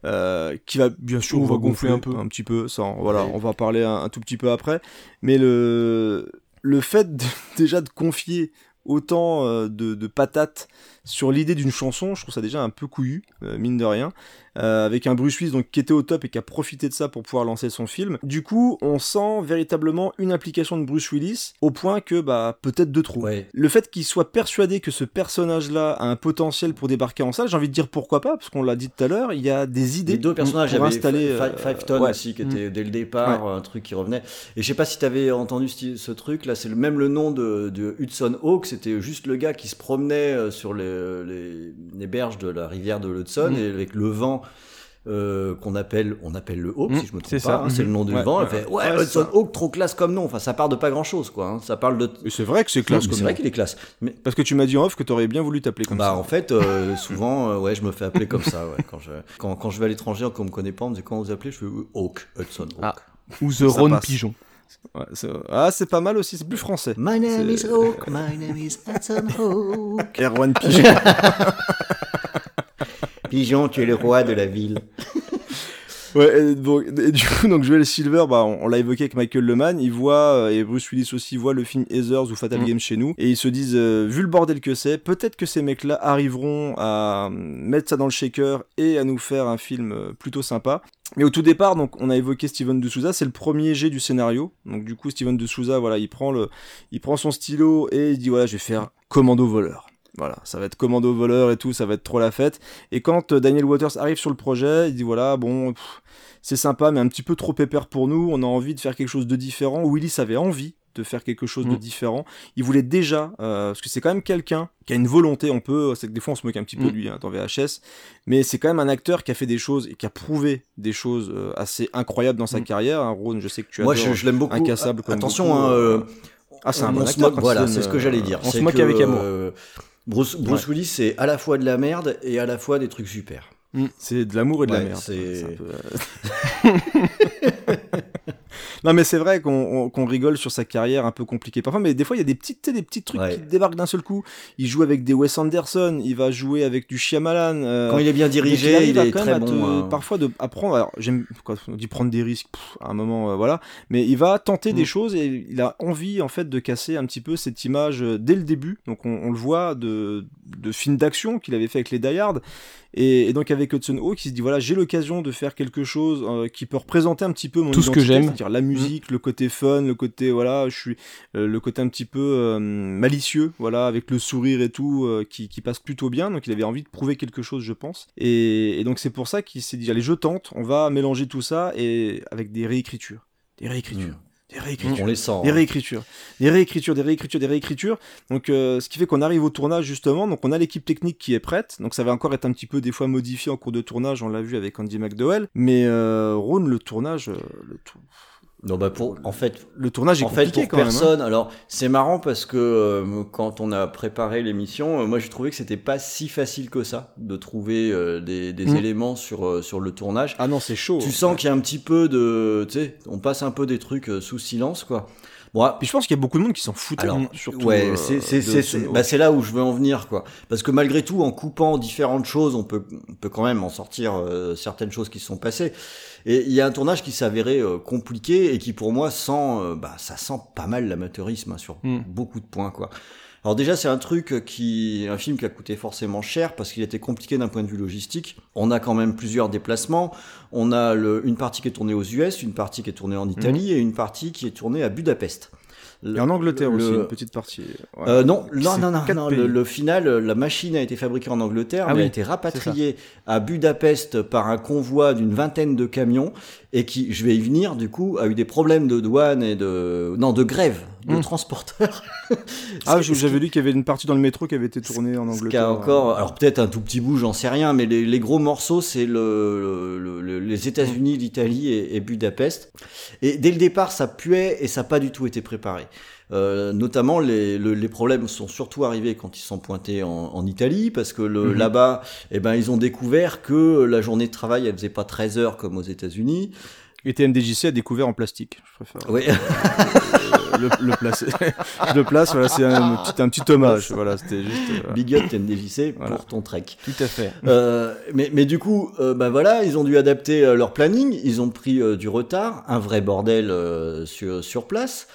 Euh, qui va bien sûr On on va gonfler un peu. un petit peu ça on- voilà on va en parler un, un tout petit peu après. Mais le le fait de- déjà de confier autant euh, de, de patates sur l'idée d'une chanson je trouve ça déjà un peu couillu euh, mine de rien euh, avec un Bruce Willis donc qui était au top et qui a profité de ça pour pouvoir lancer son film du coup on sent véritablement une implication de Bruce Willis au point que bah peut-être de trop Ouais. le fait qu'il soit persuadé que ce personnage-là a un potentiel pour débarquer en salle, j'ai envie de dire pourquoi pas, parce qu'on l'a dit tout à l'heure, il y a des idées Les deux personnages, il y pour installer. Fi- euh, Five Ton ouais. aussi, qui Mm. était dès le départ un truc qui revenait. Et je sais pas si tu avais entendu ce, ce truc, là, c'est le même le nom de, de Hudson Hawk, c'était juste le gars qui se promenait euh, sur les, les, les berges de la rivière de l'Hudson, Mm. et avec le vent. Euh, qu'on appelle on appelle le Hawk si je me trompe pas ça. hein, c'est le nom du Ouais, vent ouais, elle fait ouais, Hudson. Hawk trop classe comme nom enfin ça part de pas grand chose quoi hein. ça parle de c'est vrai que c'est classe c'est vrai qu'il est classe mais Parce que tu m'as dit en off que t'aurais bien voulu t'appeler comme bah ça. en fait euh, souvent euh, ouais je me fais appeler comme ça ouais. quand je quand, quand je vais à l'étranger qu'on me connaît pas on me dit comment vous appelez? Je fais Hawk Hudson Hawk Ah. Ou The Ron. Pigeon. Ouais, ah, c'est pas mal aussi, c'est plus français. My name is Hawk, my name is Hudson Hawk. Erwan Pigeon. Pigeon, tu es le roi de la ville. Ouais, et, du coup, donc Joel Silver, bah, on, on l'a évoqué avec Michael Leman, il voit, euh, et Bruce Willis aussi voit le film Heathers ou Fatal Mm. Game chez nous, et ils se disent, euh, vu le bordel que c'est, peut-être que ces mecs-là arriveront à euh, mettre ça dans le shaker et à nous faire un film plutôt sympa. Mais au tout départ, donc, on a évoqué Steven de Souza, c'est le premier jet du scénario. Donc, du coup, Steven de Souza, voilà, il prend le, il prend son stylo et il dit, voilà, je vais faire commando voleur. Voilà, ça va être commando voleur et tout, ça va être trop la fête. Et quand euh, Daniel Waters arrive sur le projet, il dit voilà, bon, c'est sympa, mais un petit peu trop pépère pour nous. On a envie de faire quelque chose de différent. Willis avait envie de faire quelque chose de Mm. différent. Il voulait déjà, euh, parce que c'est quand même quelqu'un qui a une volonté. On peut, c'est que des fois on se moque un petit peu Mm. de lui hein, dans VHS, mais c'est quand même un acteur qui a fait des choses et qui a prouvé des choses euh, assez incroyables dans sa Mm. carrière. Hein, Ron, je sais que tu Moi, adores je, je l'aime beaucoup. Incassable. Attention, beaucoup, hein, euh, ah, c'est un on bon acteur. moque- Voilà, c'est ce que j'allais dire. on se moque que, avec amour. euh, Bruce, Bruce Willis, c'est à la fois de la merde et à la fois des trucs super. C'est de l'amour et de la merde. c'est- Non mais c'est vrai qu'on on- qu'on rigole sur sa carrière un peu compliquée parfois, mais des fois il y a des petites, des petits trucs Ouais. qui débarquent d'un seul coup. Il joue avec des Wes Anderson, il va jouer avec du Shyamalan. euh, Quand il est bien dirigé, il à est quand très même à te- bon. hein. Parfois de apprendre. Alors j'aime quand on dit prendre des risques. pff, à un moment, euh, voilà. Mais il va tenter des Mm. choses et il a envie en fait de casser un petit peu cette image euh, dès le début. Donc on, on le voit de de films d'action qu'il avait fait avec les Die Hard. Et, et donc avec Hudson Hawk, il se dit voilà, j'ai l'occasion de faire quelque chose euh, qui peut représenter un petit peu mon Tout ce que j'aime. c'est-à-dire la musique, le côté fun, le côté voilà, je suis euh, le côté un petit peu euh, malicieux, voilà, avec le sourire et tout, euh, qui, qui passe plutôt bien. Donc il avait envie de prouver quelque chose, je pense. Et, et donc c'est pour ça qu'il s'est dit allez, je tente, on va mélanger tout ça et avec des réécritures, des réécritures. Des réécritures. On les sent. Des hein. réécritures, des réécritures, des réécritures, des réécritures. Donc, euh, ce qui fait qu'on arrive au tournage justement. Donc, on a l'équipe technique qui est prête. Donc, ça va encore être un petit peu des fois modifié en cours de tournage. On l'a vu avec Andy McDowell. Mais euh, Ron, le tournage, le, tou- Non bah pour en fait le tournage est en fait compliqué pour quand même, hein. personne. Alors c'est marrant parce que euh, quand on a préparé l'émission, euh, moi j'ai trouvé que c'était pas si facile que ça de trouver euh, des, des Mm. éléments sur euh, sur le tournage. Ah non c'est chaud. Tu sens qu'il y a un petit peu de, tu sais, on passe un peu des trucs euh, sous silence quoi. Bon, Puis je pense qu'il y a beaucoup de monde qui s'en fout. alors, surtout. ouais, euh, c'est c'est bah, c'est là où je veux en venir quoi. Parce que malgré tout, en coupant différentes choses, on peut on peut quand même en sortir euh, certaines choses qui se sont passées. Et il y a un tournage qui s'avérait euh, compliqué et qui pour moi sent, euh, bah ça sent pas mal l'amateurisme hein, sur Hmm. beaucoup de points quoi. Alors déjà c'est un truc qui, un film qui a coûté forcément cher parce qu'il était compliqué d'un point de vue logistique. On a quand même plusieurs déplacements. On a le, une partie qui est tournée aux US, une partie qui est tournée en Italie et une partie qui est tournée à Budapest. Et en Angleterre Le- aussi, une petite partie. Ouais. euh, non, non, non, non, non. Le, le final, la machine a été fabriquée en Angleterre, Ah mais oui, a été rapatriée à Budapest par un convoi d'une vingtaine de camions et qui, je vais y venir, du coup, a eu des problèmes de douane et de, non, de grève de Hmm. transporteurs. Ah, j'avais lu qu'il y avait une partie dans le métro qui avait été tournée en Angleterre. encore, alors peut-être un tout petit bout, j'en sais rien, mais les, les gros morceaux, c'est le, le- le- les États-Unis, l'Italie et, et Budapest. Et dès le départ, ça puait et ça n'a pas du tout été préparé. Euh, notamment, les, le- les problèmes sont surtout arrivés quand ils sont pointés en, en Italie, parce que Mhm. là-bas, eh ben, ils ont découvert que la journée de travail, elle faisait pas 13 heures comme aux États-Unis. Et TMDJC a découvert en plastique, je préfère. Oui. Le, le placer. je le place, voilà, c'est un, petit, un petit hommage. Voilà, c'était juste. euh, Big up TMDJC Voilà. pour ton trek. Tout à fait. Euh, mais, mais du coup, euh, bah voilà, ils ont dû adapter euh, leur planning, ils ont pris euh, du retard, un vrai bordel euh, sur, sur place.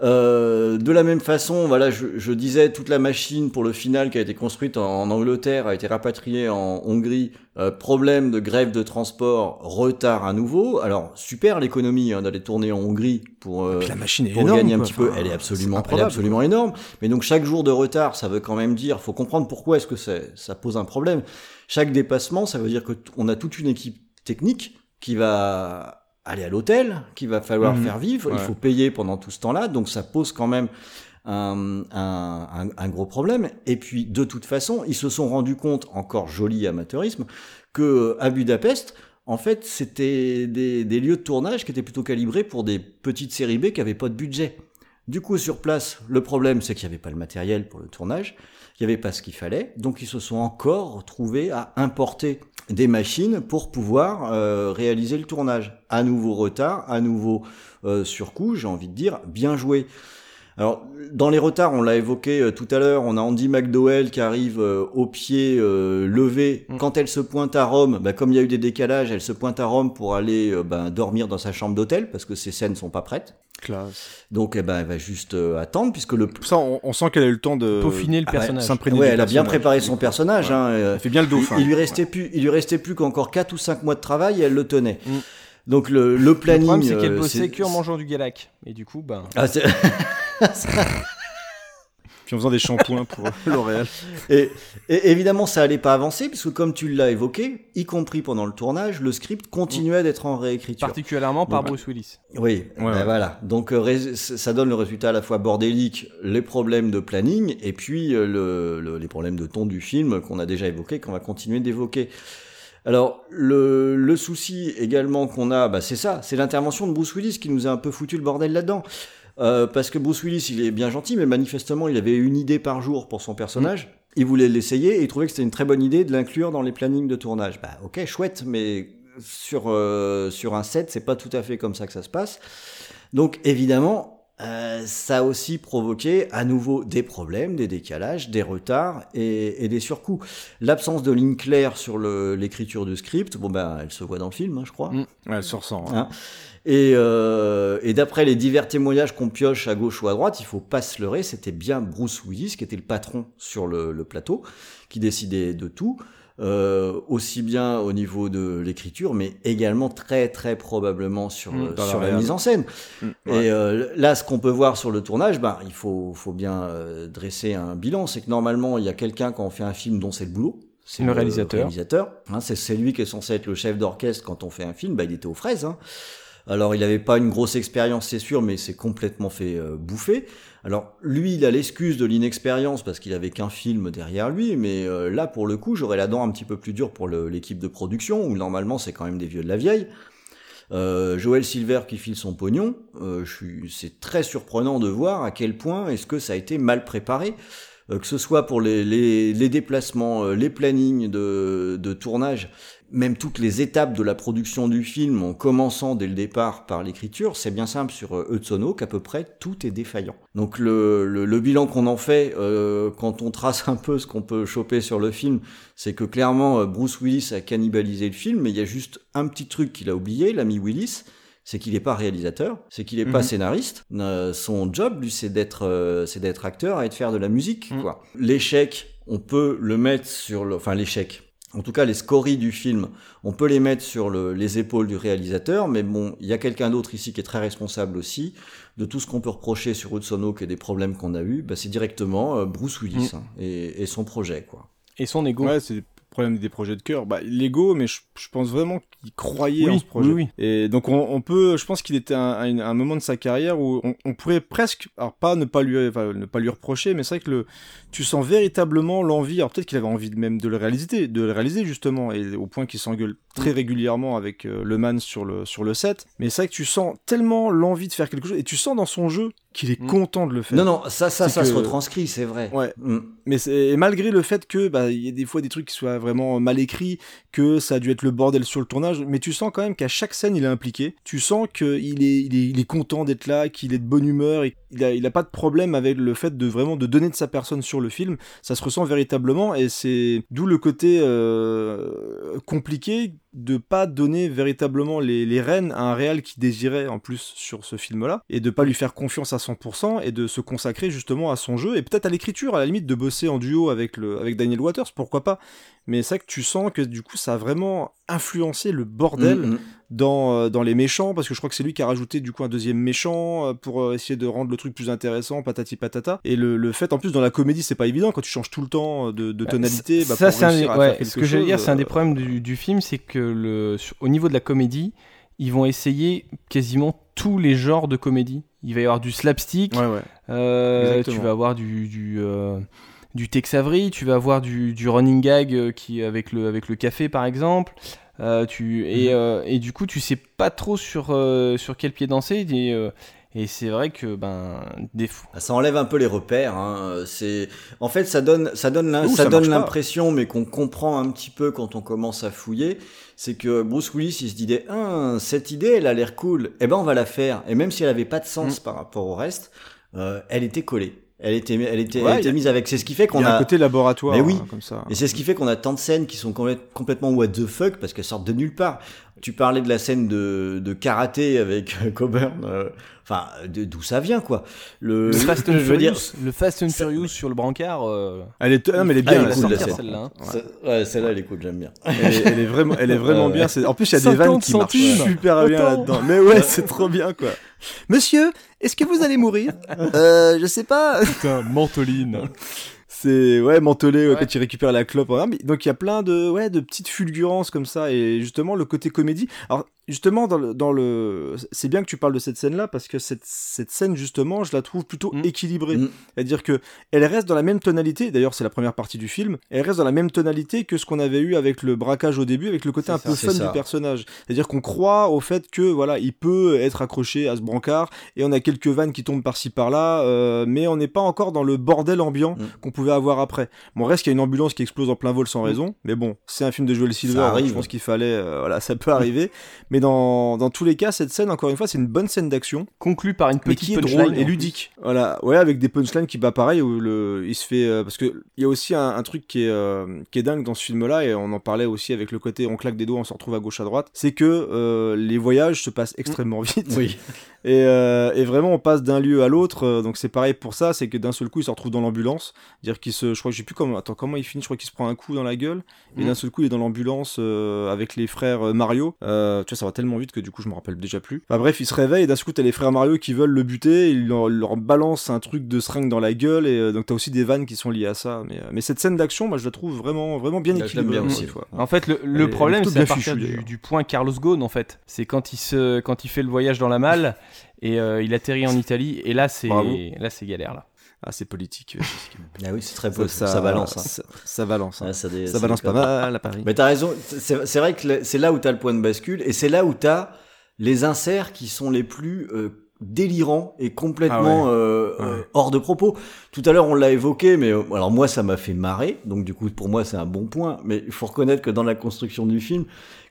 Euh, de la même façon, voilà, je, je disais toute la machine pour le final qui a été construite en, en Angleterre a été rapatriée en Hongrie. Euh, problème de grève de transport, retard à nouveau. Alors super l'économie hein, d'aller tourner en Hongrie pour euh, la machine est pour énorme, gagner un quoi. petit peu. Enfin, Elle est absolument, elle est absolument énorme. Mais donc chaque jour de retard, ça veut quand même dire, faut comprendre pourquoi est-ce que c'est- ça pose un problème. Chaque dépassement, ça veut dire que on a toute une équipe technique qui va aller à l'hôtel, qu'il va falloir Mhm. faire vivre. Il faut payer pendant tout ce temps-là, donc ça pose quand même un, un- gros problème. Et puis de toute façon, ils se sont rendus compte, encore joli amateurisme, que à Budapest, en fait, c'était des, des lieux de tournage qui étaient plutôt calibrés pour des petites séries B qui avaient pas de budget. Du coup, sur place, le problème, c'est qu'il n'y avait pas le matériel pour le tournage, il n'y avait pas ce qu'il fallait, donc ils se sont encore retrouvés à importer des machines pour pouvoir euh, réaliser le tournage. À nouveau retard, à nouveau euh, surcoût, j'ai envie de dire, bien joué. Alors, dans les retards, on l'a évoqué euh, tout à l'heure, on a Andy McDowell qui arrive euh, au pied euh, levé. Quand elle se pointe à Rome, bah, comme il y a eu des décalages, elle se pointe à Rome pour aller euh, ben, dormir dans sa chambre d'hôtel parce que ces scènes sont pas prêtes. Classe. Donc, eh ben, elle va juste euh, attendre puisque le Ça, on, on sent qu'elle a eu le temps de Peaufiner le Ah ouais, personnage. s'imprégner Ouais, elle a bien préparé son personnage. Ouais. Hein, euh, Elle fait bien le dauphin. Il, il lui restait plus, il lui restait plus qu'encore 4 ou 5 mois de travail et elle le tenait. Mm. Donc le, le Le planning. problème, c'est qu'elle bossait c'est- que en mangeant du galac. Et du coup, ben. Ah, c'est- Puis en faisant des shampoings pour L'Oréal. et, et évidemment, ça allait pas avancer puisque comme tu l'as évoqué, y compris pendant le tournage, le script continuait d'être en réécriture. Particulièrement par Donc, Bruce Willis. Oui, ben ouais. voilà. Donc euh, ça donne le résultat à la fois bordélique, les problèmes de planning et puis euh, le, le- les problèmes de ton du film qu'on a déjà évoqué, qu'on va continuer d'évoquer. Alors le, le souci également qu'on a, bah, c'est ça, c'est l'intervention de Bruce Willis qui nous a un peu foutu le bordel là-dedans. Euh, parce que Bruce Willis, il est bien gentil, mais manifestement, il avait une idée par jour pour son personnage. Il voulait l'essayer et il trouvait que c'était une très bonne idée de l'inclure dans les plannings de tournage. Bah ok, chouette, mais sur euh, sur un set, c'est pas tout à fait comme ça que ça se passe. Donc évidemment, euh, ça a aussi provoqué à nouveau des problèmes, des décalages, des retards et, et des surcoûts. L'absence de ligne claire sur l'écriture du script, bon ben, elle se voit dans le film, hein, je crois. Ouais, elle se ressent. hein. Hein. Et, euh, et d'après les divers témoignages qu'on pioche à gauche ou à droite, il faut pas se leurrer, c'était bien Bruce Willis qui était le patron sur le, le plateau, qui décidait de tout, euh, aussi bien au niveau de l'écriture, mais également très très probablement sur, Mm, euh, la sur la, mise en scène. Mm, ouais. Et euh, là, ce qu'on peut voir sur le tournage, ben, il faut, faut bien euh, dresser un bilan, c'est que normalement, il y a quelqu'un quand on fait un film dont c'est le boulot. C'est Le réalisateur. réalisateur. Hein, c'est lui qui est censé être le chef d'orchestre quand on fait un film. Bah, il était aux fraises. Hein. Alors, il n'avait pas une grosse expérience, c'est sûr, mais il s'est complètement fait euh, bouffer. Alors, lui, il a l'excuse de l'inexpérience parce qu'il avait qu'un film derrière lui, mais euh, là, pour le coup, j'aurais la dent un petit peu plus dure pour l'équipe de production, où normalement, c'est quand même des vieux de la vieille. Euh, Joël Silver qui file son pognon, euh, c'est très surprenant de voir à quel point est-ce que ça a été mal préparé. Euh, que ce soit pour les, déplacements, les plannings de tournage, même toutes les étapes de la production du film, en commençant dès le départ par l'écriture, c'est bien simple sur euh, Hudson Hawk, à peu près tout est défaillant. Donc le, le, le bilan qu'on en fait, euh, quand on trace un peu ce qu'on peut choper sur le film, c'est que clairement euh, Bruce Willis a cannibalisé le film, mais il y a juste un petit truc qu'il a oublié, l'ami Willis, c'est qu'il n'est pas réalisateur, c'est qu'il n'est pas Mhm. scénariste. Euh, son job, lui, c'est d'être, euh, c'est d'être acteur et de faire de la musique. Quoi. L'échec, on peut le mettre sur le, enfin l'échec. En tout cas, les scories du film, on peut les mettre sur le- les épaules du réalisateur, mais bon, il y a quelqu'un d'autre ici qui est très responsable aussi de tout ce qu'on peut reprocher sur Hudson Hawk et des problèmes qu'on a eu. Bah, c'est directement euh, Bruce Willis Mm. hein, et, et son projet, quoi. Et son ego. Ouais, c'est le problème des projets de cœur. Bah, l'ego, mais je, je pense vraiment qu'il croyait Oui, en ce projet. oui, Et donc, on, on peut, je pense qu'il était à un, moment de sa carrière où on, on pourrait presque, alors pas ne pas lui, enfin, ne pas lui reprocher, mais c'est vrai que le, tu sens véritablement l'envie. Alors peut-être qu'il avait envie même de le réaliser, de le réaliser justement, et au point qu'il s'engueule très régulièrement avec euh, le man sur le sur le set. Mais c'est vrai que tu sens tellement l'envie de faire quelque chose, et tu sens dans son jeu qu'il est content de le faire. Non, non, ça, ça, ça se retranscrit, c'est vrai. Ouais. Mm. Mais et malgré le fait que bah il y a des fois des trucs qui soient vraiment mal écrits, que ça a dû être le bordel sur le tournage, mais tu sens quand même qu'à chaque scène il est impliqué. Tu sens qu'il est il est il est content d'être là, qu'il est de bonne humeur et il a il a pas de problème avec le fait de vraiment de donner de sa personne sur le film. Ça se ressent véritablement et c'est d'où le côté euh, compliqué de pas donner véritablement les, rênes à un réal qui désirait en plus sur ce film-là et de pas lui faire confiance à 100% et de se consacrer justement à son jeu et peut-être à l'écriture à la limite de bosser en duo avec Daniel Waters pourquoi pas mais c'est vrai que tu sens que du coup ça a vraiment influencé le bordel Mm, mm. Dans euh, dans les méchants parce que je crois que c'est lui qui a rajouté du coup un deuxième méchant euh, pour euh, essayer de rendre le truc plus intéressant patati patata et le, le fait en plus dans la comédie c'est pas évident quand tu changes tout le temps de, de tonalité bah, ça, pour c'est un, des- ouais, ce que j'allais dire, c'est un des problèmes du, du film, c'est que le, sur- au niveau de la comédie, ils vont essayer quasiment tous les genres de comédie. Il va y avoir du slapstick, Ouais, ouais. euh, tu vas avoir du, du, euh, du Tex Avery, tu vas avoir du, du running gag qui, avec, le, avec le café par exemple. Euh, tu, et, Mhm. euh, et du coup, tu sais pas trop sur, euh, sur quel pied danser. Et, euh, et c'est vrai que ben, des fois. Ça enlève un peu les repères. Hein. C'est en fait ça donne ça donne Ouh, ça ça donne l'impression, mais qu'on comprend un petit peu quand on commence à fouiller, c'est que Bruce Willis il se disait ah, cette idée elle a l'air cool, eh ben on va la faire. Et même si elle avait pas de Mm. sens par rapport au reste, euh, elle était collée. Elle était, elle était, Ouais, elle était a- mise avec. C'est ce qui fait qu'on a un côté laboratoire, Mais oui, hein, comme ça. Et c'est ce qui fait qu'on a tant de scènes qui sont complè- complètement what the fuck parce qu'elles sortent de nulle part. Tu parlais de la scène de, de karaté avec euh, Coburn. euh, Enfin, de- d'où ça vient quoi Le, Le Fast and Furious, le Fast and Furious sur le brancard. euh, Elle est, non, mais elle est Ah, bien elle est cool, sortir, scène. celle-là, hein. Ouais, celle-là, elle est cool, j'aime bien. Elle est, elle est vraiment, elle est vraiment Ouais, bien. En plus, il y a des vannes 50 qui marchent super bien là-dedans. Mais ouais, c'est trop bien, quoi. Monsieur, est-ce que vous allez mourir? Euh, je sais pas. Putain, Mantoline. C'est ouais, Mantelé ouais, Ouais. quand il récupère la clope. donc il y a plein de ouais de petites fulgurances comme ça et justement le côté comédie. Alors justement dans le dans le c'est bien que tu parles de cette scène là parce que cette cette scène justement je la trouve plutôt Mm. équilibrée. Mm. C'est-à-dire que elle reste dans la même tonalité. D'ailleurs c'est la première partie du film. Elle reste dans la même tonalité que ce qu'on avait eu avec le braquage au début avec le côté un ça, peu fun ça. du personnage. C'est-à-dire qu'on croit au fait que voilà il peut être accroché à ce brancard et on a quelques vannes qui tombent par-ci par-là, euh, mais on n'est pas encore dans le bordel ambiant Mm. qu'on pouvait avoir après. Bon, reste qu'il y a une ambulance qui explose en plein vol sans raison, mais bon, c'est un film de Joel Silver, arrive. je pense qu'il fallait, euh, voilà, ça peut arriver. mais dans, dans tous les cas, cette scène, encore une fois, c'est une bonne scène d'action, Conclu par une mais petite qui est punchline, drôle et ludique. Voilà, ouais, avec des punchlines qui, bah, pareil, où le, il se fait, euh, parce que il y a aussi un, un truc qui est, euh, qui est dingue dans ce film-là, et on en parlait aussi avec le côté on claque des doigts, on se retrouve à gauche à droite, c'est que euh, les voyages se passent extrêmement vite. Oui. Et, euh, et vraiment, on passe d'un lieu à l'autre. euh, donc c'est pareil pour ça, c'est que d'un seul coup, il se retrouve dans l'ambulance. Dire qu'il se, je crois que je sais plus comment. Attends, comment il finit Je crois qu'il se prend un coup dans la gueule. Et Mm. d'un seul coup, il est dans l'ambulance euh, avec les frères Mario. Euh, tu vois, ça va tellement vite que du coup, je me rappelle déjà plus. Enfin bref, il se réveille et d'un seul coup, t'as les frères Mario qui veulent le buter. Il leur, leur balance un truc de seringue dans la gueule. Et euh, donc t'as aussi des vannes qui sont liées à ça. Mais, euh, mais cette scène d'action, moi, je la trouve vraiment, vraiment bien équilibrée. aussi. En fait, le, problème, c'est à partir du, d'ailleurs. du point Carlos Ghosn, en fait. C'est quand il se, quand il fait le voyage dans la malle et euh, il atterrit en Italie. Et là, c'est, là, c'est galère là. Ah, c'est politique. euh, Ah oui, c'est très ça, beau, ça, balance. hein. Ça, ça balance. hein. Ouais, ça, dé- ça ça balance pas mal à Paris. Mais t'as raison, c'est vrai que c'est là où t'as le point de bascule, et c'est là où t'as les inserts qui sont les plus euh, délirants et complètement Ah ouais. euh, Ouais. euh, hors de propos. Tout à l'heure, on l'a évoqué, mais euh, alors moi, ça m'a fait marrer. Donc du coup, pour moi, c'est un bon point. Mais il faut reconnaître que dans la construction du film,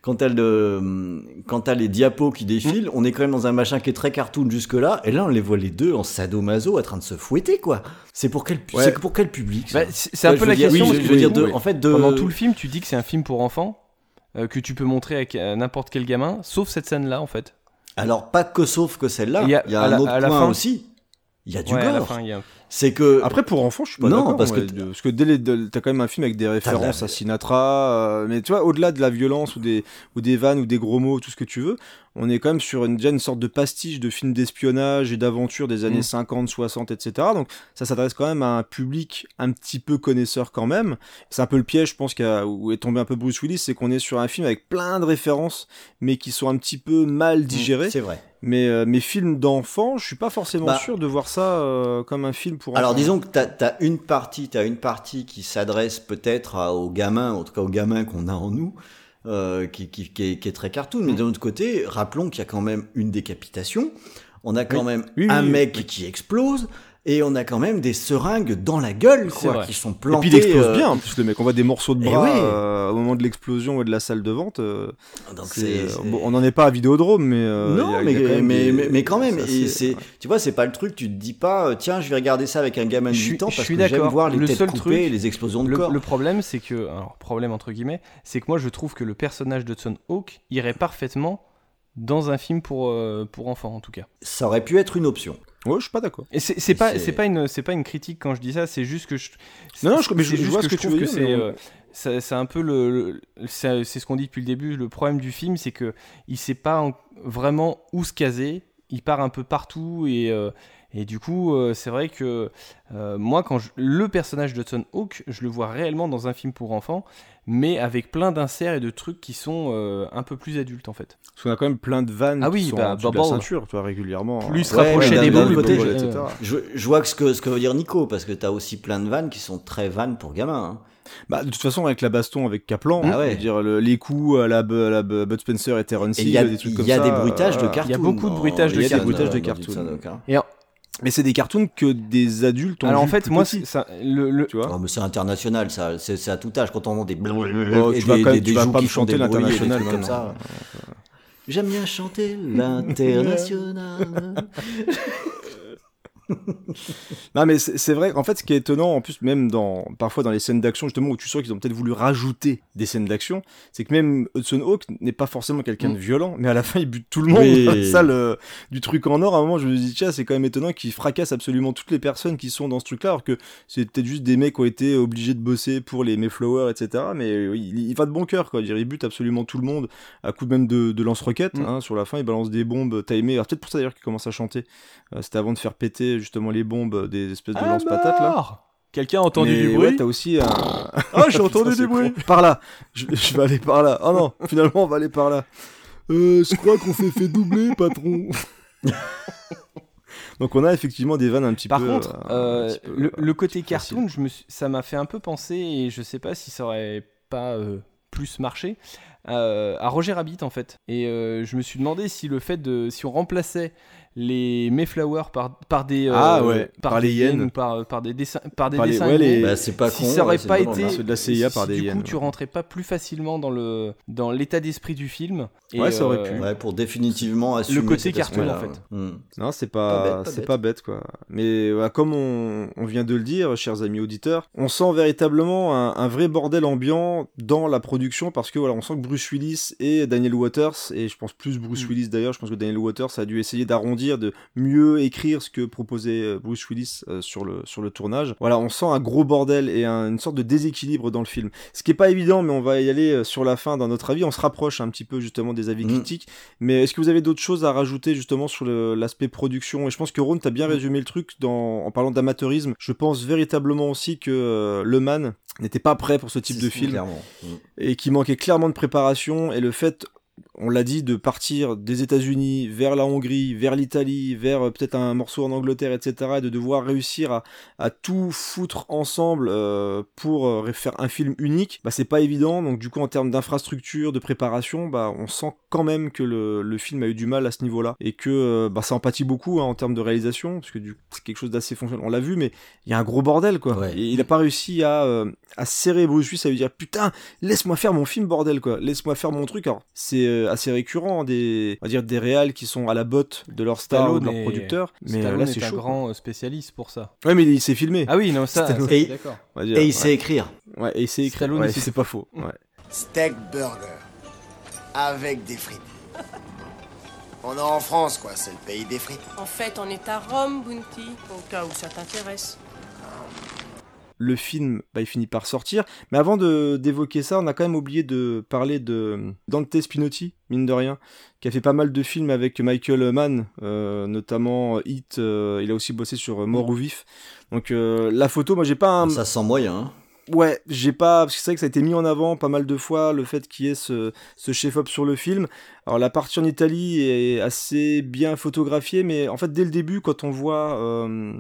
quand t'as le, quand t'as les diapos qui défilent, Mmh. on est quand même dans un machin qui est très cartoon jusque là. Et là, on les voit les deux en sadomaso, en train de se fouetter, quoi. C'est pour quel, Ouais. c'est pour quel public Bah, c'est un Ouais, peu la dire, question. oui, je veux dire, de- en fait, de, Pendant tout le film, tu dis que c'est un film pour enfants, euh, que tu peux montrer avec euh, n'importe quel gamin, sauf cette scène-là, en fait. Alors, pas que sauf que celle-là. Il Il y y a- a, à un la- autre à la point fin- aussi. Il y a du Ouais, à la gore. fin, il y a- C'est que. Après, pour enfants, je suis pas Non, d'accord. parce que ouais, parce que dès les, t'as quand même un film avec des références la- à Sinatra, euh, mais tu vois, au-delà de la violence ou des, ou des vannes ou des gros mots, tout ce que tu veux, on est quand même sur une, déjà une sorte de pastiche de films d'espionnage et d'aventure des années Mm. 50, 60, etc. Donc ça s'adresse quand même à un public un petit peu connaisseur quand même. C'est un peu le piège, je pense, qu'a- où est tombé un peu Bruce Willis, c'est qu'on est sur un film avec plein de références, mais qui sont un petit peu mal digérées. C'est vrai. Mais euh, mes films d'enfants, je suis pas forcément Bah, sûr de voir ça euh, comme un film pour Alors enfants. disons que t'as as une partie, t'as une partie qui s'adresse peut-être aux gamins, en tout cas aux gamins qu'on a en nous, euh, qui, qui, qui est, qui est très cartoon. Mais d'un autre côté, rappelons qu'il y a quand même une décapitation. On a quand Oui. même Oui, un oui, mec qui explose. Et on a quand même des seringues dans la gueule, quoi, qui sont Et plantées. puis il explose euh, bien, en plus le mec. On voit des morceaux de Eh bras euh, au moment de l'explosion et de la salle de vente. euh, Donc c'est- c'est- c'est- bon, on n'en est pas à Vidéodrome, mais euh, non, a- mais, quand même mais, des- mais, mais quand même, c'est et tu vois, c'est pas le truc, tu te dis pas, tiens, je vais regarder ça avec un gamin de Je suis- 8 ans parce que j'aime voir les Le têtes seul coupées truc- et les explosions de le, corps. le problème, c'est que, alors problème entre guillemets, c'est que moi je trouve que le personnage de Hudson Hawk irait parfaitement dans un film pour, euh, pour enfants en tout cas. Ça aurait pu être une option. Ouais, je suis pas d'accord. Et c'est pas C'est- pas une c'est pas une critique quand je dis ça, c'est juste que je Non, non, je- mais je- vois ce que je tu trouve veux que c'est on- euh, c'est un peu le, le- c'est c'est ce qu'on dit depuis le début, le problème du film, c'est que il sait pas en- vraiment où se caser, il part un peu partout et euh, et du coup, euh, c'est vrai que euh, moi, quand je- le personnage de Hudson Hawk, je le vois réellement dans un film pour enfants, mais avec plein d'inserts et de trucs qui sont euh, un peu plus adultes en fait. Parce qu'on a quand même plein de vannes Ah oui, qui sont bah, de la Bubble. ceinture, tu vois, régulièrement. Plus Euh, rapprocher des boules, côté, je- etc. Je, je vois que ce, que ce que veut dire Nico, parce que t'as aussi plein de vannes qui sont très vannes pour gamins. hein. Bah, de toute façon, avec la baston avec Kaplan, Ah ouais. veux dire, le- les coups à la, la Bu- Bud Spencer et Terrence Et Hill, il y a, des trucs il comme y a ça, des bruitages euh, de voilà. cartoon. Il y a beaucoup de bruitages de Il y a des Hudson, bruitages de dans cartoon. Hudson Hawk, hein. Et Mais c'est des cartoons que des adultes ont alors en fait, plus moi, ça, le, le- tu vois. Oh, mais c'est international, ça. C'est à tout âge. Quand on entend des Oh, et tu vas des- des- tu vas des pas me chanter des des l'international, comme ça. J'aime bien chanter l'international. Non mais c'est vrai, en fait ce qui est étonnant, en plus même dans parfois dans les scènes d'action justement où tu sens qu'ils ont peut-être voulu rajouter des scènes d'action, c'est que même Hudson Hawk n'est pas forcément quelqu'un de violent, mais à la fin il bute tout le monde Oui. salle euh, du truc en or. À un moment je me dis tiens c'est quand même étonnant qu'il fracasse absolument toutes les personnes qui sont dans ce truc-là, alors que c'est peut-être juste des mecs qui ont été obligés de bosser pour les Mayflower etc. Mais oui, il, il va de bon cœur quoi, il bute absolument tout le monde à coup de même de, de lance-roquettes. Mm. hein, sur la fin il balance des bombes timées. Alors peut-être pour ça d'ailleurs qu'il commence à chanter. Euh, C'était avant de faire péter justement les bombes des espèces de Ah, lance-patates là. Quelqu'un a entendu Mais du ouais, bruit t'as aussi un. Ah, j'ai entendu Putain, du bruit. con. Par là. Je, je vais aller par là. Oh non, finalement, on va aller par là. Euh, je crois qu'on s'est fait doubler, patron. Donc on a effectivement des vannes un petit Par peu. contre, euh, euh, petit peu, le, euh, le côté cartoon, je me suis- ça m'a fait un peu penser, et je sais pas si ça aurait pas euh, plus marché, euh, à Roger Rabbit en fait. Et euh, je me suis demandé si le fait de. si on remplaçait les Mayflower par, par des. euh, Ah ouais, par les hyènes. ou par, par des dessins, par des Par les- dessins ouais, les- Bah, c'est pas si con, ça aurait ouais, c'est pas été. Ceux de la CIA si- par si des Du coup, hyènes, tu ouais. rentrais pas plus facilement dans le dans l'état d'esprit du film. Et, Ouais, ça aurait euh, pu. Ouais, pour définitivement assumer côté cet cartoon, en fait. Hmm. Non, c'est Pas c'est pas bête quoi. Mais ouais, comme on, on vient de le dire, chers amis auditeurs, on sent véritablement un, un vrai bordel ambiant dans la production parce que voilà, on sent que Bruce Willis et Daniel Waters et je pense plus Bruce Mm. Willis d'ailleurs, je pense que Daniel Waters a dû essayer d'arrondir, de mieux écrire ce que proposait euh, Bruce Willis euh, sur le sur le tournage. Voilà, on sent un gros bordel et un- une sorte de déséquilibre dans le film. Ce qui est pas évident, mais on va y aller euh, sur la fin dans notre avis. On se rapproche un petit peu justement des avis Mm. critiques. Mais est-ce que vous avez d'autres choses à rajouter justement sur l'aspect production? Et je pense que Ron, t'as bien résumé le truc dans, en parlant d'amateurisme. Je pense véritablement aussi que euh, Le Man n'était pas prêt pour ce type de film Clairement. Hmm. et qui manquait clairement de préparation et le fait on l'a dit, de partir des États-Unis vers la Hongrie, vers l'Italie, vers euh, peut-être un morceau en Angleterre, etc., et de devoir réussir à, à tout foutre ensemble euh, pour euh, faire un film unique, bah c'est pas évident. Donc du coup, en termes d'infrastructure, de préparation, bah on sent quand même que le, le film a eu du mal à ce niveau-là et que euh, bah ça empathie beaucoup hein, en termes de réalisation, parce que c'est quelque chose d'assez fonctionnel. On l'a vu, mais il y a un gros bordel quoi. Et il a pas réussi à, à serrer Bruce Willis, ça veut dire putain, laisse-moi faire mon film bordel quoi, laisse-moi faire mon truc. Alors c'est assez récurrent des, on va dire des réals qui sont à la botte de leur star ou de leur producteur, mais Stallone là est c'est un chaud. grand euh, spécialiste pour ça. Ouais, mais il s'est filmé. Ah oui, non, ça, ça, suis d'accord. On va dire, Et il ouais. sait écrire. Ouais, et il sait écrire. Stallone, Ouais, c'est pas faux. Ouais. Steak burger. Avec des frites. On est en France, quoi, c'est le pays des frites. En fait, on est à Rome, Bounty, au cas où ça t'intéresse. Le film bah, il finit par sortir. Mais avant d'évoquer ça, on a quand même oublié de parler de Dante Spinotti, mine de rien, qui a fait pas mal de films avec Michael Mann, euh, notamment Hit. euh, il a aussi bossé sur euh, Mort ou Vif. Donc euh, la photo, moi j'ai pas un. Ça sent moyen. Hein. Ouais, j'ai pas parce que c'est vrai que ça a été mis en avant pas mal de fois le fait qu'il y ait ce, ce chef-op sur le film. Alors la partie en Italie est assez bien photographiée, mais en fait dès le début quand on voit euh,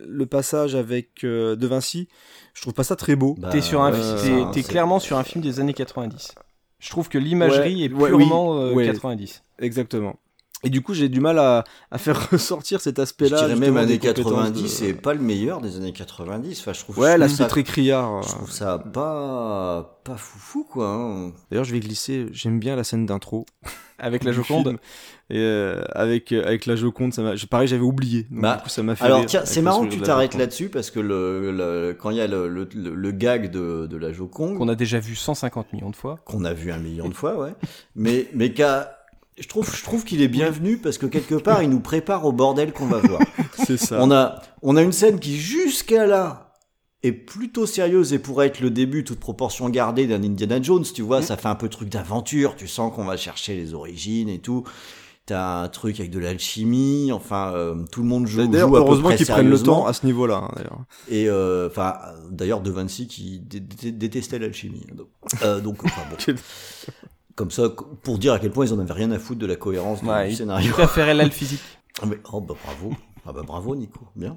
le passage avec euh, De Vinci, je trouve pas ça très beau. t'es sur un, Euh, t'es- t'es c'est- clairement sur un film des années 90. Je trouve que l'imagerie Ouais, est ouais, purement oui, euh, ouais, 90. Exactement. Et du coup j'ai du mal à, à faire ressortir cet Je aspect-là. dirais même années des compétences 90, de- c'est pas le meilleur des années 90. Enfin, je trouve. Ouais, je l'aspect ça- très criard. Je trouve ça pas pas foufou quoi. hein. D'ailleurs, je vais glisser. J'aime bien la scène d'intro. Avec la Joconde. Et euh, avec euh, avec la Joconde, ça m'a. je- Pareil, j'avais oublié. Donc, Bah, du coup, ça m'a fait. alors tiens, c'est marrant que tu t'arrêtes là-dessus parce que le, le- quand il y a le, le, le- le gag de, de la Joconde qu'on a déjà vu 150 millions de fois, qu'on a vu un million de fois, ouais, mais mais qu'a je trouve, je trouve qu'il est bienvenu parce que quelque part, il nous prépare au bordel qu'on va voir. C'est ça. On a, on a une scène qui, jusqu'à là, est plutôt sérieuse et pourrait être le début, toute proportion gardée, d'un Indiana Jones, tu vois. Ça fait un peu truc d'aventure, tu sens qu'on va chercher les origines et tout. T'as un truc avec de l'alchimie, enfin, euh, tout le monde joue, joue heureusement qu'ils prennent le temps à ce niveau-là. hein, d'ailleurs. Et euh, d'ailleurs, De Vinci qui dé- dé- détestait l'alchimie. Donc, euh, donc, enfin, bon. Comme ça, pour dire à quel point ils en avaient rien à foutre de la cohérence du, Ouais, du il- scénario. il préférait l'elfe physique. Ah, mais, oh bah bravo, ah bah bravo Nico, bien.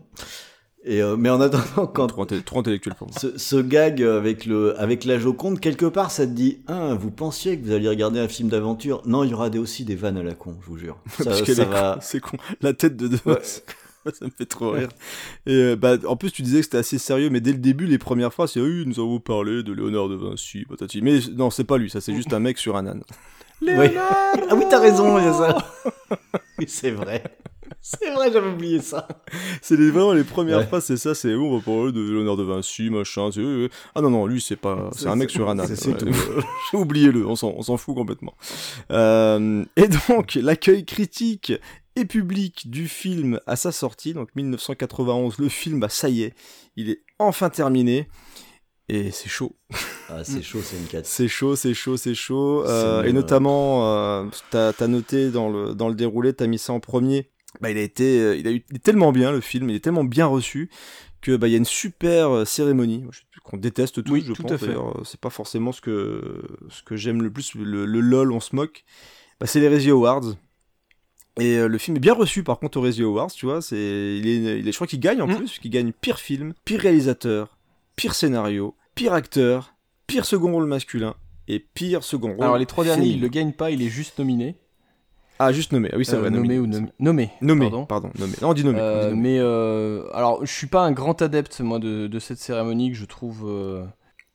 Et euh, mais en attendant, quand trop, intellectuel pour moi. Ce, ce gag avec le avec la Joconde, quelque part, ça te dit, hein, vous pensiez que vous alliez regarder un film d'aventure? Non, il y aura des, aussi des vannes à la con, je vous jure. Ça, Parce ça va. c'est con. La tête de De Ouais. ça me fait trop rire. Et euh, bah, en plus, tu disais que c'était assez sérieux, mais dès le début, les premières phrases, c'est oui, nous avons parlé de Léonard de Vinci, patati. Mais non, c'est pas lui, ça, c'est juste un mec sur un âne. Oui. Ah oui, t'as raison, il y a ça. oui, c'est vrai. C'est vrai, j'avais oublié ça. C'est vraiment les premières Ouais. phrases, c'est ça, c'est on va parler de Léonard de Vinci, machin. Ah non, non, lui, c'est pas. C'est un mec sur un âne. Ouais. tout. Oubliez-le, on s'en, on s'en fout complètement. Euh, et donc, l'accueil critique et public du film à sa sortie, donc 1991, le film, bah ça y est, il est enfin terminé. Et c'est chaud. Ah, c'est chaud, c'est une cata. C'est chaud, c'est chaud, c'est chaud. Euh, et notamment, euh, t'as as noté dans le, dans le déroulé, t'as mis ça en premier. Bah, il a été, euh, il a eu il est tellement bien le film, il est tellement bien reçu que bah il y a une super euh, cérémonie qu'on déteste tous, Oui, je tout pense. C'est pas forcément ce que ce que j'aime le plus. Le, le lol, on se moque. Bah, c'est les Razzie Awards. Et euh, le film est bien reçu par contre aux Razzie Awards, tu vois. C'est, il est, il est- je crois qu'il gagne en Mm. plus, qu'il gagne pire film, pire réalisateur, pire scénario, pire acteur, pire second rôle masculin et pire second rôle. Alors les trois derniers, il le gagne pas, il est juste nominé. Ah, juste nommé. Ah oui, c'est Euh, vrai. nommé ou nommé. Nommé. Nommé, pardon. pardon. nommé. Non, on dit nommé. on dit Euh, nommé. mais euh, alors, je suis pas un grand adepte moi de, de cette cérémonie que je trouve. euh,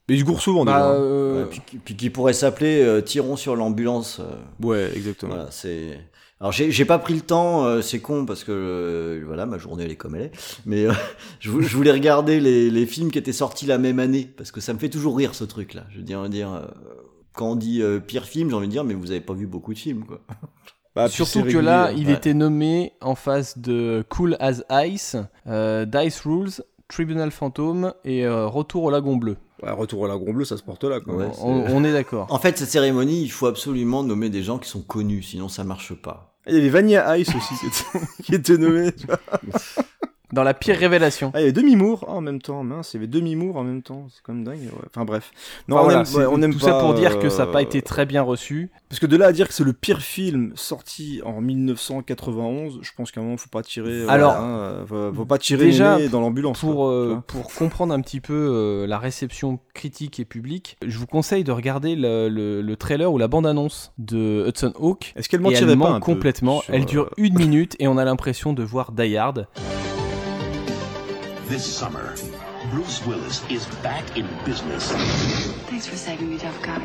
Mais il se gourre souvent bah, déjà. hein. euh, Ouais, puis, qui- puis qui pourrait s'appeler euh, Tirons sur l'ambulance. euh, Ouais, exactement. Voilà, c'est. Alors j'ai pas pris le temps, euh, c'est con parce que euh, voilà ma journée elle est comme elle est, mais euh, je, vou- je voulais regarder les, les films qui étaient sortis la même année parce que ça me fait toujours rire ce truc là. Je veux dire, euh, quand on dit euh, pire film, j'ai envie de dire mais vous avez pas vu beaucoup de films quoi. Bah, Surtout que là, il ouais. était nommé en face de Cool as Ice, euh, Dice Rules, Tribunal Fantôme et euh, Retour au Lagon Bleu. Ouais, retour au lagon bleu, ça se porte là. Quoi. Ouais, On, on est d'accord. En fait, cette cérémonie, il faut absolument nommer des gens qui sont connus, sinon ça marche pas. Il y avait Vanilla Ice aussi qui était, qui était nommé. Dans la pire révélation. Ah, il y avait demi-mour en même temps, mince, il y avait demi-mour en même temps, c'est quand même dingue. ouais. Enfin bref. Non, Enfin, on voilà, aime, c'est ouais, on aime tout ça pour dire que ça n'a pas euh, été très bien reçu. Parce que de là à dire que c'est le pire film sorti en 1991, je pense qu'à un moment, faut pas tirer. Alors, voilà, hein, faut, pas tirer Déjà, les dans l'ambulance. Pour, euh, pour comprendre un petit peu euh, la réception critique et publique, je vous conseille de regarder le, le- le trailer ou la bande-annonce de Hudson Hawk. Est-ce qu'elle mentirait elle pas ment un peu complètement. sur, Elle dure une minute et on a l'impression de voir Die Hard. This summer, Bruce Willis is back in business, Thanks for saving me, tough guy.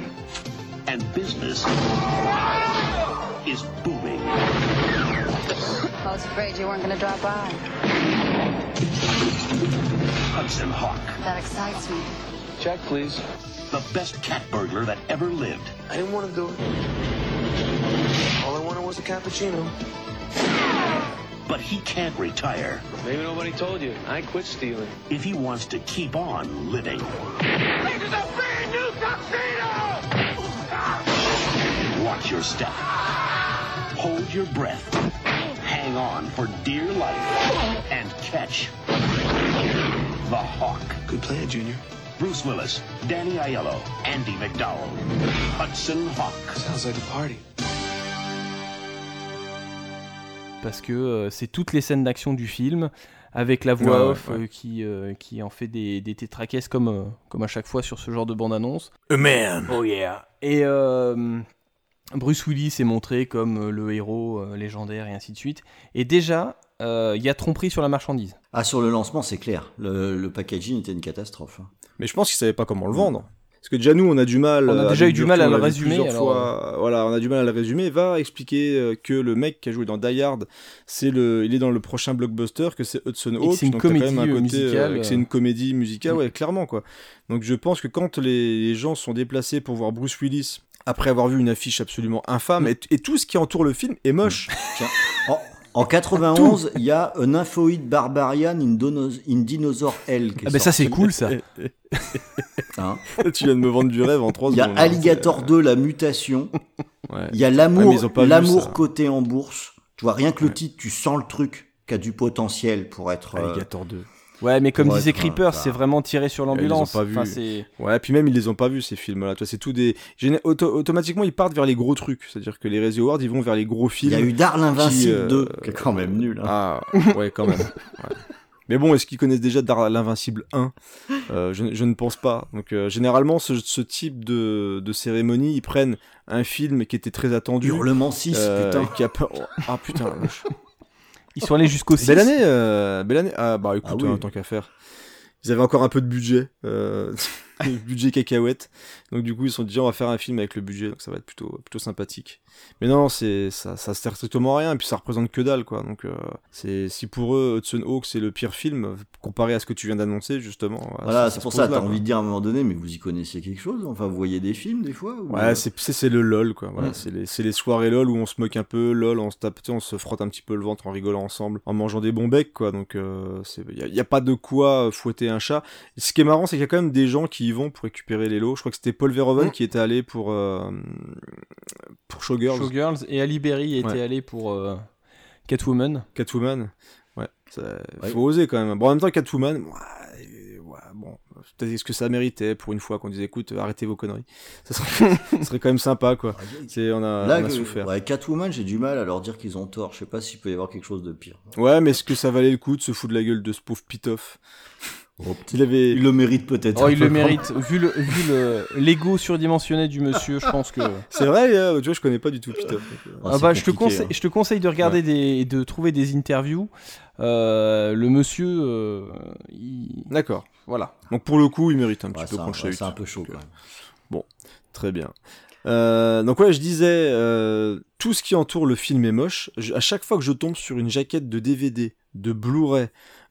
and business is booming. I was afraid you weren't going to drop by. Hudson Hawk, That excites me. Check, please. the best cat burglar that ever lived. I didn't want to do it. All I wanted was a cappuccino. But he can't retire Maybe nobody told you. I quit stealing. if he wants to keep on living. This is a brand new tuxedo! Watch your step. Hold your breath. Hang on for dear life. And catch the Hawk. Good plan, Junior. Bruce Willis, Danny Aiello, Andy McDowell, Hudson Hawk. Sounds like a party. Parce que euh, c'est toutes les scènes d'action du film avec la voix Ouais, off ouais. euh, qui, euh, qui en fait des, des tétraquesses comme, euh, comme à chaque fois sur ce genre de bande-annonce. A man. Oh yeah. Et euh, Bruce Willis est montré comme le héros euh, légendaire et ainsi de suite. Et déjà, euh, il y a tromperie sur la marchandise. Ah, sur le lancement, c'est clair. Le, le packaging était une catastrophe. hein. Mais je pense qu'ils savaient pas comment le vendre. Parce que déjà nous, on a du mal. On a euh, déjà eu du mal à le résumer, plusieurs alors, fois. Voilà, on a du mal à le résumer. Va expliquer euh, que le mec qui a joué dans Die Hard, c'est le, il est dans le prochain blockbuster, que c'est Hudson Hawk. c'est une donc t'as quand même comédie, un euh, côté, euh, musicale, c'est une comédie musicale, ouais, clairement quoi. Donc je pense que quand les, gens sont déplacés pour voir Bruce Willis après avoir vu une affiche absolument infâme Mm. et, et tout ce qui entoure le film est moche. Tiens, en, en 91, il y a un Nymphoid Barbarian in, Donos- in Dinosaur Hell. qui est Ah bah ça, c'est cool, ça. Hein. tu viens de me vendre du rêve en 3 Il y a secondes. hein, Alligator 2, la mutation. Ouais. Il y a l'amour, vu l'amour coté en bourse. Tu vois, rien que le titre, tu sens le truc qui a du potentiel pour être. euh, Alligator 2. Ouais, mais comme disait Creeper, euh, c'est vraiment tiré sur Ils les ont l'ambulance. pas vus. Enfin, Ouais, puis même ils les ont pas vus ces films-là. Tu vois, c'est tout des. Auto- automatiquement, ils partent vers les gros trucs. C'est-à-dire que les Razzie Awards, ils vont vers les gros Il films. y a eu Darl Invincible qui, euh, 2, qui est quand même nul. hein. Ah, ouais, quand même. Ouais. Mais bon, est-ce qu'ils connaissent déjà Dar- l'Invincible 1 Euh, je, je ne pense pas. Donc, euh, généralement, ce, ce type de, de cérémonie, ils prennent un film qui était très attendu. Hurlement 6, euh, putain. qui a oh, ah putain. Ils sont allés jusqu'au 6. Belle année, euh, belle année. Ah bah écoute, Ah oui. hein, tant qu'à faire. Ils avaient encore un peu de budget, euh, budget cacahuète. Donc du coup, ils se sont dit on va faire un film avec le budget, donc ça va être plutôt plutôt sympathique. Mais non, c'est ça, ça sert strictement à rien, et puis ça représente que dalle quoi. Donc euh, c'est si pour eux Hudson Hawk c'est le pire film comparé à ce que tu viens d'annoncer justement. Voilà, se c'est pour ça, t'as envie de dire à un moment donné, mais vous y connaissez quelque chose? Enfin, vous voyez des films des fois ou- Ouais, c'est le lol quoi. Voilà, Ouais. c'est les les soirées lol où on se moque un peu, lol, on se tape, on se frotte un petit peu le ventre en rigolant ensemble, en mangeant des bons becs quoi. Donc euh, c'est y a, y a pas de quoi fouetter un chat. Ce qui est marrant, c'est qu'il y a quand même des gens qui y vont pour récupérer les lots. Je crois que c'était Paul Verhoeven Mm. qui était allé pour euh, pour Showgirls. Showgirls et Ali Berry était Ouais. allé pour euh, Catwoman. Catwoman. Ouais, ça, Ouais. faut oser quand même. Bon, en même temps, Catwoman, ouais, ouais, bon, peut-être est-ce que ça méritait pour une fois qu'on disait écoute, arrêtez vos conneries. Ça serait, ça serait quand même sympa quoi. C'est on a, Là, on a que- souffert. ouais, Catwoman, j'ai du mal à leur dire qu'ils ont tort. Je sais pas s'il peut y avoir quelque chose de pire. Ouais, mais est-ce que ça valait le coup de se foutre de la gueule de ce pauvre Pitoff? Il avait. Il le mérite peut-être. Oh, il peu le mérite. Vu le vu le l'ego surdimensionné du monsieur, je pense que. C'est vrai, euh, tu vois, je connais pas du tout euh. Oh, Ah bah, je te conseille, hein. je te conseille de regarder des, de trouver des interviews. Euh, le monsieur, euh, il- D'accord. voilà. Donc pour le coup, il mérite un petit Ouais, peu qu'on ouais, c'est un peu chaud, Donc, quand même. Bon, très bien. Euh, donc ouais, je disais, euh, tout ce qui entoure le film est moche. Je- à chaque fois que je tombe sur une jaquette de DVD, de Blu-ray,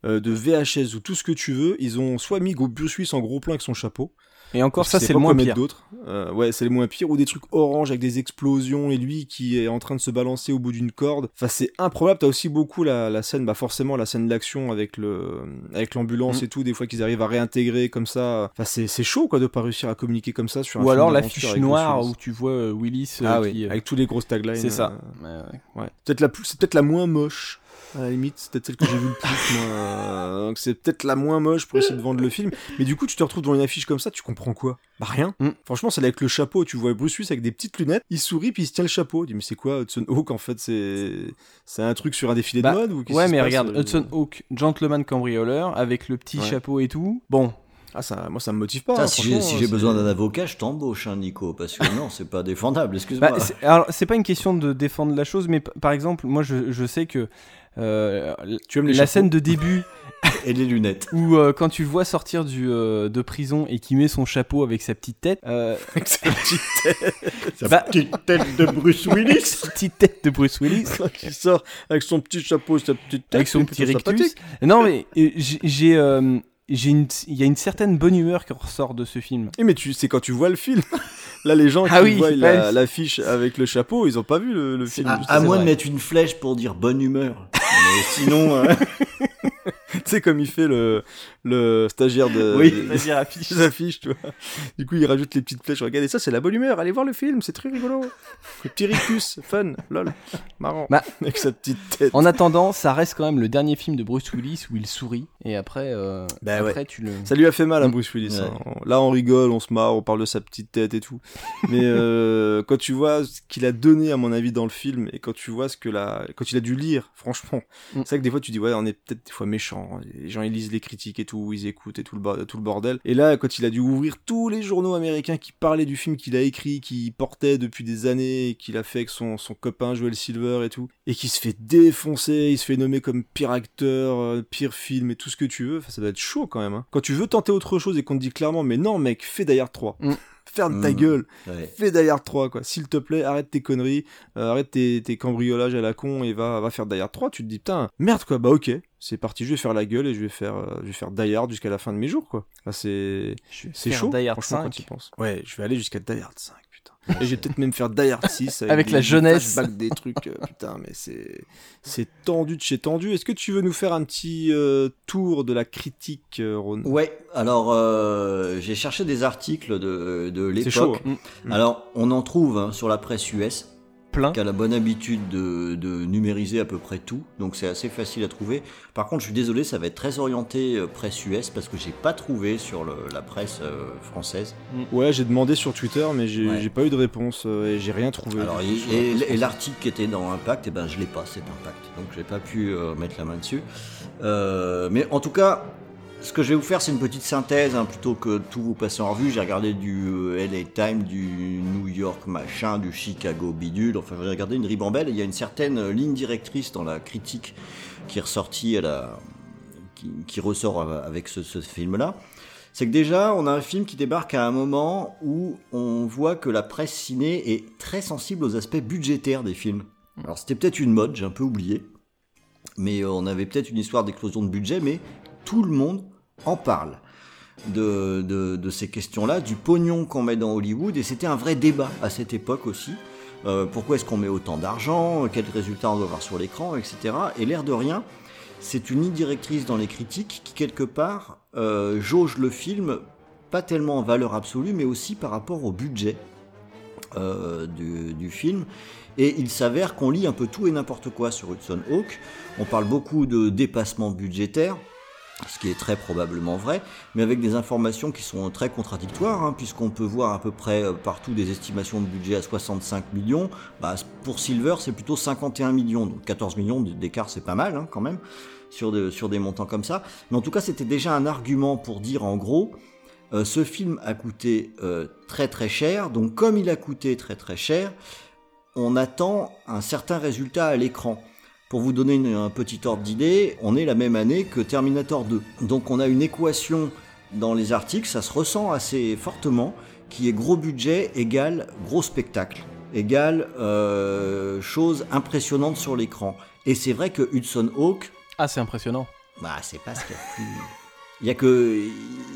euh, de VHS ou tout ce que tu veux, ils ont soit mis Bruce Willis en gros plan avec son chapeau. Et encore ça, c'est le moins pire. d'autre. Euh, ouais, c'est le moins pire. Ou des trucs orange avec des explosions et lui qui est en train de se balancer au bout d'une corde. Enfin, c'est improbable. T'as aussi beaucoup la, la scène, bah forcément la scène d'action avec le, avec l'ambulance Mm. et tout. Des fois qu'ils arrivent à réintégrer comme ça. Enfin, c'est, c'est chaud quoi de pas réussir à communiquer comme ça sur un Ou film alors l'affiche noire où tu vois euh, Willis euh, Ah qui, oui, avec tous les grosses taglines. C'est ça. ouais. Peut-être la plus, c'est peut-être la moins moche. À la limite, c'est peut-être celle que j'ai vue le plus, moi. Euh, Donc c'est peut-être la moins moche pour essayer de vendre le film. Mais du coup, tu te retrouves devant une affiche comme ça, tu comprends quoi? Bah rien. Mm. Franchement, c'est avec le chapeau. Tu vois Bruce Willis avec des petites lunettes, il sourit puis il se tient le chapeau. Tu dis, mais c'est quoi Hudson Hawk en fait C'est c'est un truc sur un défilé Bah, de mode ou Ouais, mais passe, regarde, euh Hudson Hawk, gentleman cambrioleur, avec le petit Ouais. chapeau et tout. Bon. Ah, ça, moi, ça me motive pas. Hein, si j'ai si besoin d'un avocat, je t'embauche, hein, Nico, parce que non, c'est pas défendable, excuse-moi. Bah, c'est- alors, c'est pas une question de défendre la chose, mais par exemple, moi, je, je sais que euh, Tu aimes les la chapeaux scène de début Et les lunettes. où euh, quand tu le vois sortir du, euh, de prison et qu'il met son chapeau avec sa petite tête, euh, Avec sa petite tête. Sa Bah- petite tête de Bruce Willis. petite tête de Bruce Willis qui sort avec son petit chapeau, sa petite tête. avec son petit rictus. Non, mais j'ai, j'ai, j'ai une, il y a une certaine bonne humeur qui ressort de ce film. Eh, mais tu, c'est quand tu vois le film. Là, les gens Ah qui oui, voient ouais. la- l'affiche avec le chapeau, ils ont pas vu le, le film. À, moins de mettre une flèche pour dire bonne humeur. Mais sinon, euh, tu sais, comme il fait le, le stagiaire de. Oui, des- affiche. des affiches, tu vois. Du coup, il rajoute les petites flèches. Regardez ça, c'est la bonne humeur. Allez voir le film, c'est très rigolo. Le petit rictus, fun, lol, marrant. Bah, avec sa petite tête. En attendant, ça reste quand même le dernier film de Bruce Willis où il sourit et après, euh, Bah après ouais. tu le. Ça lui a fait mal à Bruce Willis. Ouais. hein. Là, on rigole, on se marre, on parle de sa petite tête et tout. Mais euh, quand tu vois ce qu'il a donné, à mon avis, dans le film, et quand tu vois ce que la... quand il a dû lire, franchement, Mm. c'est vrai que des fois tu dis ouais, on est peut-être des fois méchant. Les gens ils lisent les critiques et tout, ils écoutent et tout le, bordel. Et là, quand il a dû ouvrir tous les journaux américains qui parlaient du film qu'il a écrit, qu'il portait depuis des années, qu'il a fait avec son, copain Joel Silver et tout, et qui se fait défoncer, il se fait nommer comme pire acteur, euh, pire film et tout ce que tu veux, ça doit être chaud quand même. hein. Quand tu veux tenter autre chose et qu'on te dit clairement, mais non mec, fais Hard 3. Mm. Ferme ta Mm. gueule, ouais. fais Die Hard 3 quoi. S'il te plaît, arrête tes conneries, euh, arrête tes, tes cambriolages à la con et va, va faire Die Hard 3. Tu te dis putain, merde quoi, bah ok, c'est parti, je vais faire la gueule et je vais faire, euh, je vais faire Die Hard jusqu'à la fin de mes jours quoi. Enfin, c'est c'est chaud, Die Hard franchement, 5. quand tu penses. Ouais, je vais aller jusqu'à Die Hard 5, putain. Et je vais peut-être même faire Die Hard 6 avec, Avec des- la jeunesse. des trucs, euh, putain, mais c'est c'est tendu de chez tendu. Est-ce que tu veux nous faire un petit euh, tour de la critique, euh, Ron? Ouais, alors euh, j'ai cherché des articles de, de C'est chaud. l'époque. hein. Mm. Alors, on en trouve hein, sur la presse US, Plein. qui a la bonne habitude de, de numériser à peu près tout, donc c'est assez facile à trouver. Par contre, je suis désolé, ça va être très orienté euh, presse US parce que j'ai pas trouvé sur le- la presse euh, française. Ouais, j'ai demandé sur Twitter, mais j'ai Ouais. pas eu de réponse euh, et j'ai rien trouvé. Alors, et, et- et l'article qui était dans Impact, eh ben, je l'ai pas, cet Impact. Donc, j'ai pas pu euh, mettre la main dessus. Euh, mais en tout cas, ce que je vais vous faire, c'est une petite synthèse, hein, plutôt que tout vous passer en revue. J'ai regardé du euh, LA Times, du New York machin, du Chicago bidule. Enfin, j'ai regardé une ribambelle. et Il y a une certaine ligne directrice dans la critique qui est ressortie à la, qui, ressort avec ce, ce film-là. C'est que déjà, on a un film qui débarque à un moment où on voit que la presse ciné est très sensible aux aspects budgétaires des films. Alors c'était peut-être une mode, j'ai un peu oublié, mais euh, on avait peut-être une histoire d'explosion de budget, mais tout le monde en parle de, ces questions-là, du pognon qu'on met dans Hollywood, et c'était un vrai débat à cette époque aussi. Euh, pourquoi est-ce qu'on met autant d'argent Quels résultats on doit avoir sur l'écran, etc. Et l'air de rien, c'est une ligne directrice dans les critiques qui, quelque part, euh, jauge le film, pas tellement en valeur absolue, mais aussi par rapport au budget euh, du film. Et il s'avère qu'on lit un peu tout et n'importe quoi sur Hudson Hawk. On parle beaucoup de dépassement budgétaire, ce qui est très probablement vrai, mais avec des informations qui sont très contradictoires, hein, puisqu'on peut voir à peu près euh, partout des estimations de budget à 65 millions. Bah, pour Silver, c'est plutôt 51 millions, donc 14 millions d'écart, c'est pas mal hein, quand même, sur, de- sur des montants comme ça. Mais en tout cas, c'était déjà un argument pour dire en gros, euh, ce film a coûté euh, très très cher, donc comme il a coûté très très cher, on attend un certain résultat à l'écran. Pour vous donner une- un petit ordre d'idée, on est la même année que Terminator 2. Donc on a une équation dans les articles, ça se ressent assez fortement, qui est gros budget égale gros spectacle, égale euh, chose impressionnante sur l'écran. Et c'est vrai que Hudson Hawk, Ah, c'est impressionnant. bah c'est pas ce qu'il y a de plus... Il y a que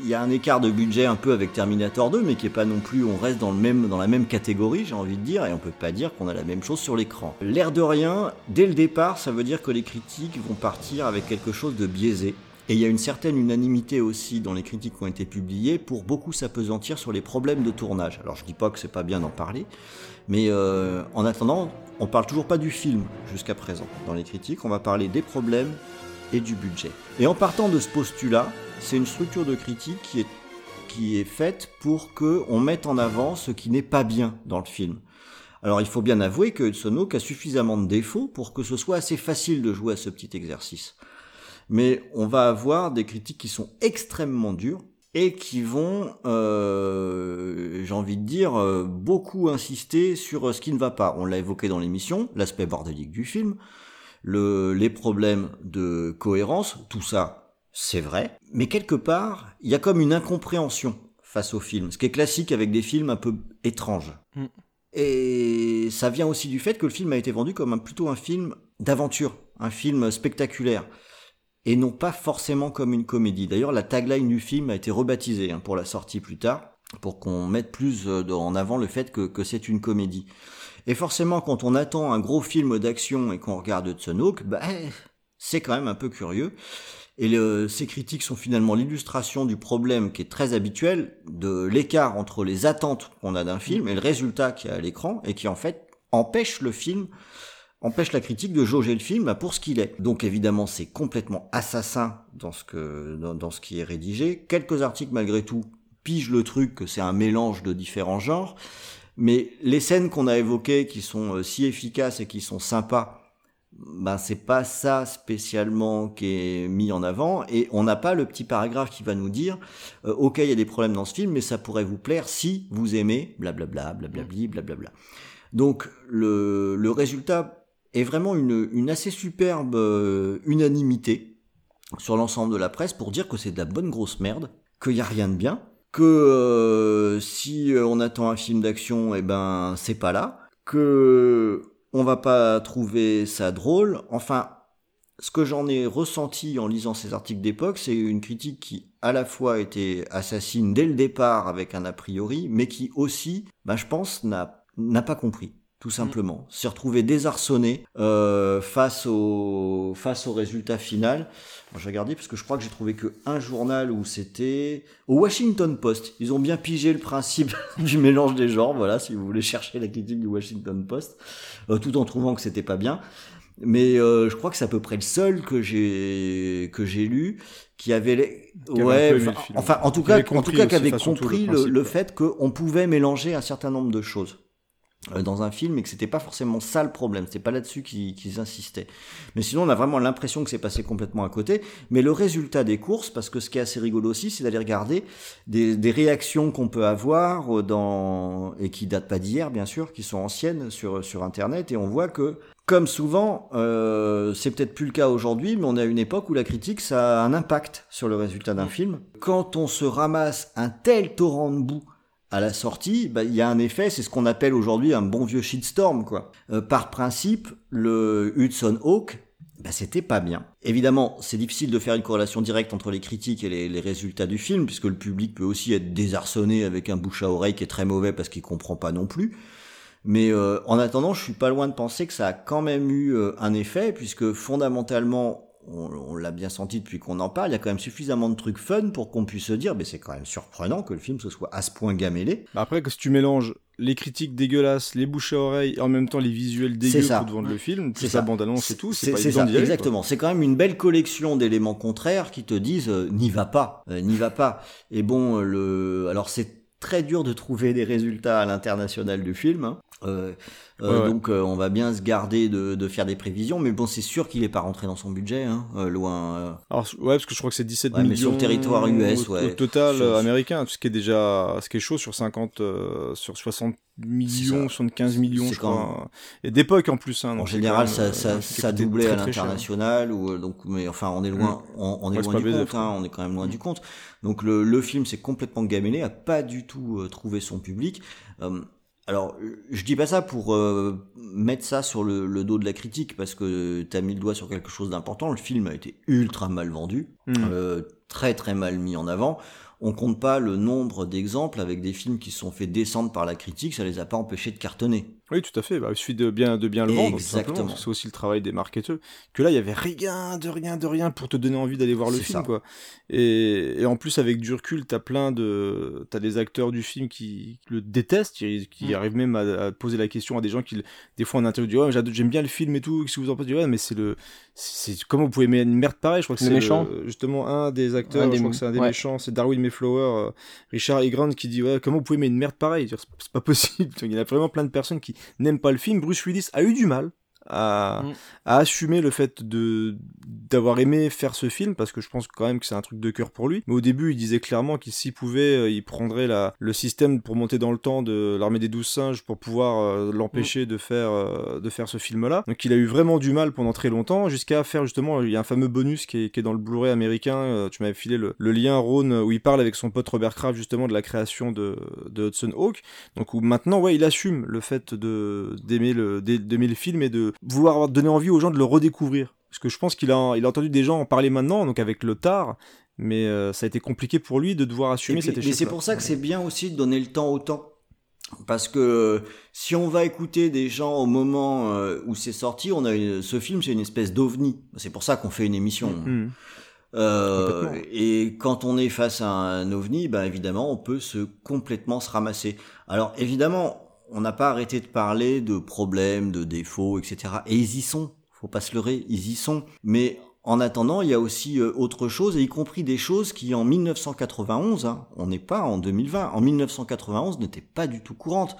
y a un écart de budget un peu avec Terminator 2 mais qui est pas non plus on reste dans le même dans la même catégorie, j'ai envie de dire et on peut pas dire qu'on a la même chose sur l'écran. L'air de rien, dès le départ, ça veut dire que les critiques vont partir avec quelque chose de biaisé. Et il y a une certaine unanimité aussi dans les critiques qui ont été publiées pour beaucoup s'apesantir sur les problèmes de tournage. Alors je dis pas que c'est pas bien d'en parler, mais euh, en attendant, on parle toujours pas du film jusqu'à présent dans les critiques. On va parler des problèmes et du budget. Et en partant de ce postulat, c'est une structure de critique qui est qui est faite pour que on mette en avant ce qui n'est pas bien dans le film. Alors il faut bien avouer que Hudson Hawk a suffisamment de défauts pour que ce soit assez facile de jouer à ce petit exercice. Mais on va avoir des critiques qui sont extrêmement dures et qui vont, euh, j'ai envie de dire, euh, beaucoup insister sur euh, ce qui ne va pas. On l'a évoqué dans l'émission, l'aspect bordélique du film, le, les problèmes de cohérence, tout ça, c'est vrai. Mais quelque part, il y a comme une incompréhension face au film, ce qui est classique avec des films un peu étranges. Mm. Et ça vient aussi du fait que le film a été vendu comme un, plutôt un film d'aventure, un film spectaculaire, et non pas forcément comme une comédie. D'ailleurs, la tagline du film a été rebaptisée hein, pour la sortie plus tard, pour qu'on mette plus euh, en avant le fait que, que c'est une comédie. Et forcément, quand on attend un gros film d'action et qu'on regarde Hudson Hawk, bah, c'est quand même un peu curieux. Et le, ces critiques sont finalement l'illustration du problème qui est très habituel de l'écart entre les attentes qu'on a d'un film et le résultat qu'il y a à l'écran et qui en fait empêche le film, empêche la critique de jauger le film pour ce qu'il est. Donc évidemment c'est complètement assassin dans ce que dans, dans ce qui est rédigé. Quelques articles malgré tout pigent le truc que c'est un mélange de différents genres. Mais les scènes qu'on a évoquées qui sont euh, si efficaces et qui sont sympas, ben c'est pas ça spécialement qui est mis en avant. Et on n'a pas le petit paragraphe qui va nous dire euh, ok il y a des problèmes dans ce film mais ça pourrait vous plaire si vous aimez blablabla blablabli blablabla. Donc le, le résultat est vraiment une, une assez superbe euh, unanimité sur l'ensemble de la presse pour dire que c'est de la bonne grosse merde qu'il y a rien de bien que euh, si on attend un film d'action et ben c'est pas là que on va pas trouver ça drôle. Enfin, ce que j'en ai ressenti en lisant ces articles d'époque, c'est une critique qui à la fois était assassine dès le départ avec un a priori, mais qui aussi, bah, je pense, n'a pas compris tout simplement, s'est retrouvé désarçonné euh, face au face au résultat final. Moi, j'ai regardé parce que je crois que j'ai trouvé que un journal où c'était au Washington Post. Ils ont bien pigé le principe du mélange des genres. Voilà, si vous voulez chercher la critique du Washington Post, euh, tout en trouvant que c'était pas bien. Mais euh, je crois que c'est à peu près le seul que j'ai que j'ai lu qui avait les... Qui ouais enfin, en tout cas en tout compris cas qui avait le compris le, le fait qu'on pouvait mélanger un certain nombre de choses dans un film et que c'était pas forcément ça le problème, c'était pas là-dessus qu'ils insistaient. Mais sinon, on a vraiment l'impression que c'est passé complètement à côté. Mais le résultat des courses, parce que ce qui est assez rigolo aussi, c'est d'aller regarder des, des réactions qu'on peut avoir euh, dans et qui datent pas d'hier, bien sûr, qui sont anciennes sur sur Internet, et on voit que comme souvent, euh, c'est peut-être plus le cas aujourd'hui, mais on est à une époque où la critique, ça a un impact sur le résultat d'un film. Quand on se ramasse un tel torrent de boue à la sortie, bah, il y a un effet, c'est ce qu'on appelle aujourd'hui un bon vieux shitstorm, quoi. Euh, par principe, le Hudson Hawk, bah, c'était pas bien. Évidemment, c'est difficile de faire une corrélation directe entre les critiques et les, les résultats du film, puisque le public peut aussi être désarçonné avec un bouche à oreille qui est très mauvais parce qu'il comprend pas non plus. Mais euh, en attendant, je suis pas loin de penser que ça a quand même eu euh, un effet, puisque fondamentalement, on, on l'a bien senti depuis qu'on en parle, il y a quand même suffisamment de trucs fun pour qu'on puisse se dire, mais c'est quand même surprenant que le film se soit à ce point gamellé. Bah après, que si tu mélanges les critiques dégueulasses, les bouches à oreille, et en même temps les visuels dégueux pour te vendre le film, C'est ça. bande-annonce et tout, c'est pas c'est évident ça, exactement. C'est quand même une belle collection d'éléments contraires qui te disent euh, n'y va pas, euh, n'y va pas. Et bon, euh, le, alors c'est très dur de trouver des résultats à l'international du film. hein. Euh, euh, Ouais, ouais. Donc euh, on va bien se garder de, de faire des prévisions, mais bon c'est sûr qu'il est pas rentré dans son budget, hein, euh, loin. euh. Alors, ouais, parce que je crois que c'est 17 Ouais, mais millions sur le territoire US, au, ouais. au total Sur- euh, américain, ce qui est déjà, ce qui est chaud sur 50, euh, sur 60 millions, 75 millions, je crois. Et d'époque en plus, hein. En général, ça, ça, ça doublait à très, très cher. l'international, ou donc, mais enfin, on est loin, Mm. on, on est Ouais, loin du compte, hein, on est quand même loin du compte. Donc le, le film s'est complètement gamellé, a pas du tout euh, trouvé son public. Euh, alors, je dis pas ça pour euh, mettre ça sur le, le dos de la critique, parce que t'as mis le doigt sur quelque chose d'important. Le film a été ultra mal vendu, Mm. euh, très très mal mis en avant. On compte pas le nombre d'exemples avec des films qui se sont fait descendre par la critique, ça les a pas empêchés de cartonner. Oui, tout à fait. Bah, il suffit de bien, de bien le vendre. Exactement. que C'est aussi le travail des marketeurs. Que là, il y avait rien, de rien, de rien pour te donner envie d'aller voir le film, ça. quoi. Et, et en plus, avec du recul, t'as plein de, t'as des acteurs du film qui le détestent, qui, qui Mm. arrivent même à, à poser la question à des gens qui, des fois en interview, disent, ouais, j'aime bien le film et tout. Si vous en pensez, ouais, mais c'est le, c'est comment vous pouvez aimer une merde pareille? Je crois que c'est méchant. justement un des acteurs. Un des je crois que c'est un des ouais. méchants. C'est Darwin Mayflower, euh, Richard Egrand qui dit, ouais, comment vous pouvez aimer une merde pareille? C'est c'est pas possible. Il y a vraiment plein de personnes qui n'aiment pas le film. Bruce Willis a eu du mal à, Mm. à assumer le fait de d'avoir aimé faire ce film parce que je pense quand même que c'est un truc de cœur pour lui. Mais au début il disait clairement qu'il s'il pouvait euh, il prendrait la, le système pour monter dans le temps de l'armée des douze singes pour pouvoir euh, l'empêcher de faire euh, de faire ce film là donc il a eu vraiment du mal pendant très longtemps jusqu'à faire justement il y a un fameux bonus qui est, qui est dans le Blu-ray américain euh, tu m'avais filé le, le lien Ron où il parle avec son pote Robert Kraft justement de la création de, de Hudson Hawk donc où maintenant ouais il assume le fait de d'aimer le d'ai- d'aimer le film et de vouloir donner envie aux gens de le redécouvrir parce que je pense qu'il a il a entendu des gens en parler maintenant donc avec le tard mais euh, ça a été compliqué pour lui de devoir assumer puis- cet mais échec c'est pour ça que c'est bien aussi de donner le temps au temps. Parce que si on va écouter des gens au moment euh, où c'est sorti, on a une- ce film c'est une espèce d'ovni. C'est pour ça qu'on fait une émission. Mhm. Euh, et quand on est face à un ovni, ben évidemment, on peut se complètement se ramasser. Alors évidemment, on n'a pas arrêté de parler de problèmes, de défauts, etc. Et ils y sont. Faut pas se leurrer, ils y sont. Mais en attendant, il y a aussi euh, autre chose, et y compris des choses qui en 1991, hein, on n'est pas en 2020, en 1991 n'étaient pas du tout courantes.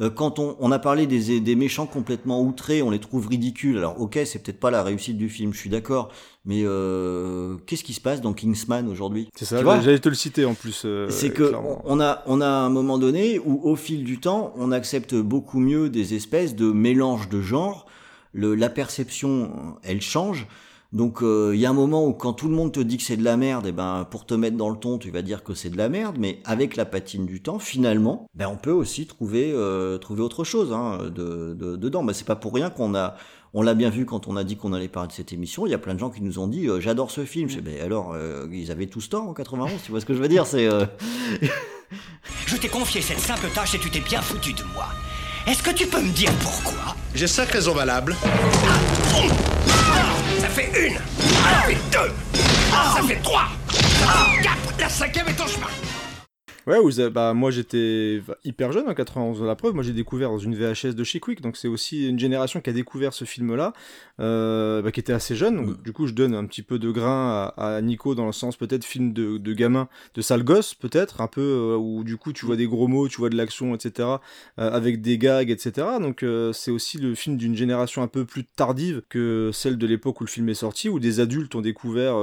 Euh, Quand on, on a parlé des, des méchants complètement outrés, on les trouve ridicules. Alors ok, c'est peut-être pas la réussite du film, je suis d'accord, mais euh, qu'est-ce qui se passe dans Kingsman aujourd'hui? C'est ça j'allais te le citer en plus euh, c'est que clairement. on a on a un moment donné où au fil du temps on accepte beaucoup mieux des espèces de mélanges de genres le, la perception elle change donc euh, il y a un moment où quand tout le monde te dit que c'est de la merde et ben pour te mettre dans le ton tu vas dire que c'est de la merde mais avec la patine du temps finalement ben on peut aussi trouver euh, trouver autre chose hein, de, de- dedans ben, c'est pas pour rien qu'on a on l'a bien vu quand on a dit qu'on allait parler de cette émission. Il y a plein de gens qui nous ont dit euh, j'adore ce film. Je dis, ben alors euh, ils avaient tous tort en 91. Tu vois ce que je veux dire? C'est euh, Je t'ai confié cette simple tâche et tu t'es bien foutu de moi. Est-ce que tu peux me dire pourquoi? J'ai cinq raisons valables. Ça fait une, ça fait deux, ça fait trois, quatre, la cinquième est en chemin. Ouais, vous avez- bah, moi j'étais hyper jeune en 91, la preuve, moi j'ai découvert dans une VHS de chez Quick, donc c'est aussi une génération qui a découvert ce film-là, euh, bah, qui était assez jeune, donc du coup je donne un petit peu de grain à, à Nico dans le sens peut-être film de, de gamin, de sale gosse peut-être, un peu, euh, où du coup tu vois des gros mots, tu vois de l'action, etc., euh, avec des gags, etc., donc c'est aussi le film d'une génération un peu plus tardive que celle de l'époque où le film est sorti, où des adultes ont découvert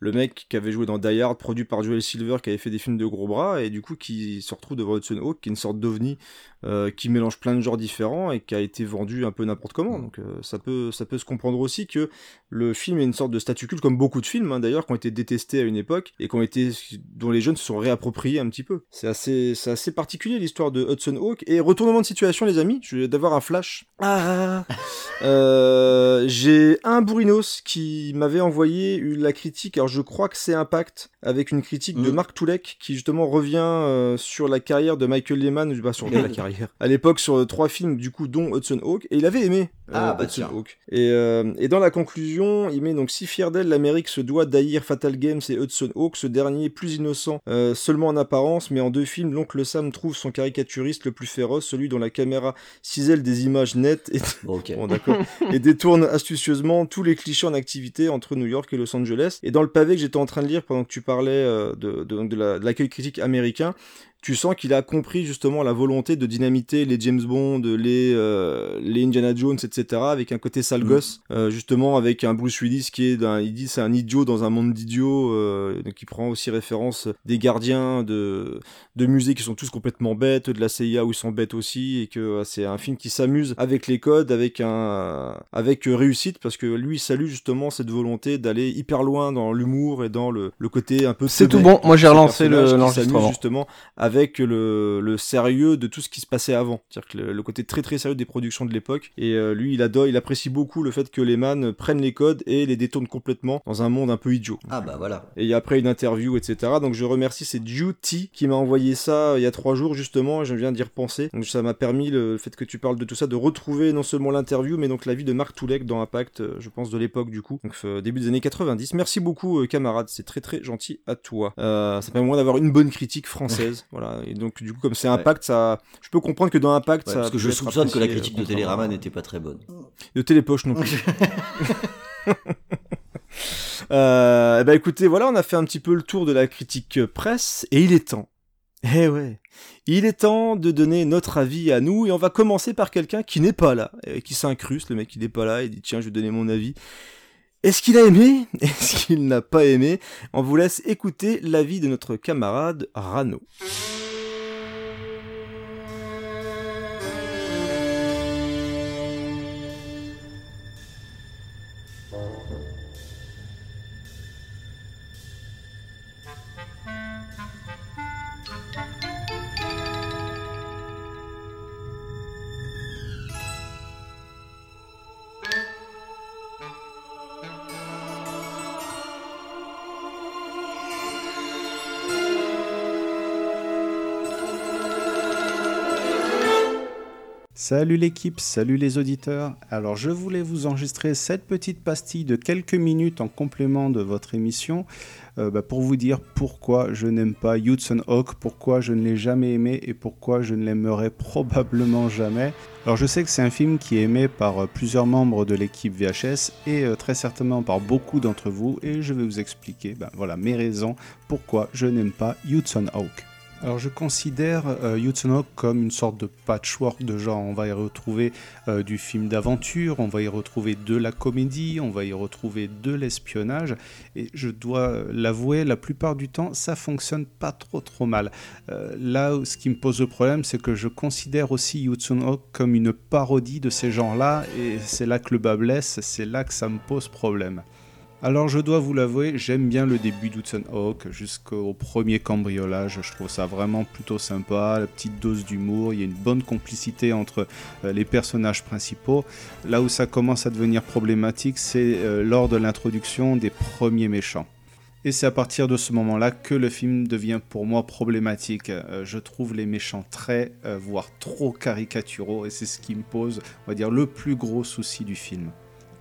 le mec qui avait joué dans Die Hard, produit par Joel Silver, qui avait fait des films de gros bras, et du coup qui se retrouve devant Hudson Hawk, qui est une sorte d'ovni euh, qui mélange plein de genres différents et qui a été vendu un peu n'importe comment. Donc euh, ça peut ça peut se comprendre aussi que le film est une sorte de statut culte, comme beaucoup de films hein, d'ailleurs, qui ont été détestés à une époque et qui ont été dont les jeunes se sont réappropriés un petit peu. C'est assez c'est assez particulier l'histoire de Hudson Hawk et retournement de situation les amis. Je vais d'avoir un flash. Ah euh, j'ai un bourrinos qui m'avait envoyé la critique. Alors je crois que c'est Impact avec une critique de Marc Toulek qui justement revient sur la carrière de Michael Lehman, pas sur la carrière. À l'époque sur euh, trois films du coup dont Hudson Hawk et il avait aimé euh, Ah, bah Hudson tiens. Hawk. Et, euh, et dans la conclusion, il met donc si fier d'elle, l'Amérique se doit d'haïr Fatal Games et Hudson Hawk, ce dernier plus innocent euh, seulement en apparence, mais en deux films, l'oncle Sam trouve son caricaturiste le plus féroce, celui dont la caméra cisèle des images nettes et, Bon, d'accord. et détourne astucieusement tous les clichés en activité entre New York et Los Angeles. Et dans le pavé que j'étais en train de lire pendant que tu parlais de, de, la- de l'accueil critique américain, tu sens qu'il a compris justement la volonté de dynamiter les James Bond, les, euh, les Indiana Jones, etc. avec un côté sale Mm. gosse, euh, justement avec un Bruce Willis qui est d'un, il dit c'est un idiot dans un monde d'idiots, euh, donc il prend aussi référence des gardiens de, de musées qui sont tous complètement bêtes, de la CIA où ils sont bêtes aussi, et que euh, c'est un film qui s'amuse avec les codes, avec un, avec réussite, parce que lui il salue justement cette volonté d'aller hyper loin dans l'humour et dans le, le côté un peu C'est tout bon. Moi, j'ai relancé qui l'enregistrement. justement avec le, le sérieux de tout ce qui se passait avant. C'est-à-dire que le, le côté très très sérieux des productions de l'époque. Et euh, lui, il adore, il apprécie beaucoup le fait que les man prennent les codes et les détournent complètement dans un monde un peu idiot. Ah bah voilà. Et il y a après une interview, etc. Donc je remercie, c'est Duty qui m'a envoyé ça euh, il y a trois jours justement, et je viens d'y repenser. Donc ça m'a permis le fait que tu parles de tout ça, de retrouver non seulement l'interview, mais donc la vie de Marc Toulek dans Impact, euh, je pense de l'époque du coup. Donc euh, début des années 90. Merci beaucoup euh, camarade, c'est très très gentil à toi. Ça permet au moins d'avoir une bonne critique française. voilà. Et donc du coup comme c'est Impact, ça, je peux comprendre que dans Impact, Ouais, ça. parce que je soupçonne que la critique de Télérama n'était pas très bonne. de Télépoche non plus. euh, bah écoutez, voilà, on a fait un petit peu le tour de la critique presse et il est temps. Eh ouais, il est temps de donner notre avis à nous et on va commencer par quelqu'un qui n'est pas là, et qui s'incruste, le mec qui n'est pas là, il dit tiens je vais donner mon avis. Est-ce qu'il a aimé Est-ce qu'il n'a pas aimé On vous laisse écouter l'avis de notre camarade Rano. Salut l'équipe, salut les auditeurs. Alors je voulais vous enregistrer cette petite pastille de quelques minutes en complément de votre émission euh, bah, pour vous dire pourquoi je n'aime pas Hudson Hawk, pourquoi je ne l'ai jamais aimé et pourquoi je ne l'aimerai probablement jamais. Alors je sais que c'est un film qui est aimé par euh, plusieurs membres de l'équipe VHS et euh, très certainement par beaucoup d'entre vous et je vais vous expliquer bah, voilà, mes raisons pourquoi je n'aime pas Hudson Hawk. Alors je considère euh, comme une sorte de patchwork de genre. On va y retrouver euh, du film d'aventure, on va y retrouver de la comédie, on va y retrouver de l'espionnage. Et je dois l'avouer, la plupart du temps, ça fonctionne pas trop trop mal. Euh, là, où ce qui me pose le problème, c'est que je considère aussi Hawk comme une parodie de ces genres-là. Et c'est là que le bas blesse, c'est là que ça me pose problème. Alors je dois vous l'avouer, j'aime bien le début d'Hudson Hawk jusqu'au premier cambriolage, je trouve ça vraiment plutôt sympa, la petite dose d'humour, il y a une bonne complicité entre euh, les personnages principaux. Là où ça commence à devenir problématique, c'est euh, lors de l'introduction des premiers méchants. Et c'est à partir de ce moment-là que le film devient pour moi problématique. Euh, je trouve les méchants très, voire trop caricaturaux, et c'est ce qui me pose, on va dire, le plus gros souci du film.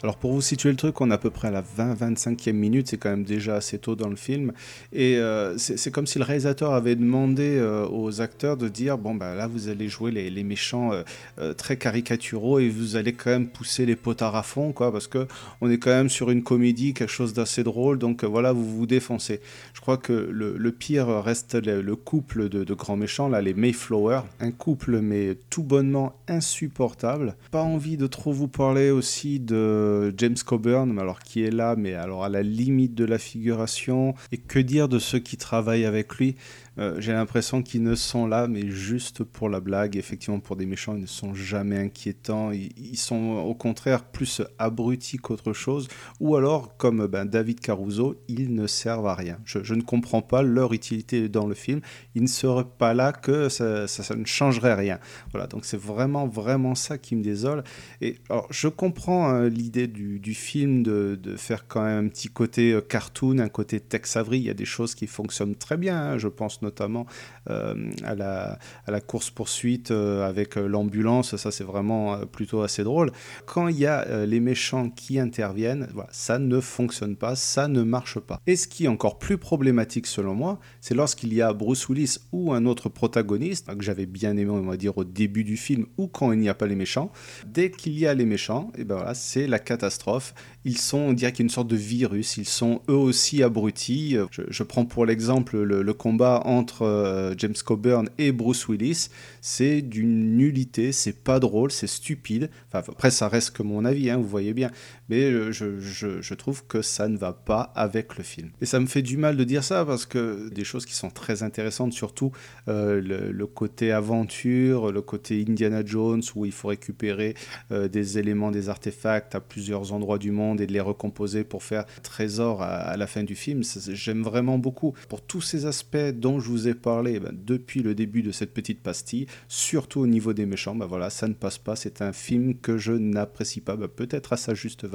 Alors pour vous situer le truc, on est à peu près à la 20-25e minute, c'est quand même déjà assez tôt dans le film. Et euh, c'est comme si le réalisateur avait demandé euh, aux acteurs de dire, bon bah là vous allez jouer les, méchants euh, très caricaturaux et vous allez quand même pousser les potards à fond, quoi, parce que on est quand même sur une comédie, quelque chose d'assez drôle, donc voilà, vous vous défoncez. Je crois que le, pire reste le, le couple de, de grands méchants, là, les Mayflower, un couple mais tout bonnement insupportable. Pas envie de trop vous parler aussi de James Coburn, alors qui est là, mais alors à la limite de la figuration. Et que dire de ceux qui travaillent avec lui? Euh, J'ai l'impression qu'ils ne sont là, mais juste pour la blague. Effectivement, pour des méchants, ils ne sont jamais inquiétants. Ils, sont au contraire plus abrutis qu'autre chose. Ou alors, comme ben, David Caruso, ils ne servent à rien. Je, ne comprends pas leur utilité dans le film. Ils ne seraient pas là que ça, ne changerait rien. Voilà, donc c'est vraiment, vraiment ça qui me désole. Et alors, je comprends hein, l'idée du, film de, de faire quand même un petit côté euh, cartoon, un côté Tex Avery. Il y a des choses qui fonctionnent très bien. hein. Je pense notamment euh, à la, à la course-poursuite euh, avec euh, l'ambulance. Ça, c'est vraiment plutôt assez drôle. Quand il y a les méchants qui interviennent, ça ne fonctionne pas, ça ne marche pas. Et ce qui est encore plus problématique selon moi, c'est lorsqu'il y a Bruce Willis ou un autre protagoniste, que j'avais bien aimé, on va dire, au début du film, ou quand il n'y a pas les méchants. Dès qu'il y a les méchants, et ben voilà, c'est la catastrophe. Ils sont, on dirait qu'il y a une sorte de virus, ils sont eux aussi abrutis. Je, prends pour l'exemple le, le combat entre euh, James Coburn et Bruce Willis. C'est d'une nullité, c'est pas drôle, c'est stupide. Enfin, après, ça reste que mon avis, hein, vous voyez bien. Mais euh, je, je- trouve que ça ne va pas avec le film. Et ça me fait du mal de dire ça parce que des choses qui sont très intéressantes, surtout euh, le, côté aventure, le côté Indiana Jones où il faut récupérer euh, des éléments, des artefacts à plusieurs endroits du monde et de les recomposer pour faire trésor à, la fin du film. J'aime vraiment beaucoup. Pour tous ces aspects dont je vous ai parlé ben, depuis le début de cette petite pastille, surtout au niveau des méchants, ben voilà, ça ne passe pas. C'est un film que je n'apprécie pas, ben, peut-être à sa juste valeur.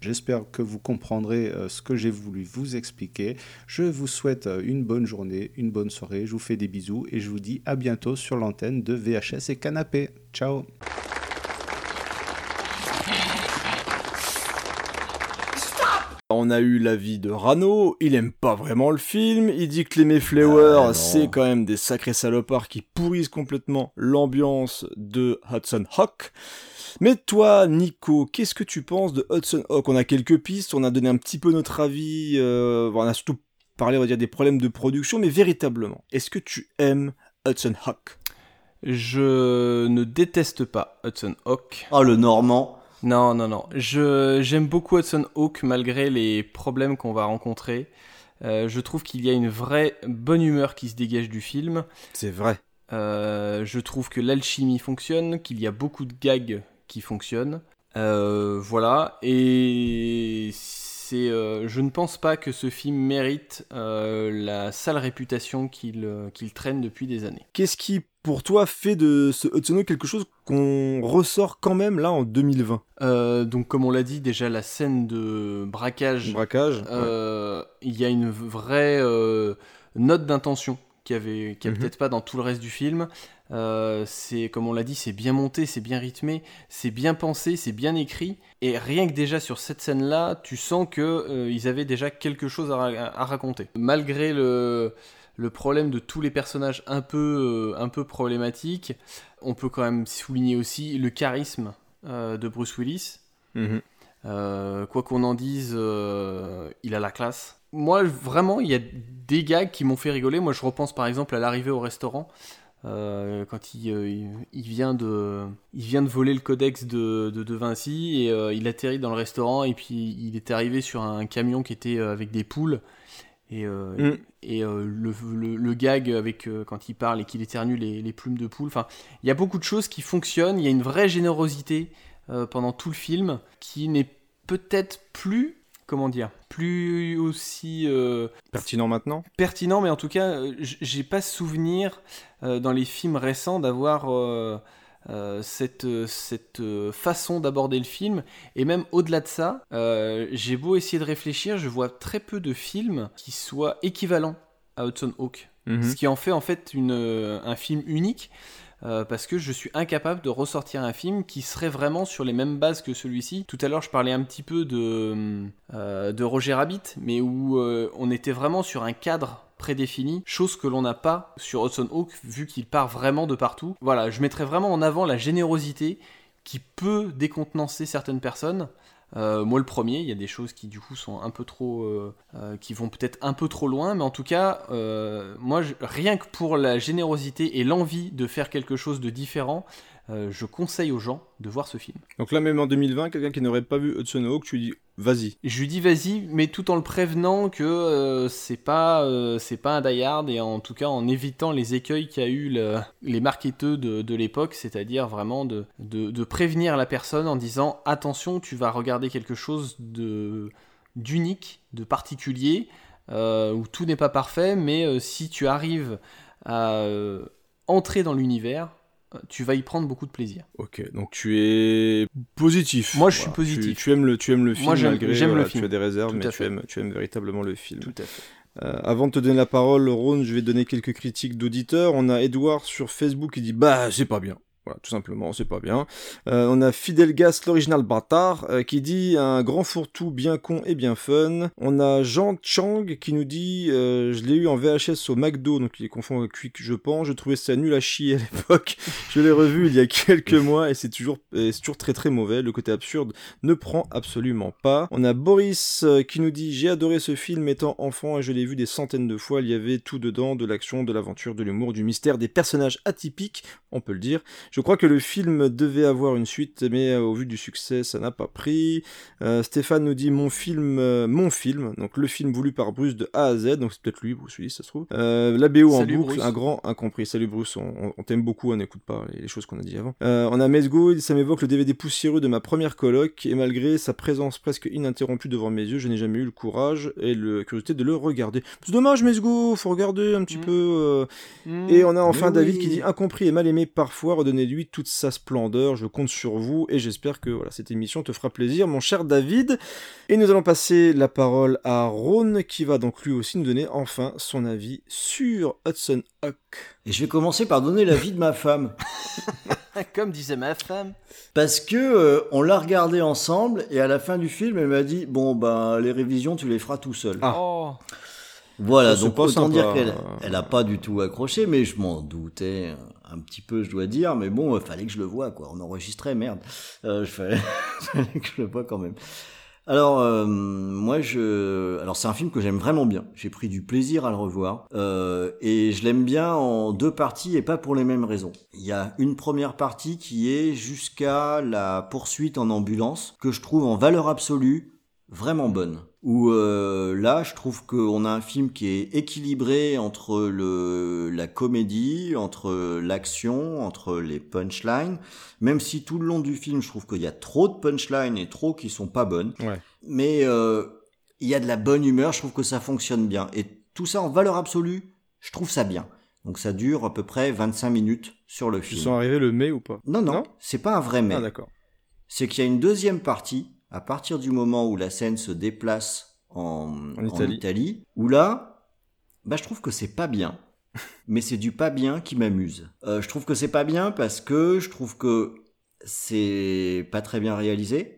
J'espère que vous comprendrez euh, ce que j'ai voulu vous expliquer. Je vous souhaite euh, une bonne journée, une bonne soirée. Je vous fais des bisous et je vous dis à bientôt sur l'antenne de VHS et Canapé. Ciao On a eu l'avis de Rano, il aime pas vraiment le film, il dit que les Mayflower, Ah, c'est quand même des sacrés salopards qui pourrissent complètement l'ambiance de Hudson Hawk. Mais toi, Nico, qu'est-ce que tu penses de Hudson Hawk? On a quelques pistes, on a donné un petit peu notre avis, euh, on a surtout parlé, on va dire, des problèmes de production, mais véritablement, est-ce que tu aimes Hudson Hawk? Je ne déteste pas Hudson Hawk. Oh, le Normand. Non, non, non. Je, j'aime beaucoup Hudson Hawk malgré les problèmes qu'on va rencontrer. Euh, je trouve qu'il y a une vraie bonne humeur qui se dégage du film. C'est vrai. Euh, je trouve que l'alchimie fonctionne, qu'il y a beaucoup de gags qui fonctionnent. Euh, voilà. Et c'est, euh, je ne pense pas que ce film mérite euh, la sale réputation qu'il, qu'il traîne depuis des années. Qu'est-ce qui, pour toi, fait de ce Hudson Hawk quelque chose qu'on ressort quand même là en 2020 Euh, donc comme on l'a dit déjà la scène de braquage, Braquage, il y a une vraie note d'intention qui avait qui a Mhm. peut-être pas dans tout le reste du film. Euh, c'est comme on l'a dit, c'est bien monté, c'est bien rythmé, c'est bien pensé, c'est bien écrit. Et rien que déjà sur cette scène-là, tu sens que euh, ils avaient déjà quelque chose à, ra- à raconter. Malgré le le problème de tous les personnages un peu euh, un peu problématiques, on peut quand même souligner aussi le charisme de Bruce Willis. Mhm. Euh, quoi qu'on en dise, il a la classe. Moi, vraiment, il y a des gags qui m'ont fait rigoler. Moi, je repense par exemple à l'arrivée au restaurant. Euh, quand il, euh, il- il vient de, il vient de voler le codex de, de, de Vinci et euh, il atterrit dans le restaurant et puis il est arrivé sur un camion qui était avec des poules et, euh, Mm. et le, le- le gag avec quand il parle et qu'il éternue les, les plumes de poule. Enfin, il y a beaucoup de choses qui fonctionnent. Il y a une vraie générosité pendant tout le film qui n'est peut-être plus, comment dire, plus aussi euh, Pertinent maintenant pertinent, mais en tout cas, euh, j'ai pas souvenir euh, dans les films récents d'avoir euh, cette, cette façon d'aborder le film. Et même au-delà de ça, j'ai beau essayer de réfléchir, je vois très peu de films qui soient équivalents à Hudson Hawk. Mhm. Ce qui en fait en fait une, un film unique. Euh, parce que je suis incapable de ressortir un film qui serait vraiment sur les mêmes bases que celui-ci. Tout à l'heure, je parlais un petit peu de, euh, de Roger Rabbit, mais où euh, on était vraiment sur un cadre prédéfini, chose que l'on n'a pas sur Hudson Hawk, vu qu'il part vraiment de partout. Voilà, je mettrais vraiment en avant la générosité qui peut décontenancer certaines personnes. Euh, moi, le premier, il y a des choses qui du coup sont un peu trop, euh, euh, qui vont peut-être un peu trop loin, mais en tout cas, moi, rien que pour la générosité et l'envie de faire quelque chose de différent, euh, je conseille aux gens de voir ce film. Donc là, même en 2020, quelqu'un qui n'aurait pas vu Hudson Hawk, tu lui dis vas-y. Je lui dis vas-y, mais tout en le prévenant que euh, c'est pas euh, c'est pas un die hard et en tout cas en évitant les écueils qu'a eu le- les marketeux de, de l'époque, c'est-à-dire vraiment de, de, de prévenir la personne en disant attention, tu vas regarder quelque chose de d'unique, de particulier, euh, où tout n'est pas parfait, mais euh, si tu arrives à euh, entrer dans l'univers, tu vas y prendre beaucoup de plaisir. Ok, donc tu es positif. Moi, je suis positif. Tu, tu aimes le, tu aimes le film Moi, j'aime- malgré j'aime le film. tu as des réserves, mais aimes, tu aimes véritablement le film. Tout à fait. Euh, avant de te donner la parole, Ron, je vais donner quelques critiques d'auditeurs. On a Edouard sur Facebook qui dit Bah, c'est pas bien. Voilà, tout simplement, c'est pas bien. Euh, on a Fidel Gas, l'original bâtard, euh, qui dit un grand fourre-tout bien con et bien fun. On a Jean Chang qui nous dit euh, je l'ai eu en VHS au McDo, donc il est confond avec Quick, je pense. Je trouvais ça nul à chier à l'époque. je l'ai revu il y a quelques mois et c'est toujours, toujours très très mauvais. Le côté absurde ne prend absolument pas. On a Boris qui nous dit j'ai adoré ce film étant enfant et je l'ai vu des centaines de fois. Il y avait tout dedans, de l'action, de l'aventure, de l'humour, du mystère, des personnages atypiques, on peut le dire. Je crois que le film devait avoir une suite, mais euh, au vu du succès, ça n'a pas pris. Euh, Stéphane nous dit mon film, euh, mon film, donc le film voulu par Bruce de A à Z, donc c'est peut-être lui, Bruce Willis, ça se trouve. La BO Salut, en boucle, Bruce. un grand incompris. Salut Bruce, on, on- on t'aime beaucoup, on n'écoute pas les, les choses qu'on a dit avant. On a Mesgo, ça m'évoque le DVD poussiéreux de ma première coloc, et malgré sa présence presque ininterrompue devant mes yeux, je n'ai jamais eu le courage et la curiosité de le regarder. C'est dommage, Mesgo, faut regarder un petit peu. euh, Mm. Et on a enfin Mais David oui. qui dit incompris et mal aimé parfois, redonnez-lui toute sa splendeur. Je compte sur vous et j'espère que voilà, cette émission te fera plaisir, mon cher David. Et nous allons passer la parole à Ron qui va donc lui aussi nous donner enfin son avis sur Hudson Hawk. Et je vais commencer par donner l'avis de ma femme. Comme disait ma femme. Parce que euh, on l'a regardé ensemble et à la fin du film, elle m'a dit bon ben les révisions tu les feras tout seul. Oh. Voilà, Ça, donc autant dire qu'elle elle a pas du tout accroché, mais je m'en doutais euh, un petit peu, je dois dire. Mais bon, il fallait que je le voie, quoi. On enregistrait, merde. Euh, je fallait, fallait que je le voie quand même. Alors, euh, moi, je... Alors, c'est un film que j'aime vraiment bien. J'ai pris du plaisir à le revoir. Euh, et je l'aime bien en deux parties et pas pour les mêmes raisons. Il y a une première partie qui est jusqu'à la poursuite en ambulance, que je trouve en valeur absolue vraiment bonne. Où euh, là, je trouve qu'on a un film qui est équilibré entre le la comédie, entre l'action, entre les punchlines. Même si tout le long du film, je trouve qu'il y a trop de punchlines et trop qui sont pas bonnes. Ouais. Mais euh, il y a de la bonne humeur. Je trouve que ça fonctionne bien. Et tout ça en valeur absolue, je trouve ça bien. Donc ça dure à peu près 25 minutes sur le film. sens arriver le mai ou pas? Non, non, c'est pas un vrai mais. Ah d'accord. C'est qu'il y a une deuxième partie, à partir du moment où la scène se déplace en, En Italie. où là, bah, je trouve que c'est pas bien. Mais c'est du pas bien qui m'amuse. Euh, je trouve que c'est pas bien parce que je trouve que c'est pas très bien réalisé.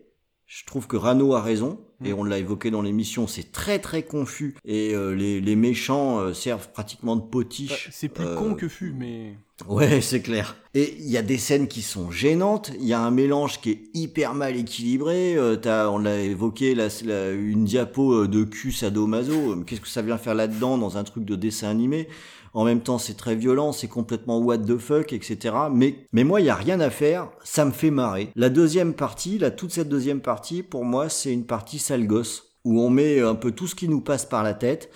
Je trouve que Rano a raison, Mm. et on l'a évoqué dans l'émission, c'est très très confus, et euh, les, les méchants euh, servent pratiquement de potiche. C'est plus Euh, con que fut, mais. Ouais, c'est clair. Et il y a des scènes qui sont gênantes. Il y a un mélange qui est hyper mal équilibré. Euh, t'as, on l'a évoqué, la, la- une diapo de cul sadomaso. Qu'est-ce que ça vient faire là-dedans dans un truc de dessin animé? En même temps, c'est très violent, c'est complètement what the fuck, etc. Mais, mais moi, il y a rien à faire. Ça me fait marrer. La deuxième partie, la toute cette deuxième partie, pour moi, c'est une partie sale gosse où on met un peu tout ce qui nous passe par la tête.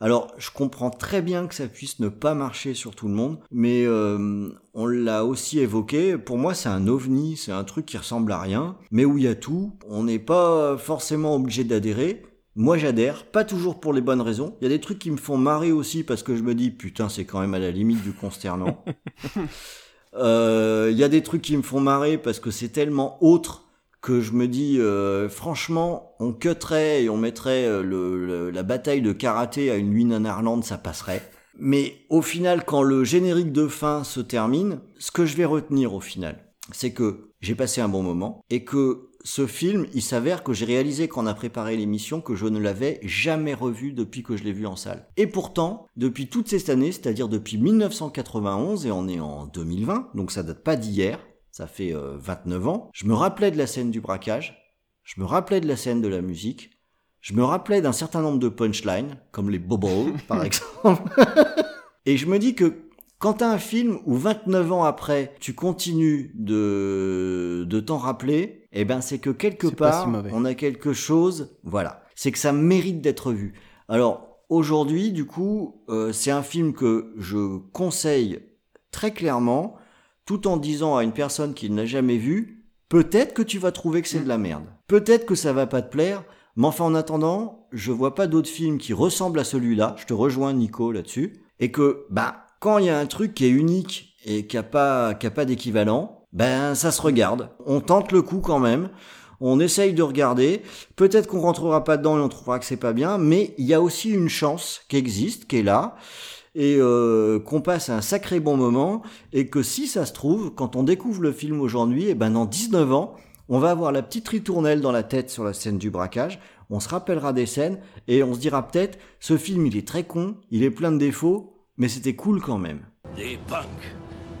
Alors, je comprends très bien que ça puisse ne pas marcher sur tout le monde, mais euh, on l'a aussi évoqué. Pour moi, c'est un ovni, c'est un truc qui ressemble à rien, mais où il y a tout. On n'est pas forcément obligé d'adhérer. Moi, j'adhère, pas toujours pour les bonnes raisons. Il y a des trucs qui me font marrer aussi parce que je me dis, putain, c'est quand même à la limite du consternant. Euh, Il y a des trucs qui me font marrer parce que c'est tellement autre que je me dis euh, franchement on cutterait et on mettrait euh, le, le- la bataille de karaté à une nuit nanarlande ça passerait mais au final quand le générique de fin se termine ce que je vais retenir au final c'est que j'ai passé un bon moment et que ce film, il s'avère que j'ai réalisé quand on a préparé l'émission que je ne l'avais jamais revu depuis que je l'ai vu en salle. Et pourtant, depuis toutes ces années, c'est-à-dire depuis 1991 et on est en 2020, donc ça date pas d'hier, ça fait euh, 29 ans, je me rappelais de la scène du braquage, je me rappelais de la scène de la musique, je me rappelais d'un certain nombre de punchlines, comme les bobos par exemple. Et je me dis que quand t'as un film où 29 ans après, tu continues de, de t'en rappeler, eh ben c'est que quelque part, si on a quelque chose, voilà. C'est que ça mérite d'être vu. Alors, aujourd'hui, du coup, euh, c'est un film que je conseille très clairement, tout en disant à une personne qui ne l'a jamais vu, peut-être que tu vas trouver que c'est de la merde. Peut-être que ça va pas te plaire, mais enfin en attendant, je vois pas d'autres films qui ressemblent à celui-là. Je te rejoins Nico là-dessus. Et que, bah, quand il y a un truc qui est unique et qui a pas, qui a pas d'équivalent, ben, ça se regarde. On tente le coup quand même. On essaye de regarder. Peut-être qu'on rentrera pas dedans et on trouvera que c'est pas bien, mais il y a aussi une chance qui existe, qui est là, et euh, qu'on passe un sacré bon moment, et que si ça se trouve, quand on découvre le film aujourd'hui, et ben dans 19 ans, on va avoir la petite ritournelle dans la tête sur la scène du braquage, on se rappellera des scènes, et on se dira peut-être, ce film il est très con, il est plein de défauts, mais c'était cool quand même. Des punks.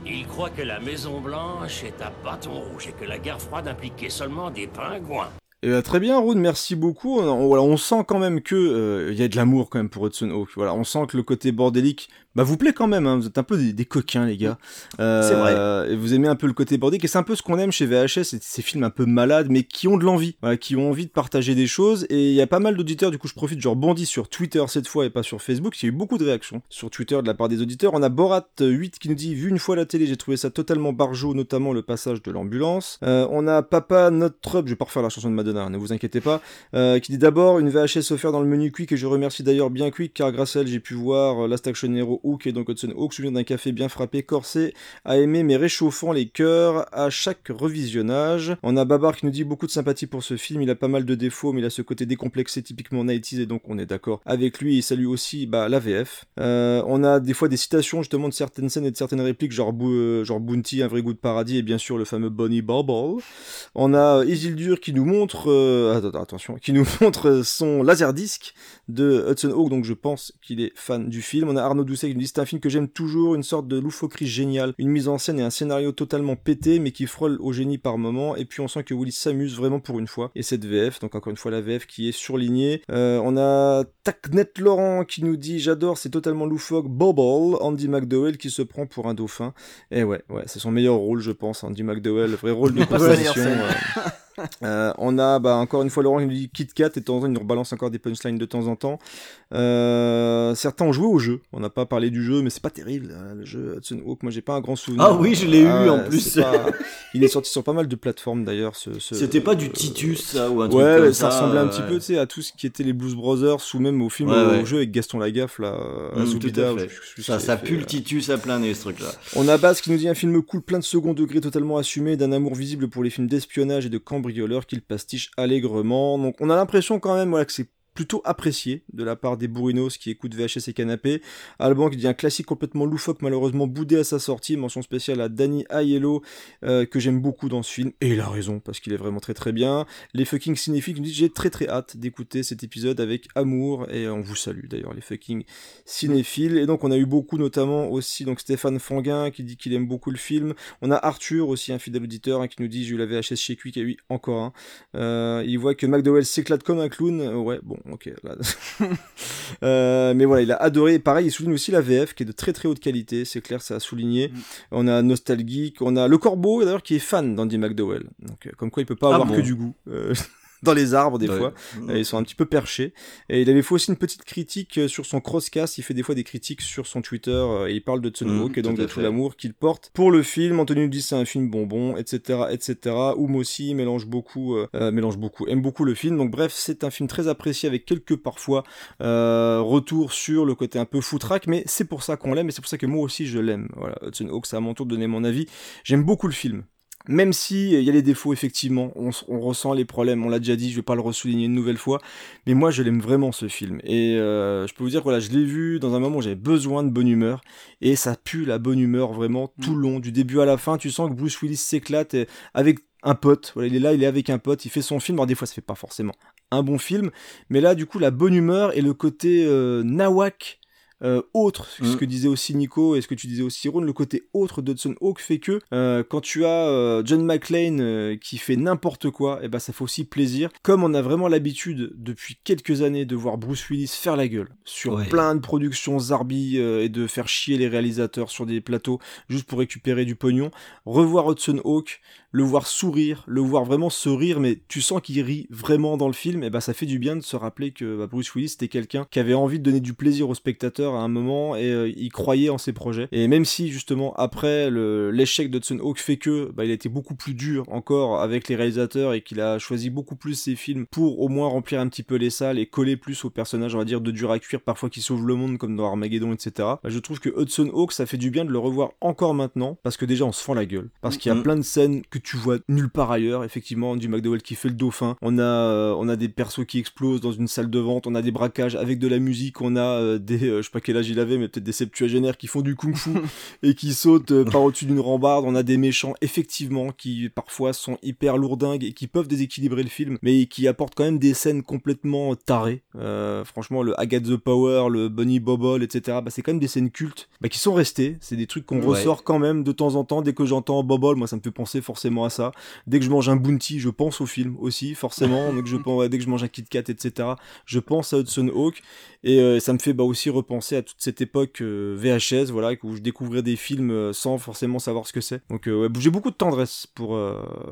Ils croient que la Maison Blanche est à bâton rouge et que la guerre froide impliquait seulement des pingouins. Eh ben, très bien, Roon, merci beaucoup. On, on- voilà, on sent quand même que euh, il y a de l'amour quand même pour Hudson Hawk. Voilà, on sent que le côté bordélique bah vous plaît quand même, hein, vous êtes un peu des, des coquins les gars. Euh, C'est vrai. Et vous aimez un peu le côté bordélique et c'est un peu ce qu'on aime chez VHS, c'est ces films un peu malades mais qui ont de l'envie, voilà, qui ont envie de partager des choses et il y a pas mal d'auditeurs, du coup je profite, je rebondis sur Twitter cette fois et pas sur Facebook, il y a eu beaucoup de réactions sur Twitter de la part des auditeurs. On a Borat8 qui nous dit, vu une fois la télé, j'ai trouvé ça totalement barjot, notamment le passage de l'ambulance. Euh, on a Papa Notre je vais pas refaire la chanson de Madonna, ne vous inquiétez pas, euh, qui dit d'abord une VHS offerte dans le menu Quick et je remercie d'ailleurs bien Quick car grâce à elle j'ai pu voir euh, Last Action Hero Hook et donc Hudson Hawk, souvenir d'un café bien frappé, corsé, à aimer mais réchauffant les cœurs à chaque revisionnage. On a Babar qui nous dit beaucoup de sympathie pour ce film, il a pas mal de défauts mais il a ce côté décomplexé typiquement 90 et donc on est d'accord avec lui et salue aussi bah, la VF. Euh, on a des fois des citations justement de certaines scènes et de certaines répliques genre, euh, Bounty, un vrai goût de paradis et bien sûr le fameux Bonnie Bubble. On a Isildur qui nous montre, euh, attention, qui nous montre son laserdisc de Hudson Hawk, donc je pense qu'il est fan du film. On a Arnaud Doucet dit c'est un film que j'aime toujours, une sorte de loufoquerie géniale, une mise en scène et un scénario totalement pété, mais qui frôle au génie par moment. Et puis on sent que Willis s'amuse vraiment pour une fois. Et cette VF, donc encore une fois la VF qui est surlignée. Euh, on a Tacnet Laurent qui nous dit j'adore, c'est totalement loufoque. Bobble, Andy McDowell qui se prend pour un dauphin. Et ouais, ouais, c'est son meilleur rôle, je pense, Andy McDowell, vrai rôle de composition. euh, euh, on a bah, encore une fois Laurent qui nous dit Kit Kat et de temps en temps il nous rebalance encore des punchlines de temps en temps. Euh, certains ont joué au jeu. On n'a pas parlé du jeu, mais c'est pas terrible hein, le jeu Hudson Hawk. Moi j'ai pas un grand souvenir. Ah oui, je l'ai eu, en plus. c'est pas- Il est sorti sur pas mal de plateformes d'ailleurs. Ce- C'était pas du Titus, ça, ou un truc Ouais, comme ça, ça, ressemblait un ouais. petit peu à tout ce qui était les Blues Brothers ou même au film Ouais, au, ouais. au jeu avec Gaston Lagaffe là. Mm, Zoubida, je plus ce Ça, pue le euh. Titus à plein nez, ce truc-là. On a Baz qui nous dit un film cool, plein de second degré, totalement assumé, d'un amour visible pour les films d'espionnage et de qu'il pastiche allègrement. Donc on a l'impression quand même voilà, que c'est plutôt apprécié de la part des bourrinos qui écoutent VHS et Canapé. Alban qui dit un classique complètement loufoque, malheureusement boudé à sa sortie. Mention spéciale à Danny Aiello, euh, que j'aime beaucoup dans ce film. Et il a raison, parce qu'il est vraiment très très bien. Les fucking cinéphiles nous disent j'ai très très hâte d'écouter cet épisode avec amour. Et on vous salue d'ailleurs, les fucking cinéphiles. Et donc on a eu beaucoup, notamment aussi donc Stéphane Fanguin qui dit qu'il aime beaucoup le film. On a Arthur aussi, un fidèle auditeur, hein, qui nous dit j'ai eu la VHS chez Quick et oui, encore un. Euh, il voit que McDowell s'éclate comme un clown. Euh, ouais, bon, ok. Là. Euh, mais voilà, il a adoré. Et pareil, il souligne aussi la VF qui est de très très haute qualité. C'est clair, ça a souligné. Mm. On a Nostalgique, on a Le Corbeau d'ailleurs qui est fan d'Andy McDowell. Donc, euh, comme quoi il peut pas Ah avoir bon que du goût. Dans les arbres des Ouais. fois. Mm. Ils sont un petit peu perchés. Et il avait fait aussi une petite critique euh, sur son crosscast. Il fait des fois des critiques sur son Twitter euh, et il parle de Hudson Mm, et donc tout de tout l'amour qu'il porte pour le film. Anthony nous dit c'est un film bonbon, etc., etc. Oum aussi mélange beaucoup, euh, euh, mélange beaucoup, aime beaucoup le film. Donc bref, c'est un film très apprécié avec quelques parfois euh, retours sur le côté un peu foutraque, mais c'est pour ça qu'on l'aime et c'est pour ça que moi aussi je l'aime. Voilà, Hudson Hawk, c'est à mon tour de donner mon avis. J'aime beaucoup le film. Même si euh, il y a les défauts, effectivement, on, ressent les problèmes, on l'a déjà dit, je vais pas le ressouligner une nouvelle fois, mais moi je l'aime vraiment ce film. Et euh, je peux vous dire que voilà, je l'ai vu dans un moment où j'avais besoin de bonne humeur, et ça pue la bonne humeur vraiment tout le long, du début à la fin, tu sens que Bruce Willis s'éclate avec un pote, voilà, il est là, il est avec un pote, il fait son film, alors des fois ça fait pas forcément un bon film, mais là du coup la bonne humeur et le côté euh, nawak euh, autre, ce Mm. que disait aussi Nico et ce que tu disais aussi Ron, le côté autre d'Hudson Hawk fait que euh, quand tu as euh, John McClane qui fait n'importe quoi, et ben ça fait aussi plaisir. Comme on a vraiment l'habitude depuis quelques années de voir Bruce Willis faire la gueule sur Ouais. plein de productions zarbi et de faire chier les réalisateurs sur des plateaux juste pour récupérer du pognon, revoir Hudson Hawk, le voir sourire, le voir vraiment se rire, mais tu sens qu'il rit vraiment dans le film, et bah ça fait du bien de se rappeler que bah, Bruce Willis c'était quelqu'un qui avait envie de donner du plaisir aux spectateurs à un moment et euh, il croyait en ses projets. Et même si justement après l'échec d'Hudson Hawk fait que bah, il a été beaucoup plus dur encore avec les réalisateurs et qu'il a choisi beaucoup plus ses films pour au moins remplir un petit peu les salles et coller plus aux personnages, on va dire, de dur à cuire, parfois qui sauvent le monde comme dans Armageddon, etc. Bah, je trouve que Hudson Hawk ça fait du bien de le revoir encore maintenant parce que déjà on se fend la gueule, parce qu'il y a Mhm. plein de scènes que tu vois nulle part ailleurs. Effectivement, du McDowell qui fait le dauphin. On a, euh, on a des persos qui explosent dans une salle de vente. On a des braquages avec de la musique. On a euh, des, euh, je sais pas quel âge il avait, mais peut-être des septuagénaires qui font du kung-fu et qui sautent euh, par au-dessus d'une rambarde. On a des méchants, effectivement, qui parfois sont hyper lourdingues et qui peuvent déséquilibrer le film, mais qui apportent quand même des scènes complètement tarées. Franchement, le Agatha the Power, le Bunny Bobble, etc. Bah, c'est quand même des scènes cultes bah, qui sont restées. C'est des trucs qu'on Ouais. ressort quand même de temps en temps. Dès que j'entends Bobble, moi ça me fait penser forcément forcément à ça. Dès que je mange un bounty, je pense au film aussi, forcément. dès, que je pense, ouais, dès que je mange un Kit Kat, etc., je pense à Hudson Hawk. Et euh, ça me fait bah, aussi repenser à toute cette époque euh, VHS, voilà, où je découvrais des films euh, sans forcément savoir ce que c'est. Donc ouais, j'ai beaucoup de tendresse pour,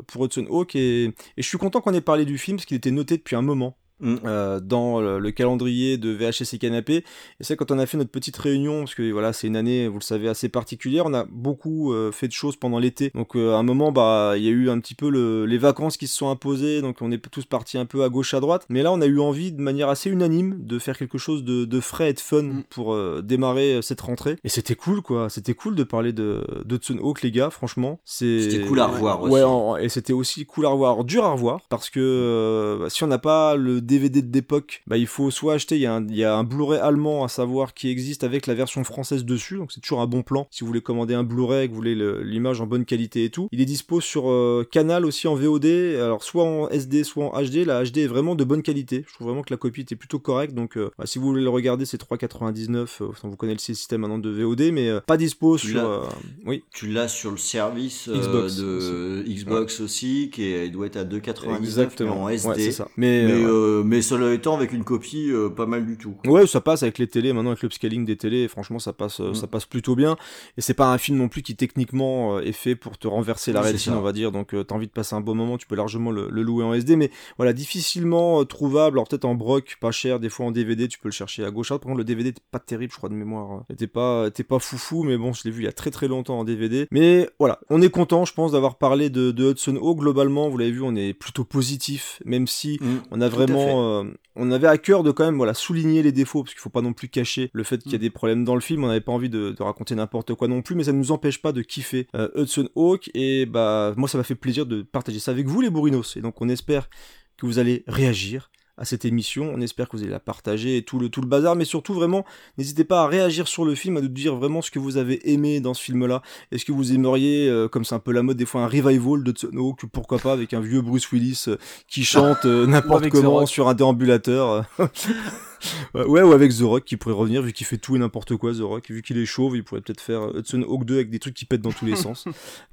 pour Hudson Hawk et, et je suis content qu'on ait parlé du film parce qu'il était noté depuis un moment. Euh, dans le, le calendrier de VHS et Canapé. Et c'est quand on a fait notre petite réunion, parce que voilà, c'est une année, vous le savez, assez particulière, on a beaucoup euh, fait de choses pendant l'été. Donc euh, à un moment, bah, il y a eu un petit peu le, les vacances qui se sont imposées, donc on est tous partis un peu à gauche, à droite. Mais là, on a eu envie, de manière assez unanime, de faire quelque chose de, de frais et de fun pour euh, démarrer euh, cette rentrée. Et c'était cool, quoi. C'était cool de parler de, de Hudson Hawk, les gars, franchement. C'était cool à revoir Ouais, aussi. en- et c'était aussi cool à revoir, dur à revoir, parce que euh, bah, si on n'a pas le DVD d'époque, bah, il faut soit acheter, il y a un, il y a un Blu-ray allemand à savoir qui existe avec la version française dessus, donc c'est toujours un bon plan. Si vous voulez commander un Blu-ray, que vous voulez le- l'image en bonne qualité et tout, il est dispo sur euh, Canal aussi en VOD, alors soit en SD, soit en HD. La HD est vraiment de bonne qualité. Je trouve vraiment que la copie était plutôt correcte, donc euh, bah, si vous voulez le regarder, c'est 3,99. euh, vous connaissez le système maintenant de VOD, mais pas dispo Tu sur. oui. Tu l'as sur le service Xbox de Xbox aussi, qui est- doit être à 2,99 Exactement. en SD. Ouais, c'est ça. Mais, Mais, mais cela étant, avec une copie, euh, pas mal du tout. Ouais, ça passe avec les télés, maintenant avec l'upscaling des télés, franchement ça passe, euh, Mm. ça passe plutôt bien. Et c'est pas un film non plus qui techniquement euh, est fait pour te renverser la Oui, rétine, on va dire. Donc euh, t'as envie de passer un bon moment, tu peux largement le, le louer en SD, mais voilà, difficilement euh, trouvable. Alors peut-être en broc, pas cher, des fois en DVD, tu peux le chercher à gauche. droite. Par contre, le DVD était pas terrible, je crois de mémoire. Était pas, était pas foufou, mais bon, je l'ai vu il y a très très longtemps en DVD. Mais voilà, on est content, je pense, d'avoir parlé de, de Hudson Hawk. Globalement, vous l'avez vu, on est plutôt positif, même si on a à vraiment, euh, on avait à cœur de quand même voilà souligner les défauts parce qu'il faut pas non plus cacher le fait qu'il y a Mm. des problèmes dans le film. On n'avait pas envie de, de raconter n'importe quoi non plus, mais ça ne nous empêche pas de kiffer euh, Hudson Hawk et bah moi ça m'a fait plaisir de partager ça avec vous les bourrinos et donc on espère que vous allez réagir à cette émission. On espère que vous allez la partager et tout le, tout le bazar, mais surtout vraiment, n'hésitez pas à réagir sur le film, à nous dire vraiment ce que vous avez aimé dans ce film-là. Est-ce que vous aimeriez, euh, comme c'est un peu la mode des fois, un revival de Hudson Hawk, pourquoi pas, avec un vieux Bruce Willis euh, qui chante euh, n'importe comment sur un déambulateur. Ouais, ou avec The Rock qui pourrait revenir, vu qu'il fait tout et n'importe quoi, The Rock. Vu qu'il est chauve, il pourrait peut-être faire Hudson Hawk 2 avec des trucs qui pètent dans tous les sens.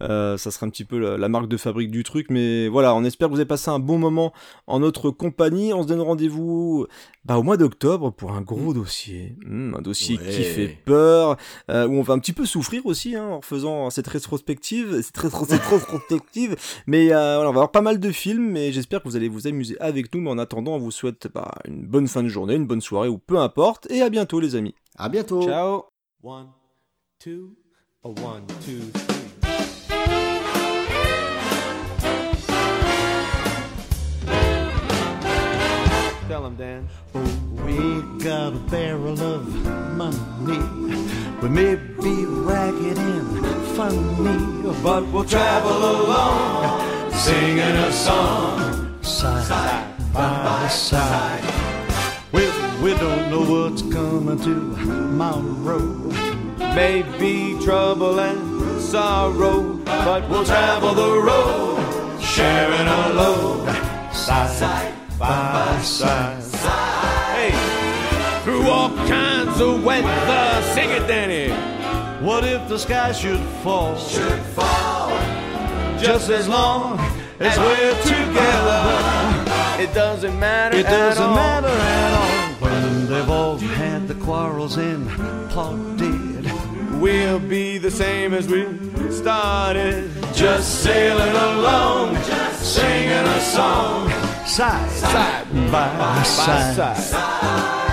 Euh, ça serait un petit peu la, la marque de fabrique du truc. Mais voilà, on espère que vous avez passé un bon moment en notre compagnie. On se donne rendez-vous bah, au mois d'octobre pour un gros dossier. Hmm, un dossier Ouais. qui fait peur, euh, où on va un petit peu souffrir aussi hein, en faisant cette rétrospective. Cette, rétro- cette rétrospective. Mais euh, voilà, on va avoir pas mal de films et j'espère que vous allez vous amuser avec nous. Mais en attendant, on vous souhaite bah, une bonne fin de journée, une bonne soirée ou peu importe. Et à bientôt les amis. À bientôt. Ciao. One, two, one, two, three. Tell him, Dan. We got a barrel of money. We may be ragged and funny, but we'll travel along, singing a song, side by side. We don't know what's coming to tomorrow. Maybe trouble and sorrow, but we'll travel the road, sharing a load, side by side. Hey, through all kinds of weather, sing it, Danny. What if the sky should fall? Should fall, Just as long as we're together. It doesn't matter. It doesn't matter at all when they've all had the quarrels and plotted. We'll be the same as we started. Just sailing along, just singing a song, side, side by side. Take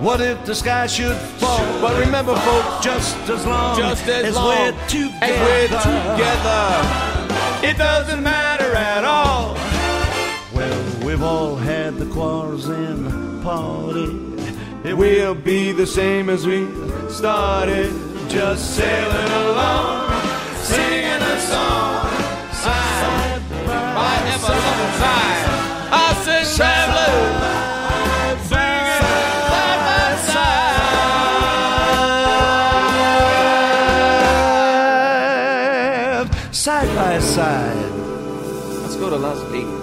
What if the sky should fall? But remember, folks, just as long just as, as long we're together. as we're together. It doesn't matter at all. Well, we've all had the quarrels and parted. It will be the same as we started. Just sailing along, singing a song, side by side. I said, travelers, singing side by side. Side by side. Let's go to Las Vegas.